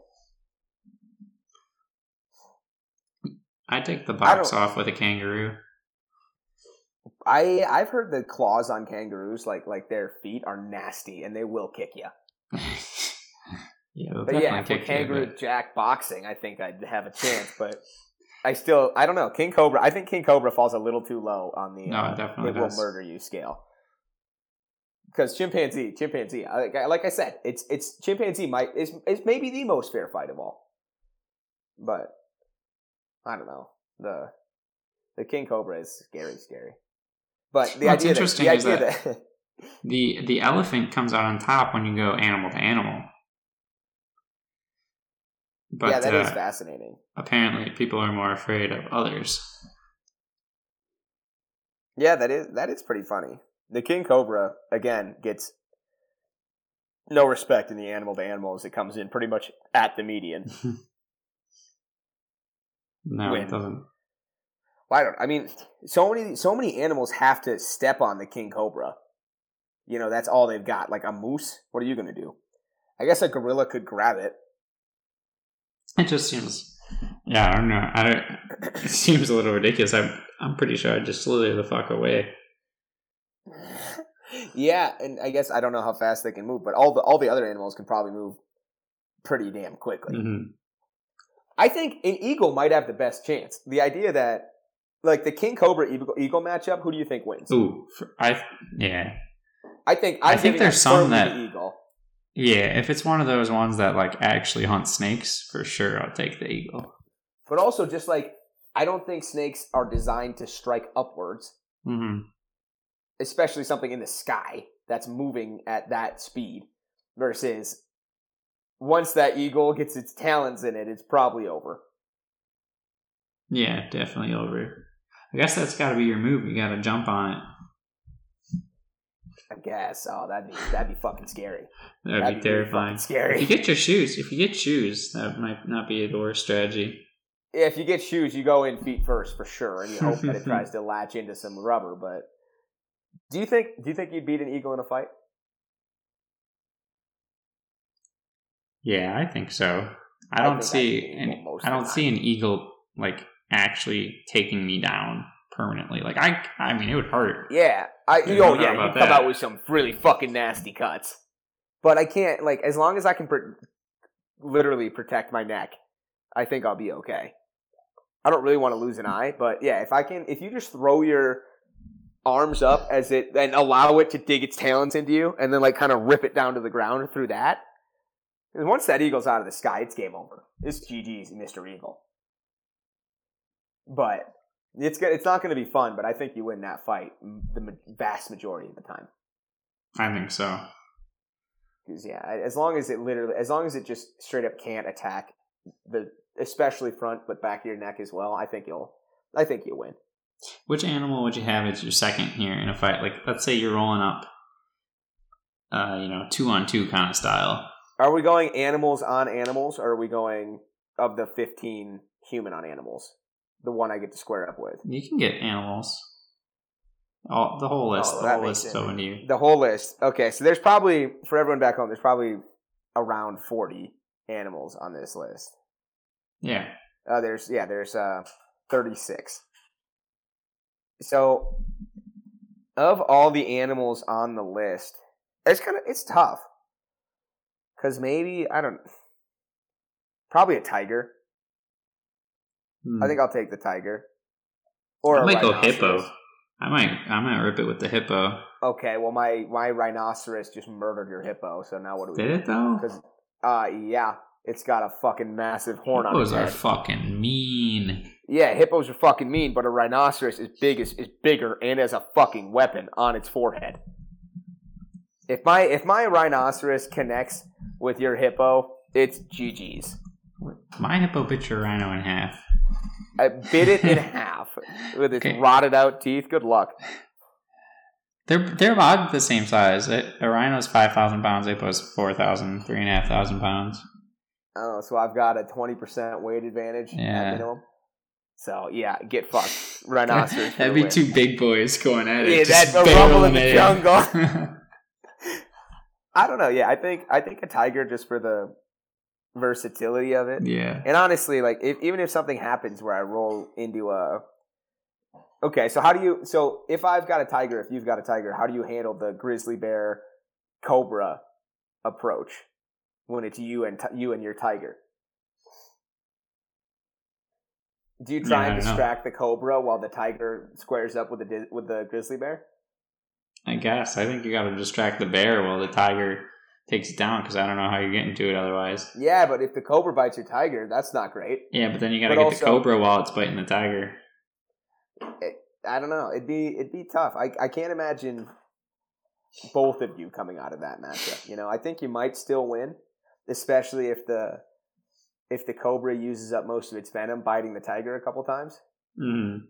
Speaker 2: I'd take the box off with a kangaroo.
Speaker 1: I I've heard the claws on kangaroos, like like their feet, are nasty and they will kick you.
Speaker 2: yeah,
Speaker 1: But yeah,
Speaker 2: you,
Speaker 1: kangaroo
Speaker 2: but-
Speaker 1: jack boxing, I think I'd have a chance. But I still, I don't know. King Cobra, I think King Cobra falls a little too low on the
Speaker 2: No,
Speaker 1: uh,
Speaker 2: it definitely
Speaker 1: it will murder you scale. Because chimpanzee, chimpanzee, like, I- like I said, it's it's chimpanzee might is is maybe the most fair fight of all. But I don't know the the King Cobra is scary, scary. But the
Speaker 2: What's
Speaker 1: idea
Speaker 2: interesting
Speaker 1: that,
Speaker 2: is
Speaker 1: the idea that,
Speaker 2: The the elephant comes out on top when you go animal to animal. But
Speaker 1: yeah, that is
Speaker 2: uh,
Speaker 1: fascinating.
Speaker 2: apparently people are more afraid of others.
Speaker 1: Yeah, that is that is pretty funny. The king cobra again gets no respect in the animal to animal as it comes in pretty much at the median.
Speaker 2: No,
Speaker 1: When-
Speaker 2: it doesn't.
Speaker 1: Well, I don't. I mean, so many so many animals have to step on the king cobra. You know, that's all they've got. Like a moose, what are you going to do? I guess a gorilla could grab it.
Speaker 2: It just seems. Yeah, I don't know. I don't, it seems a little ridiculous. I'm I'm pretty sure I'd just slither the fuck away.
Speaker 1: yeah, and I guess I don't know how fast they can move, but all the all the other animals can probably move pretty damn quickly.
Speaker 2: hmm
Speaker 1: I think an eagle might have the best chance. The idea that, like the king cobra eagle, eagle matchup, who do you think wins?
Speaker 2: Ooh, I yeah
Speaker 1: I think
Speaker 2: I
Speaker 1: I'm
Speaker 2: think there's some that-
Speaker 1: eagle.
Speaker 2: yeah. If it's one of those ones that like actually hunt snakes, for sure I'll take the eagle.
Speaker 1: But also, just like I don't think snakes are designed to strike upwards,
Speaker 2: hmm
Speaker 1: especially something in the sky that's moving at that speed. Versus, once that eagle gets its talons in it, it's probably over.
Speaker 2: Yeah, definitely over. I guess that's got to be your move. You got to jump on it.
Speaker 1: I guess. Oh, that'd be that'd be fucking scary.
Speaker 2: That'd,
Speaker 1: That'd
Speaker 2: be
Speaker 1: really
Speaker 2: terrifying.
Speaker 1: scary.
Speaker 2: If you get your shoes, if you get shoes, that might not be a worst strategy.
Speaker 1: if you get shoes, you go in feet first for sure, and you hope that it tries to latch into some rubber. But do you think do you think you'd beat an eagle in a fight?
Speaker 2: Yeah, I think so. I
Speaker 1: I
Speaker 2: don't see
Speaker 1: I'd an
Speaker 2: I don't see an eagle like actually taking me down permanently. Like I, I mean, it would hurt.
Speaker 1: Yeah, I
Speaker 2: I
Speaker 1: oh yeah, you come
Speaker 2: that.
Speaker 1: out with some really fucking nasty cuts. But I can't like as long as I can pr- literally protect my neck, I think I'll be okay. I don't really want to lose an eye, but yeah, if I can, if you just throw your arms up as it and allow it to dig its talons into you, and then like kind of rip it down to the ground through that, 'Cause once that eagle's out of the sky, it's game over. It's GG's, Mr. Eagle. But it's go- it's not going to be fun. But I think you win that fight the vast majority of the time.
Speaker 2: I think so.
Speaker 1: Because yeah, as long as it literally, as long as it just straight up can't attack the, especially front but back of your neck as well, I think you'll, I think you'll win.
Speaker 2: Which animal would you have as your second here in a fight? Like, let's say you're rolling up, uh, you know, two on two kind of style.
Speaker 1: Are we going animals on animals, or are we going of the fifteen human on animals? The one I get to square up with.
Speaker 2: You can get animals. All the whole list.
Speaker 1: Oh,
Speaker 2: the whole list is
Speaker 1: sense.
Speaker 2: open to you.
Speaker 1: The whole list. Okay, so there's probably for everyone back home, there's probably around forty animals on this list.
Speaker 2: Yeah.
Speaker 1: Uh, there's yeah, there's uh, 36. So, of all the animals on the list, it's kind of it's tough because maybe I don't. Probably a tiger. I think I'll take the tiger. Or
Speaker 2: I I
Speaker 1: a
Speaker 2: might go hippo. I might. I might rip it with the hippo.
Speaker 1: Okay, well my my rhinoceros just murdered your hippo, so now what do we?
Speaker 2: Did it though?
Speaker 1: Because uh yeah, it's got a fucking massive horn on its
Speaker 2: Hippos are fucking mean.
Speaker 1: Yeah, hippos are fucking mean, but a rhinoceros is big is, is bigger and has a fucking weapon on its forehead. If my if my rhinoceros connects with your hippo, it's GG's.
Speaker 2: My hippo bit your rhino in half.
Speaker 1: I bit it in half with its
Speaker 2: Okay.
Speaker 1: rotted out teeth. Good luck.
Speaker 2: They're they're about the same size. A a rhino's five thousand pounds. A hippo's four thousand, three and a half thousand pounds.
Speaker 1: Oh, so I've got a twenty percent weight advantage
Speaker 2: Yeah.
Speaker 1: So yeah, get fucked, rhinoceros.
Speaker 2: That'd be
Speaker 1: win.
Speaker 2: two big boys going at it.
Speaker 1: Yeah,
Speaker 2: just
Speaker 1: a rumble in the jungle. I don't know. Yeah, I think I think a tiger just for the versatility of it.
Speaker 2: yeah.
Speaker 1: And honestly, like if, even if something happens where I roll into a Okay, so how do you so if I've got a tiger, if you've got a tiger, how do you handle the grizzly bear cobra approach when it's you and ti- you and your tiger? Do you try
Speaker 2: I
Speaker 1: and distract the cobra while the tiger squares up with the with the grizzly bear?
Speaker 2: I guess. I think you got to distract the bear while the tiger takes it down because I don't know how you get into it otherwise.
Speaker 1: Yeah, but if the cobra bites your tiger, that's not great.
Speaker 2: Yeah, but then you got to get
Speaker 1: also-
Speaker 2: the cobra while it's biting the tiger.
Speaker 1: I don't know. It'd be it'd be tough. I I can't imagine both of you coming out of that matchup. You know, I think you might still win, especially if the if the cobra uses up most of its venom biting the tiger a couple times.
Speaker 2: Mm.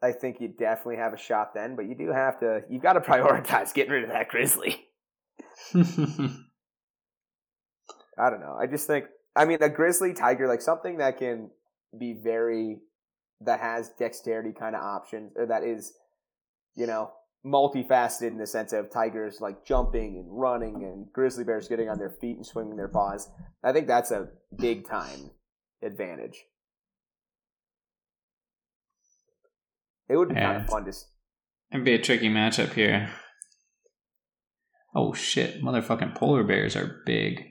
Speaker 1: I think you definitely have a shot then, but you do have to you've got to prioritize getting rid of that grizzly. I don't know. I just think I mean a grizzly tiger like something that can be very that has dexterity kind of options or that is you know multifaceted in the sense of tigers like jumping and running and grizzly bears getting on their feet and swinging their paws. I think that's a big time advantage. It would be kind of fun to
Speaker 2: It'd be a tricky matchup here. Oh shit! Motherfucking polar bears are big.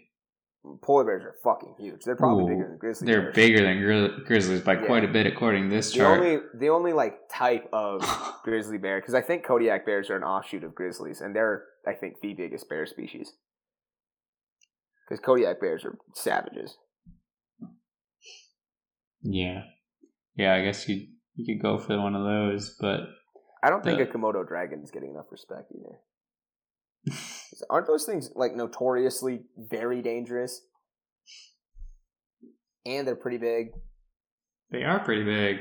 Speaker 1: Polar bears are fucking huge. They're probably
Speaker 2: Ooh,
Speaker 1: bigger than grizzly
Speaker 2: They're
Speaker 1: bears.
Speaker 2: bigger than gri- grizzlies by
Speaker 1: Yeah.
Speaker 2: quite a bit, according to this
Speaker 1: The
Speaker 2: chart.
Speaker 1: only the only like type of grizzly bear because I think Kodiak bears are an offshoot of grizzlies, and they're I think the biggest bear species. Because Kodiak bears are savages.
Speaker 2: yeah, yeah. I guess you you could go for one of those, but
Speaker 1: I don't think a Komodo dragon is getting enough respect either. Aren't those things like notoriously very dangerous? And they're pretty big.
Speaker 2: they are pretty big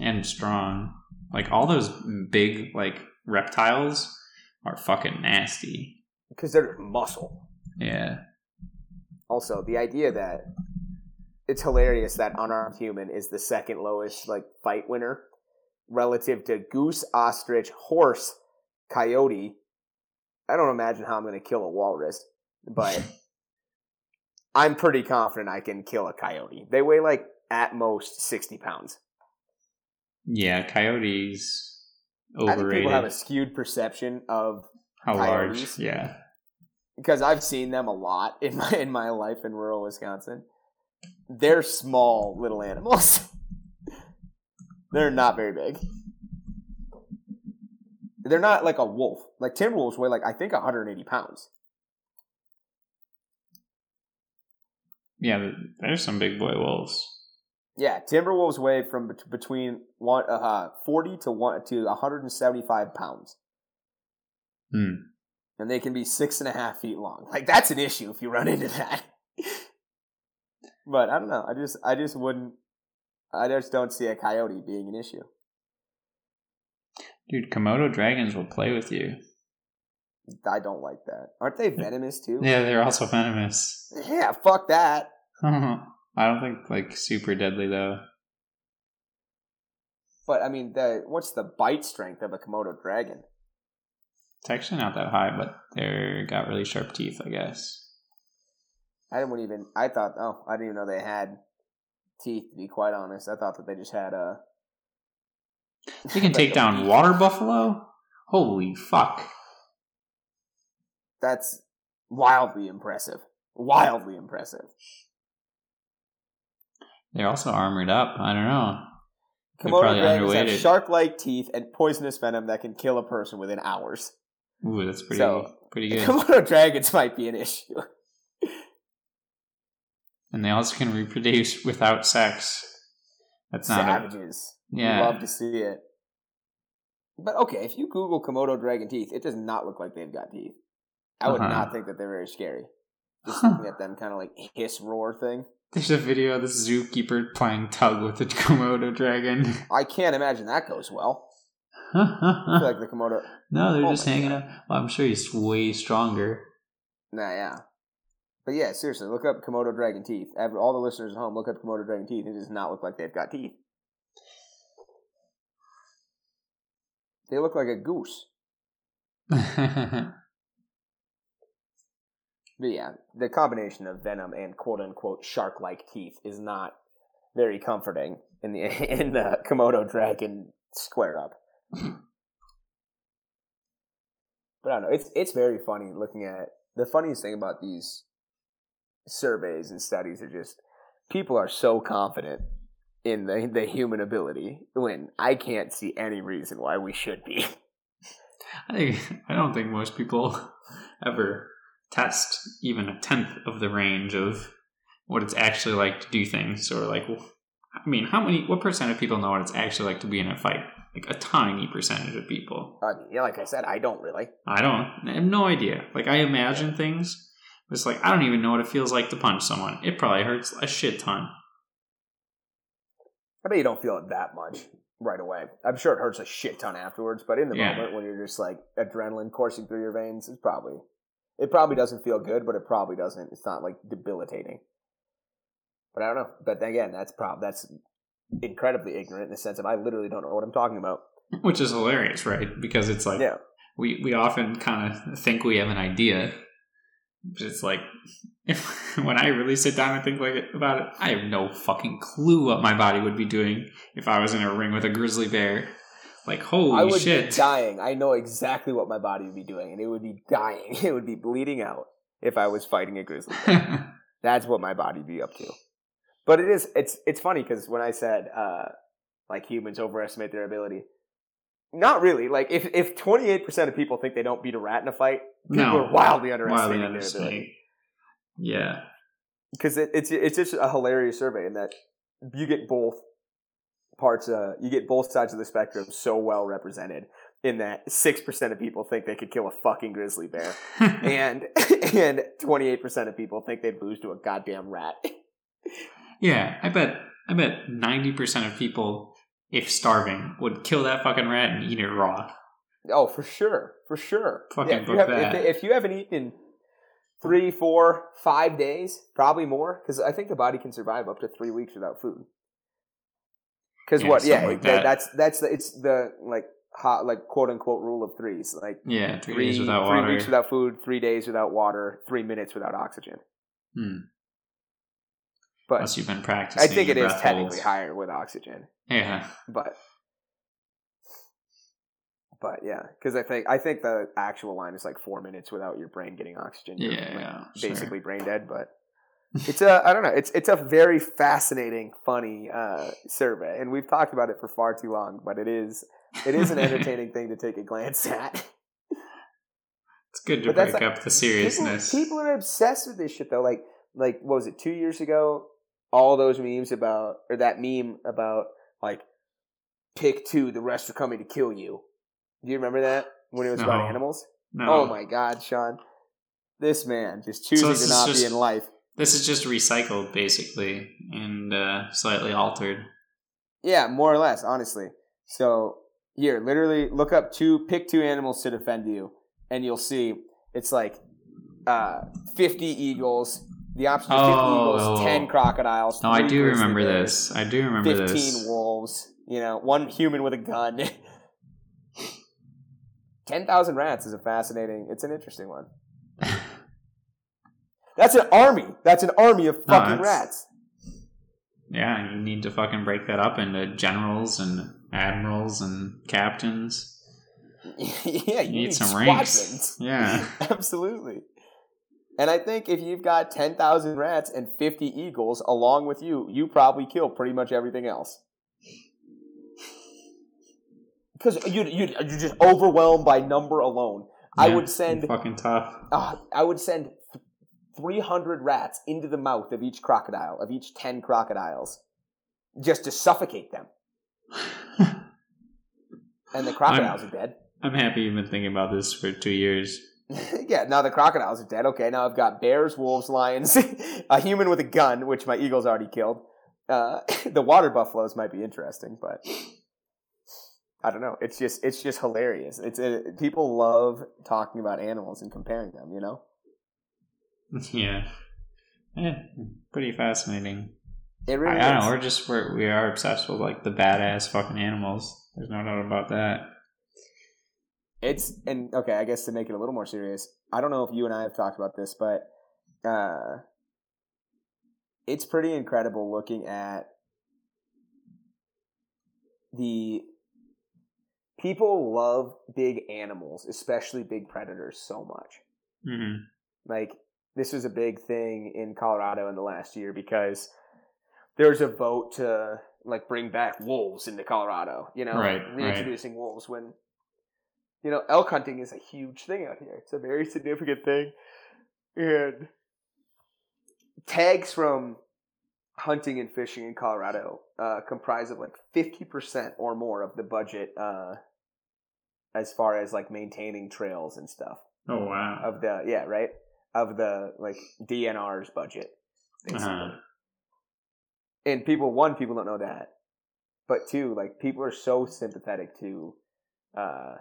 Speaker 2: and strong. Like all those big like reptiles are fucking nasty.
Speaker 1: Because they're muscle.
Speaker 2: Yeah.
Speaker 1: Also, the idea that it's hilarious that unarmed human is the second lowest like fight winner relative to goose, ostrich, horse, coyote. I don't imagine how I'm going to kill a walrus, but I'm pretty confident I can kill a coyote. They weigh like at most 60 pounds.
Speaker 2: Yeah, coyotes
Speaker 1: I think
Speaker 2: overrated.
Speaker 1: people have a skewed perception of
Speaker 2: How large?
Speaker 1: coyotes.
Speaker 2: Yeah.
Speaker 1: because I've seen them a lot in my in my life in rural Wisconsin. They're small little animals. They're not very big. They're not like a wolf. Like timber wolves weigh like I think 180 pounds.
Speaker 2: Yeah, there's some big boy wolves.
Speaker 1: Yeah, Timberwolves weigh from between one uh, to one to one seventy five pounds,
Speaker 2: Hmm.
Speaker 1: and they can be six and a half feet long. Like that's an issue if you run into that. but I don't know. I just I just wouldn't. I just don't see a coyote being an issue.
Speaker 2: Dude, Komodo dragons will play with you.
Speaker 1: I don't like that. Aren't they venomous too?
Speaker 2: Yeah, they're also venomous.
Speaker 1: Yeah, fuck that. Uh-huh.
Speaker 2: I don't think like super deadly though.
Speaker 1: But I mean, the what's the bite strength of a Komodo dragon?
Speaker 2: It's actually not that high, but they got really sharp teeth, I guess.
Speaker 1: I didn't even. I thought. Oh, I didn't even know they had teeth. To be quite honest, I thought that they just had a.
Speaker 2: They can take down water buffalo. Holy fuck!
Speaker 1: That's wildly impressive. Wildly impressive.
Speaker 2: They're also armored up. I don't know.
Speaker 1: Komodo dragons have shark-like teeth and poisonous venom that can kill a person within hours.
Speaker 2: Ooh, that's pretty
Speaker 1: So,
Speaker 2: pretty good.
Speaker 1: Komodo dragons might be an issue.
Speaker 2: And they also can reproduce without sex. That's not a,
Speaker 1: Savages.
Speaker 2: yeah.
Speaker 1: Love to see it. But okay, if you Google Komodo dragon teeth, it does not look like they've got teeth. I would
Speaker 2: Uh-huh.
Speaker 1: not think that they're very scary. Just looking at them kind of like hiss roar thing.
Speaker 2: There's a video of this zookeeper playing tug with a Komodo dragon.
Speaker 1: I can't imagine that goes well. I feel like the Komodo.
Speaker 2: no, they're
Speaker 1: Oh
Speaker 2: just hanging
Speaker 1: God.
Speaker 2: up. Well, I'm sure he's way stronger.
Speaker 1: Nah, yeah. But yeah, seriously, look up Komodo dragon teeth. All the listeners at home, look up Komodo dragon teeth. It does not look like they've got teeth. They look like a goose. But yeah, the combination of venom and quote unquote shark like teeth is not very comforting in the in the Komodo dragon square up. but I don't know. It's it's very funny looking at the funniest thing about these surveys and studies are just people are so confident in the the human ability when I can't see any reason why we should be.
Speaker 2: I I don't think most people ever test even a tenth of the range of what it's actually like to do things, or like, I mean, how many? What percent of people know what it's actually like to be in a fight? Like a tiny percentage of people.
Speaker 1: Mean, yeah, like I said, I don't really.
Speaker 2: I don't. I have no idea. Like I imagine things. It's like I don't even know what it feels like to punch someone. It probably hurts a shit ton.
Speaker 1: I bet you don't feel it that much right away. I'm sure it hurts a shit ton afterwards, but in the
Speaker 2: Yeah.
Speaker 1: moment when you're just like adrenaline coursing through your veins, it's probably it probably doesn't feel good, but it probably doesn't. It's not like debilitating. But I don't know. But again, that's prob that's incredibly ignorant in the sense of I literally don't know what I'm talking about.
Speaker 2: Which is hilarious, right? Because it's like
Speaker 1: Yeah.
Speaker 2: we we often kind of think we have an idea, but it's like if, when I really sit down and think like about it, I have no fucking clue what my body would be doing if I was in a ring with a grizzly bear. Like holy
Speaker 1: I would
Speaker 2: shit!
Speaker 1: be dying. I know exactly what my body would be doing, and it would be dying. It would be bleeding out if I was fighting a grizzly bear. That's what my body'd be up to. But it is it's it's funny because when I said uh, like humans overestimate their ability, not really. Like if if twenty eight percent of people think they don't beat a rat in a fight, people
Speaker 2: No.
Speaker 1: are wildly underestimating Wildly
Speaker 2: their
Speaker 1: ability.
Speaker 2: Yeah,
Speaker 1: Because it, it's it's just a hilarious survey in that you get both parts. Uh, you get both sides of the spectrum so well represented. In that six percent of people think they could kill a fucking grizzly bear, and and twenty eight percent of people think they'd lose to a goddamn rat.
Speaker 2: yeah. I bet I bet ninety percent of people, if starving, would kill that fucking rat and eat it raw.
Speaker 1: Oh, for sure, for sure.
Speaker 2: Fucking
Speaker 1: yeah, if you,
Speaker 2: book
Speaker 1: have, if,
Speaker 2: that.
Speaker 1: if you haven't eaten in three, four, five days, probably more, because I think the body can survive up to three weeks without food. Because
Speaker 2: Yeah,
Speaker 1: what? Yeah,
Speaker 2: like
Speaker 1: that-
Speaker 2: that.
Speaker 1: that's that's the, it's the like hot like quote unquote rule of threes, like
Speaker 2: Yeah, three,
Speaker 1: three
Speaker 2: days without
Speaker 1: three
Speaker 2: water.
Speaker 1: weeks without food, three days without water, three minutes without oxygen.
Speaker 2: Hmm.
Speaker 1: But
Speaker 2: Unless you've been practicing, I
Speaker 1: think it is technically
Speaker 2: holds.
Speaker 1: higher with oxygen.
Speaker 2: Yeah.
Speaker 1: but but yeah, because I think I think the actual line is like four minutes without your brain getting oxygen. You're,
Speaker 2: Yeah,
Speaker 1: like,
Speaker 2: yeah, sure.
Speaker 1: basically brain dead. But it's a I don't know. It's it's a very fascinating, funny uh, survey, and we've talked about it for far too long. But it is it is an entertaining thing to take a glance at.
Speaker 2: It's good to
Speaker 1: But
Speaker 2: break
Speaker 1: like-
Speaker 2: up the seriousness.
Speaker 1: People, people are obsessed with this shit though. Like like what was it two years ago? All those memes about or that meme about like pick two, the rest are coming to kill you. Do you remember that when it was about animals?
Speaker 2: No.
Speaker 1: Oh my god, Sean, this man just choosing
Speaker 2: this
Speaker 1: to not
Speaker 2: just-
Speaker 1: be in life.
Speaker 2: This is just recycled, basically, and uh, slightly altered.
Speaker 1: Yeah, more or less, honestly. So here, literally look up two pick two animals to defend you, and you'll see it's like uh, fifty eagles. The option is fifty
Speaker 2: Oh.
Speaker 1: eagles, ten crocodiles.
Speaker 2: No, I do remember this. I do remember
Speaker 1: Fifteen
Speaker 2: this.
Speaker 1: wolves. You know, one human with a gun. Ten thousand rats is a fascinating. It's an interesting one. That's an army. That's an army of fucking
Speaker 2: that's-
Speaker 1: rats.
Speaker 2: Yeah, you need to fucking break that up into generals and admirals and captains.
Speaker 1: yeah, you,
Speaker 2: You need some ranks. Yeah.
Speaker 1: Absolutely. And I think if you've got 10,000 rats and 50 eagles along with you, you probably kill pretty much everything else. Because you, you, you're just overwhelmed by number alone. I would send
Speaker 2: fucking tough.
Speaker 1: uh, I would send 300 rats into the mouth of each crocodile, of each 10 crocodiles, just to suffocate them. And the crocodiles are dead.
Speaker 2: I'm happy you've been thinking about this for two years.
Speaker 1: yeah, now the crocodiles are dead. Okay, now I've got bears, wolves, lions, a human with a gun, which my eagle's already killed. Uh, the water buffaloes might be interesting, but I don't know. It's just it's just hilarious. It's a, people love talking about animals and comparing them. You know,
Speaker 2: yeah. Yeah, pretty fascinating.
Speaker 1: it
Speaker 2: I,
Speaker 1: really
Speaker 2: I don't know. We're just we're, we are obsessed with like the badass fucking animals. There's no doubt about that.
Speaker 1: It's and okay, I guess to make it a little more serious, I don't know if you and I have talked about this, but uh it's pretty incredible looking at the people love big animals, especially big predators so much.
Speaker 2: hmm
Speaker 1: Like this was a big thing in Colorado in the last year because there was a vote to like bring back wolves into Colorado, you know,
Speaker 2: Right,
Speaker 1: reintroducing wolves when you know elk hunting is a huge thing out here. It's a very significant thing, and tags from hunting and fishing in Colorado uh, comprise of like fifty percent or more of the budget uh, as far as like maintaining trails and stuff.
Speaker 2: Oh wow.
Speaker 1: of the yeah right of the like DNR's budget.
Speaker 2: Uh-huh.
Speaker 1: And people one people don't know that, but two like people are so sympathetic to uh,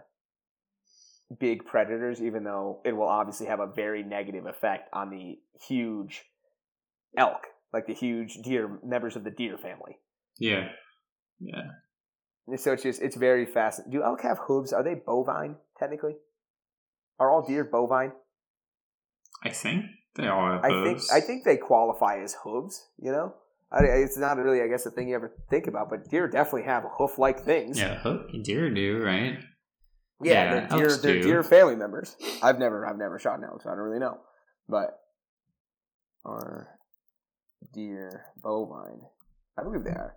Speaker 1: big predators, even though it will obviously have a very negative effect on the huge elk, like the huge deer members of the deer family.
Speaker 2: Yeah. Yeah.
Speaker 1: And so it's just it's very fascinating. Do elk have hooves? Are they bovine technically? Are all deer bovine?
Speaker 2: I think they all have
Speaker 1: I think. I think they qualify as hooves. You know, I, it's not really, I guess, a thing you ever think about. But deer definitely have hoof-like things.
Speaker 2: Yeah, hook deer do right.
Speaker 1: yeah,
Speaker 2: yeah,
Speaker 1: they're deer, they're deer family members. I've never, I've never shot an elk, so I don't really know. But are deer bovine? I believe they are.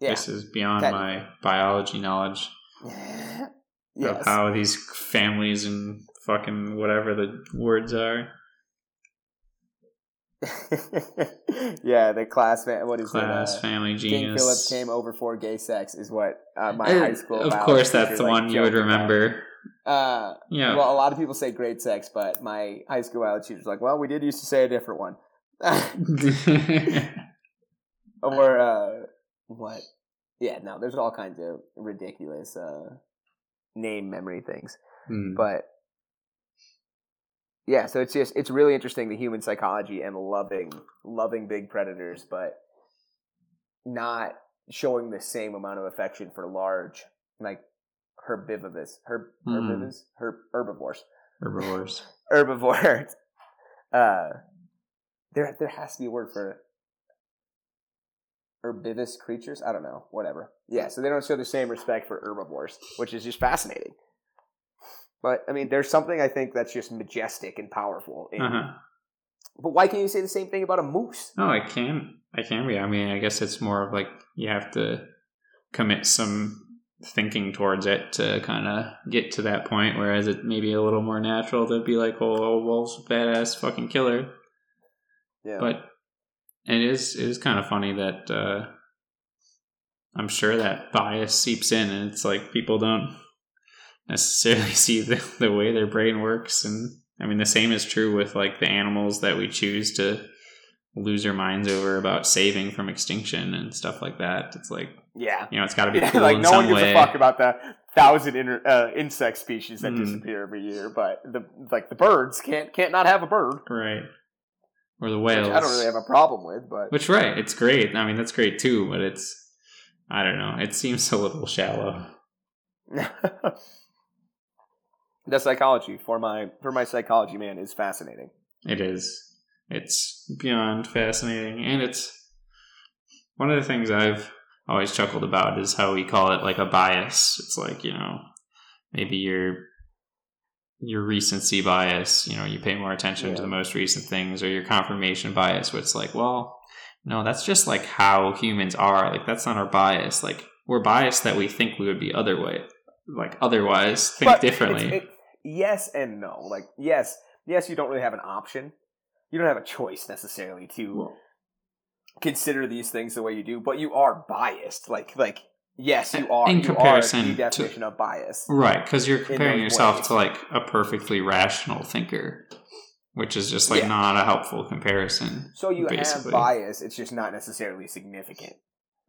Speaker 1: Yeah.
Speaker 2: This is beyond
Speaker 1: That-
Speaker 2: my biology knowledge
Speaker 1: yes.
Speaker 2: of how these families and fucking whatever the words are.
Speaker 1: yeah, the class. fa- What is that?
Speaker 2: Class,
Speaker 1: it? Uh,
Speaker 2: family,
Speaker 1: King
Speaker 2: genus.
Speaker 1: Phillips came over for gay sex is what uh, my
Speaker 2: Eh,
Speaker 1: high school.
Speaker 2: Of course, that's
Speaker 1: teacher,
Speaker 2: the
Speaker 1: like,
Speaker 2: one you would remember.
Speaker 1: Uh,
Speaker 2: Yeah.
Speaker 1: Well, a lot of people say great sex, but my high school biology teacher's like, well, we did used to say a different one. or uh, what? Yeah, no, there's all kinds of ridiculous uh, name memory things,
Speaker 2: Hmm.
Speaker 1: but yeah, so it's just it's really interesting the human psychology and loving loving big predators, but not showing the same amount of affection for large like herbivorous herb
Speaker 2: Hmm.
Speaker 1: herbivores herb, herbivores
Speaker 2: Herbivores.
Speaker 1: herbivores. Uh, there there has to be a word for herbivorous creatures. I don't know. Whatever. Yeah. So they don't show the same respect for herbivores, which is just fascinating. But I mean, there's something I think that's just majestic and powerful. In,
Speaker 2: Uh-huh.
Speaker 1: But why can't you say the same thing about a moose?
Speaker 2: No, I can. I can be. I mean, I guess it's more of like you have to commit some thinking towards it to kind of get to that point. Whereas it may be a little more natural to be like, "Oh, Wolf's a badass fucking killer."
Speaker 1: Yeah.
Speaker 2: But it is it is kind of funny that uh, I'm sure that bias seeps in, and it's like people don't necessarily see the, the way their brain works. And I mean, the same is true with like the animals that we choose to lose our minds over about saving from extinction and stuff like that. It's like
Speaker 1: yeah.
Speaker 2: you know, it's got to be
Speaker 1: Yeah,
Speaker 2: cool
Speaker 1: like no one gives
Speaker 2: way.
Speaker 1: a fuck about the thousand inter, uh, insect species that
Speaker 2: Mm.
Speaker 1: disappear every year, but the like the birds can't can't not have a bird.
Speaker 2: right? Or the
Speaker 1: Which
Speaker 2: whales.
Speaker 1: I don't really have a problem with, but
Speaker 2: Which right, it's great. I mean, that's great too. But it's I don't know. It seems a little shallow.
Speaker 1: the psychology for my for my psychology man is fascinating.
Speaker 2: It is. It's beyond fascinating, and it's one of the things I've always chuckled about is how we call it like a bias. It's like you know maybe your your recency bias. You know, you pay more attention
Speaker 1: Yeah.
Speaker 2: to the most recent things, or your confirmation bias, where it's like, well, no, that's just like how humans are. Like that's not our bias. Like we're biased that we think we would be other way, like otherwise think
Speaker 1: But
Speaker 2: differently.
Speaker 1: it's- it- yes and no. Like yes, yes, you don't really have an option. You don't have a choice necessarily to
Speaker 2: Well-
Speaker 1: consider these things the way you do, but you are biased. Like like yes, you
Speaker 2: In
Speaker 1: are. you
Speaker 2: comparison
Speaker 1: are the
Speaker 2: to-
Speaker 1: definition of bias.
Speaker 2: Right, because you're comparing yourself
Speaker 1: ways.
Speaker 2: to like a perfectly rational thinker, which is just like
Speaker 1: Yeah.
Speaker 2: not a helpful comparison.
Speaker 1: So you
Speaker 2: basically.
Speaker 1: have bias. It's just not necessarily significant,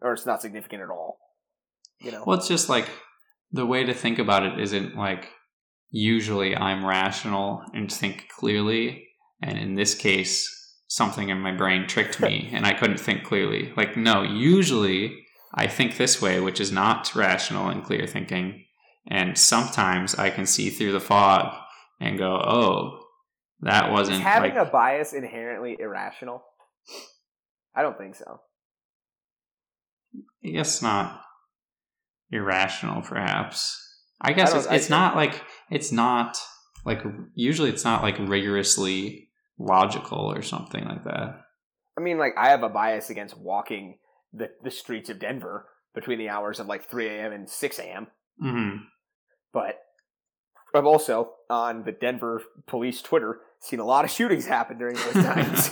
Speaker 1: or it's not significant at all. You know.
Speaker 2: Well, it's just like the way to think about it isn't like usually I'm rational and think clearly, and in this case, something in my brain tricked me and I couldn't think clearly. Like, no, usually I think this way, which is not rational and clear thinking, and sometimes I can see through the fog and go, oh, that wasn't
Speaker 1: having
Speaker 2: like
Speaker 1: a bias inherently irrational? I don't think so.
Speaker 2: I guess not irrational, perhaps. I guess
Speaker 1: don't-
Speaker 2: it's,
Speaker 1: I
Speaker 2: not like it's not like usually it's not like rigorously logical or something like that.
Speaker 1: I mean, like I have a bias against walking the the streets of Denver between the hours of like 3 a.m. and 6 a.m.
Speaker 2: hmm
Speaker 1: But I've also on the Denver police Twitter seen a lot of shootings happen during those times.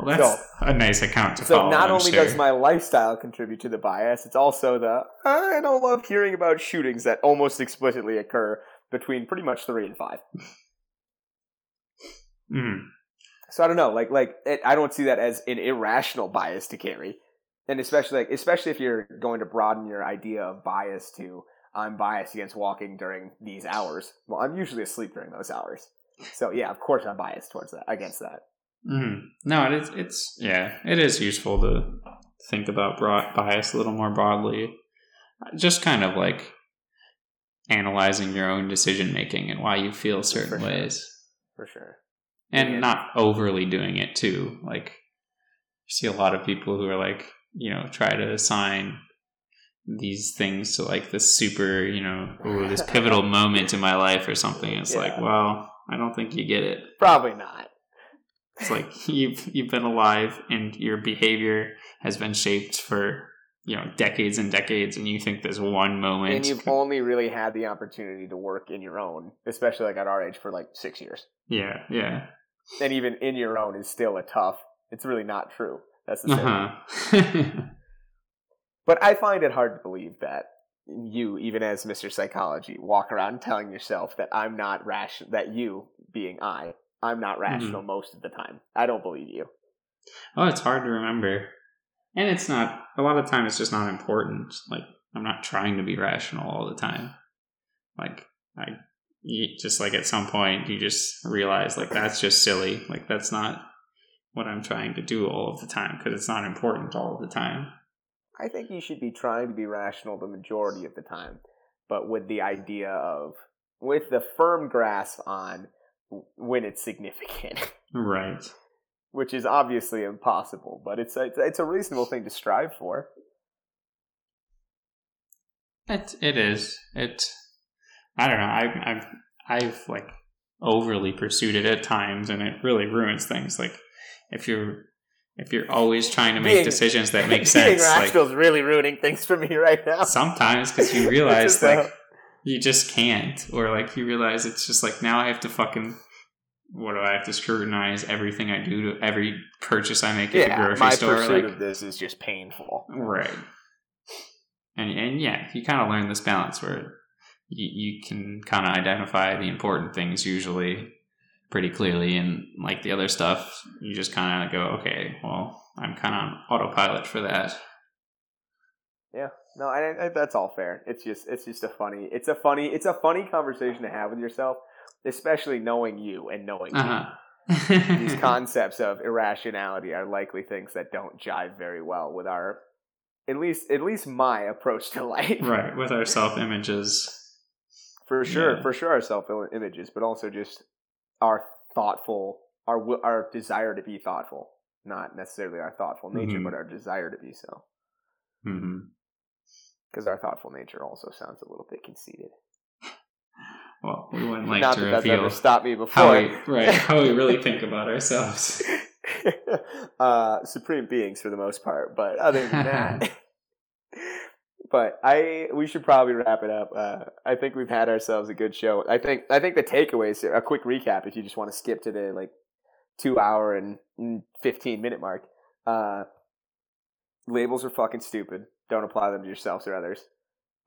Speaker 2: Well, that's a nice account to
Speaker 1: so
Speaker 2: follow.
Speaker 1: So not
Speaker 2: I'm
Speaker 1: only
Speaker 2: sure.
Speaker 1: does my lifestyle contribute to the bias, it's also the I don't love hearing about shootings that almost explicitly occur between pretty much three and five.
Speaker 2: Mhm.
Speaker 1: So I don't know, like like it, I don't see that as an irrational bias to carry, and especially like especially if you're going to broaden your idea of bias to I'm biased against walking during these hours. Well, I'm usually asleep during those hours, so yeah, of course I'm biased towards that against that.
Speaker 2: Mhm. No, it is. It's yeah, it is useful to think about broad bias a little more broadly. Just kind of like analyzing your own decision making and why you feel certain
Speaker 1: For sure.
Speaker 2: ways.
Speaker 1: For sure.
Speaker 2: and
Speaker 1: Yeah.
Speaker 2: not overly doing it too. Like you see a lot of people who are like, you know, try to assign these things to like this super, you know, ooh, this pivotal moment in my life or something. It's like, well, I don't think you get it.
Speaker 1: Probably not.
Speaker 2: It's like you've you've been alive and your behavior has been shaped for you know decades and decades, and you think this one moment.
Speaker 1: And you've only really had the opportunity to work in your own, especially like at our age, for like six years.
Speaker 2: yeah, yeah,
Speaker 1: And even in your own is still a tough. It's really not true. That's the
Speaker 2: uh
Speaker 1: same.
Speaker 2: huh.
Speaker 1: But I find it hard to believe that you, even as Mr. Psychology, walk around telling yourself that I'm not rational, that you, being I, I'm not hmm. rational most of the time. I don't believe you.
Speaker 2: Oh, it's hard to remember. And it's not, a lot of time, it's just not important. Like, I'm not trying to be rational all the time. Like, I, just like at some point, you just realize, like, that's just silly. Like, that's not what I'm trying to do all of the time because it's not important all the time.
Speaker 1: I think you should be trying to be rational the majority of the time, but with the idea of, with the firm grasp on when it's significant,
Speaker 2: Right.
Speaker 1: which is obviously impossible, but it's a, it's a- it's a reasonable thing to strive for.
Speaker 2: It, it is. It, I don't know. I, I've, I've like overly pursued it at times and it really ruins things. Like, if you're, if you're always trying to make
Speaker 1: Being-
Speaker 2: decisions that make
Speaker 1: Being
Speaker 2: sense, like
Speaker 1: rational is really ruining things for me right now.
Speaker 2: sometimes because you realize like you just can't, or like you realize it's just like now I have to fucking. What do I have to scrutinize everything I do to every purchase I make at the grocery
Speaker 1: my
Speaker 2: store?
Speaker 1: pursuit
Speaker 2: Like,
Speaker 1: of this is just painful.
Speaker 2: Right. And and yeah, you kind of learn this balance where you, you can kind of identify the important things usually pretty clearly, and like the other stuff, you just kind of go, okay, well, I'm kind of on autopilot for that.
Speaker 1: Yeah, no, I, I, that's all fair. It's just it's just a funny it's a funny it's a funny conversation to have with yourself, especially knowing you and knowing me.
Speaker 2: Uh
Speaker 1: These concepts of irrationality are likely things that don't jive very well with our at least at least my approach to life.
Speaker 2: right with our self images.
Speaker 1: For sure,
Speaker 2: Yeah.
Speaker 1: for sure our self images, but also just our thoughtful our our desire to be thoughtful, not necessarily our thoughtful nature,
Speaker 2: Mhm.
Speaker 1: but our desire to be so.
Speaker 2: hmm
Speaker 1: Because our thoughtful nature also sounds a little bit conceited.
Speaker 2: Well, we wouldn't like
Speaker 1: Not
Speaker 2: to
Speaker 1: that that's
Speaker 2: reveal
Speaker 1: ever stopped me before.
Speaker 2: how we right how we really think about ourselves.
Speaker 1: uh, supreme beings for the most part, but other than that, but I we should probably wrap it up. Uh, I think we've had ourselves a good show. I think I think the takeaways. A quick recap, if you just want to skip to the like two hour and mm, fifteen minute mark. Uh, labels are fucking stupid. Don't apply them to yourselves or others.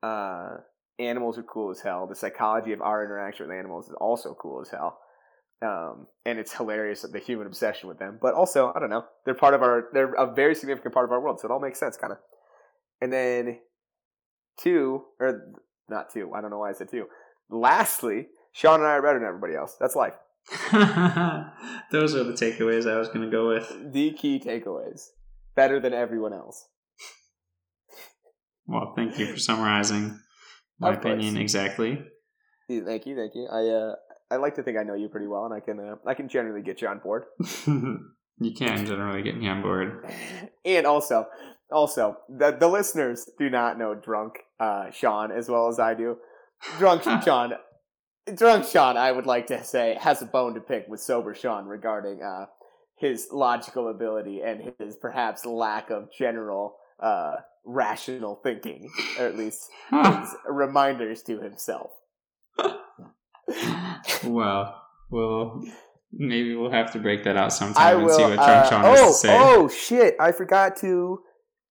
Speaker 1: Uh, animals are cool as hell. The psychology of our interaction with animals is also cool as hell. Um, and it's hilarious the human obsession with them. But also, I don't know, they're part of our, they're a very significant part of our world, so it all makes sense, kind of. And then two, or not two, I don't know why I said two. Lastly, Sean and I are better than everybody else. That's life.
Speaker 2: Those are the takeaways I was going to go with.
Speaker 1: The key takeaways: better than everyone else.
Speaker 2: Well, thank you for summarizing my opinion exactly.
Speaker 1: Thank you, thank you. I uh, I like to think I know you pretty well, and I can uh, I can generally get you on board.
Speaker 2: you can generally get me on board.
Speaker 1: and also, also the the listeners do not know drunk uh, Sean as well as I do. Drunk Sean, drunk Sean, I would like to say has a bone to pick with sober Sean regarding uh, his logical ability and his perhaps lack of general uh, rational thinking, or at least reminders to himself.
Speaker 2: well, well, maybe we'll have to break that out
Speaker 1: I
Speaker 2: sometime and
Speaker 1: will.
Speaker 2: see what
Speaker 1: uh,
Speaker 2: Sean has
Speaker 1: oh,
Speaker 2: to say.
Speaker 1: oh shit! I forgot to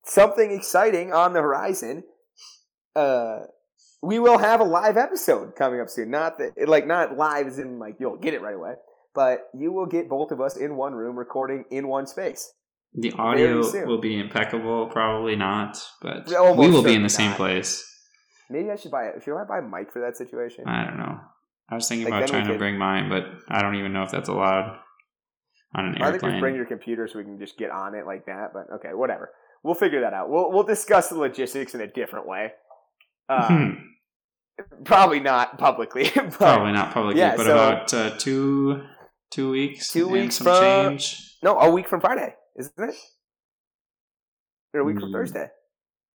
Speaker 1: something exciting on the horizon. Uh, we will have a live episode coming up soon. Not that, like, not live as in like you'll get it right away, but you will get both of us in one room recording in one space.
Speaker 2: The audio will be impeccable, probably not, but
Speaker 1: almost
Speaker 2: we will be in the same
Speaker 1: not.
Speaker 2: place.
Speaker 1: Maybe I should buy it. Should I buy a mic for that situation?
Speaker 2: I don't know. I was thinking
Speaker 1: Like,
Speaker 2: about trying to bring mine, but I don't even know if that's allowed on an
Speaker 1: I think
Speaker 2: airplane.
Speaker 1: just bring your computer so we can just get on it like that. But okay, whatever. We'll figure that out. We'll we'll discuss the logistics in a different way. Uh,
Speaker 2: Hmm,
Speaker 1: probably not publicly. But
Speaker 2: Probably not publicly,
Speaker 1: yeah,
Speaker 2: but
Speaker 1: so-
Speaker 2: about uh, two two weeks.
Speaker 1: Two weeks from-
Speaker 2: change.
Speaker 1: No, a week from Friday, isn't it? Or a week from
Speaker 2: Mm.
Speaker 1: Thursday?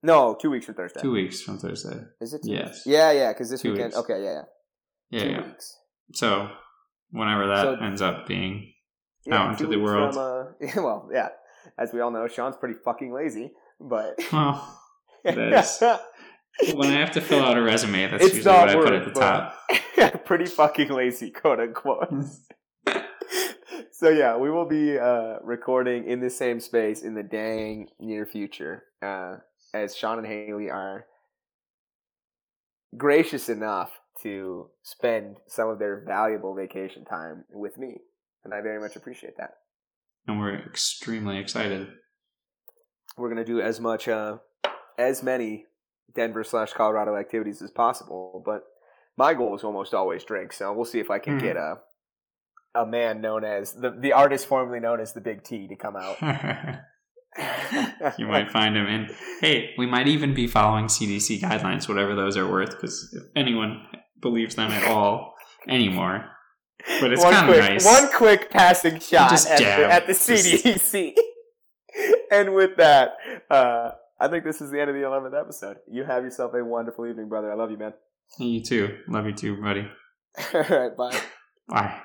Speaker 1: No, two weeks from Thursday.
Speaker 2: Two weeks from Thursday.
Speaker 1: Is it? Two
Speaker 2: Yes.
Speaker 1: Weeks? Yeah, yeah. Because this
Speaker 2: Two
Speaker 1: weekend.
Speaker 2: weeks.
Speaker 1: Okay, yeah, yeah.
Speaker 2: Yeah,
Speaker 1: two
Speaker 2: yeah.
Speaker 1: weeks.
Speaker 2: So whenever that
Speaker 1: So-
Speaker 2: ends up being
Speaker 1: Yeah,
Speaker 2: Out into the world.
Speaker 1: From, uh, well, yeah. As we all know, Sean's pretty fucking lazy, but
Speaker 2: well, That's- when I have to fill out a resume, that's
Speaker 1: It's
Speaker 2: usually what I put at the
Speaker 1: but-
Speaker 2: top.
Speaker 1: pretty fucking lazy, quote unquote. So yeah, we will be uh, recording in the same space in the dang near future, uh, as Sean and Haley are gracious enough to spend some of their valuable vacation time with me, and I very much appreciate that.
Speaker 2: And we're extremely excited.
Speaker 1: We're gonna do as much, uh, as many Denver slash Colorado activities as possible, but my goal is almost always drink. So we'll see if I can
Speaker 2: Mhm.
Speaker 1: get a a man known as the the artist formerly known as the Big T to come out.
Speaker 2: you might find him. And hey, we might even be following CDC guidelines, whatever those are worth, because if anyone believes them at all anymore, but it's kind of nice.
Speaker 1: One quick passing shot at, the, at the CDC. and with that, uh, I think this is the end of the eleventh episode. You have yourself a wonderful evening, brother. I love you, man.
Speaker 2: You too. Love you too, buddy.
Speaker 1: All right, bye.
Speaker 2: Bye.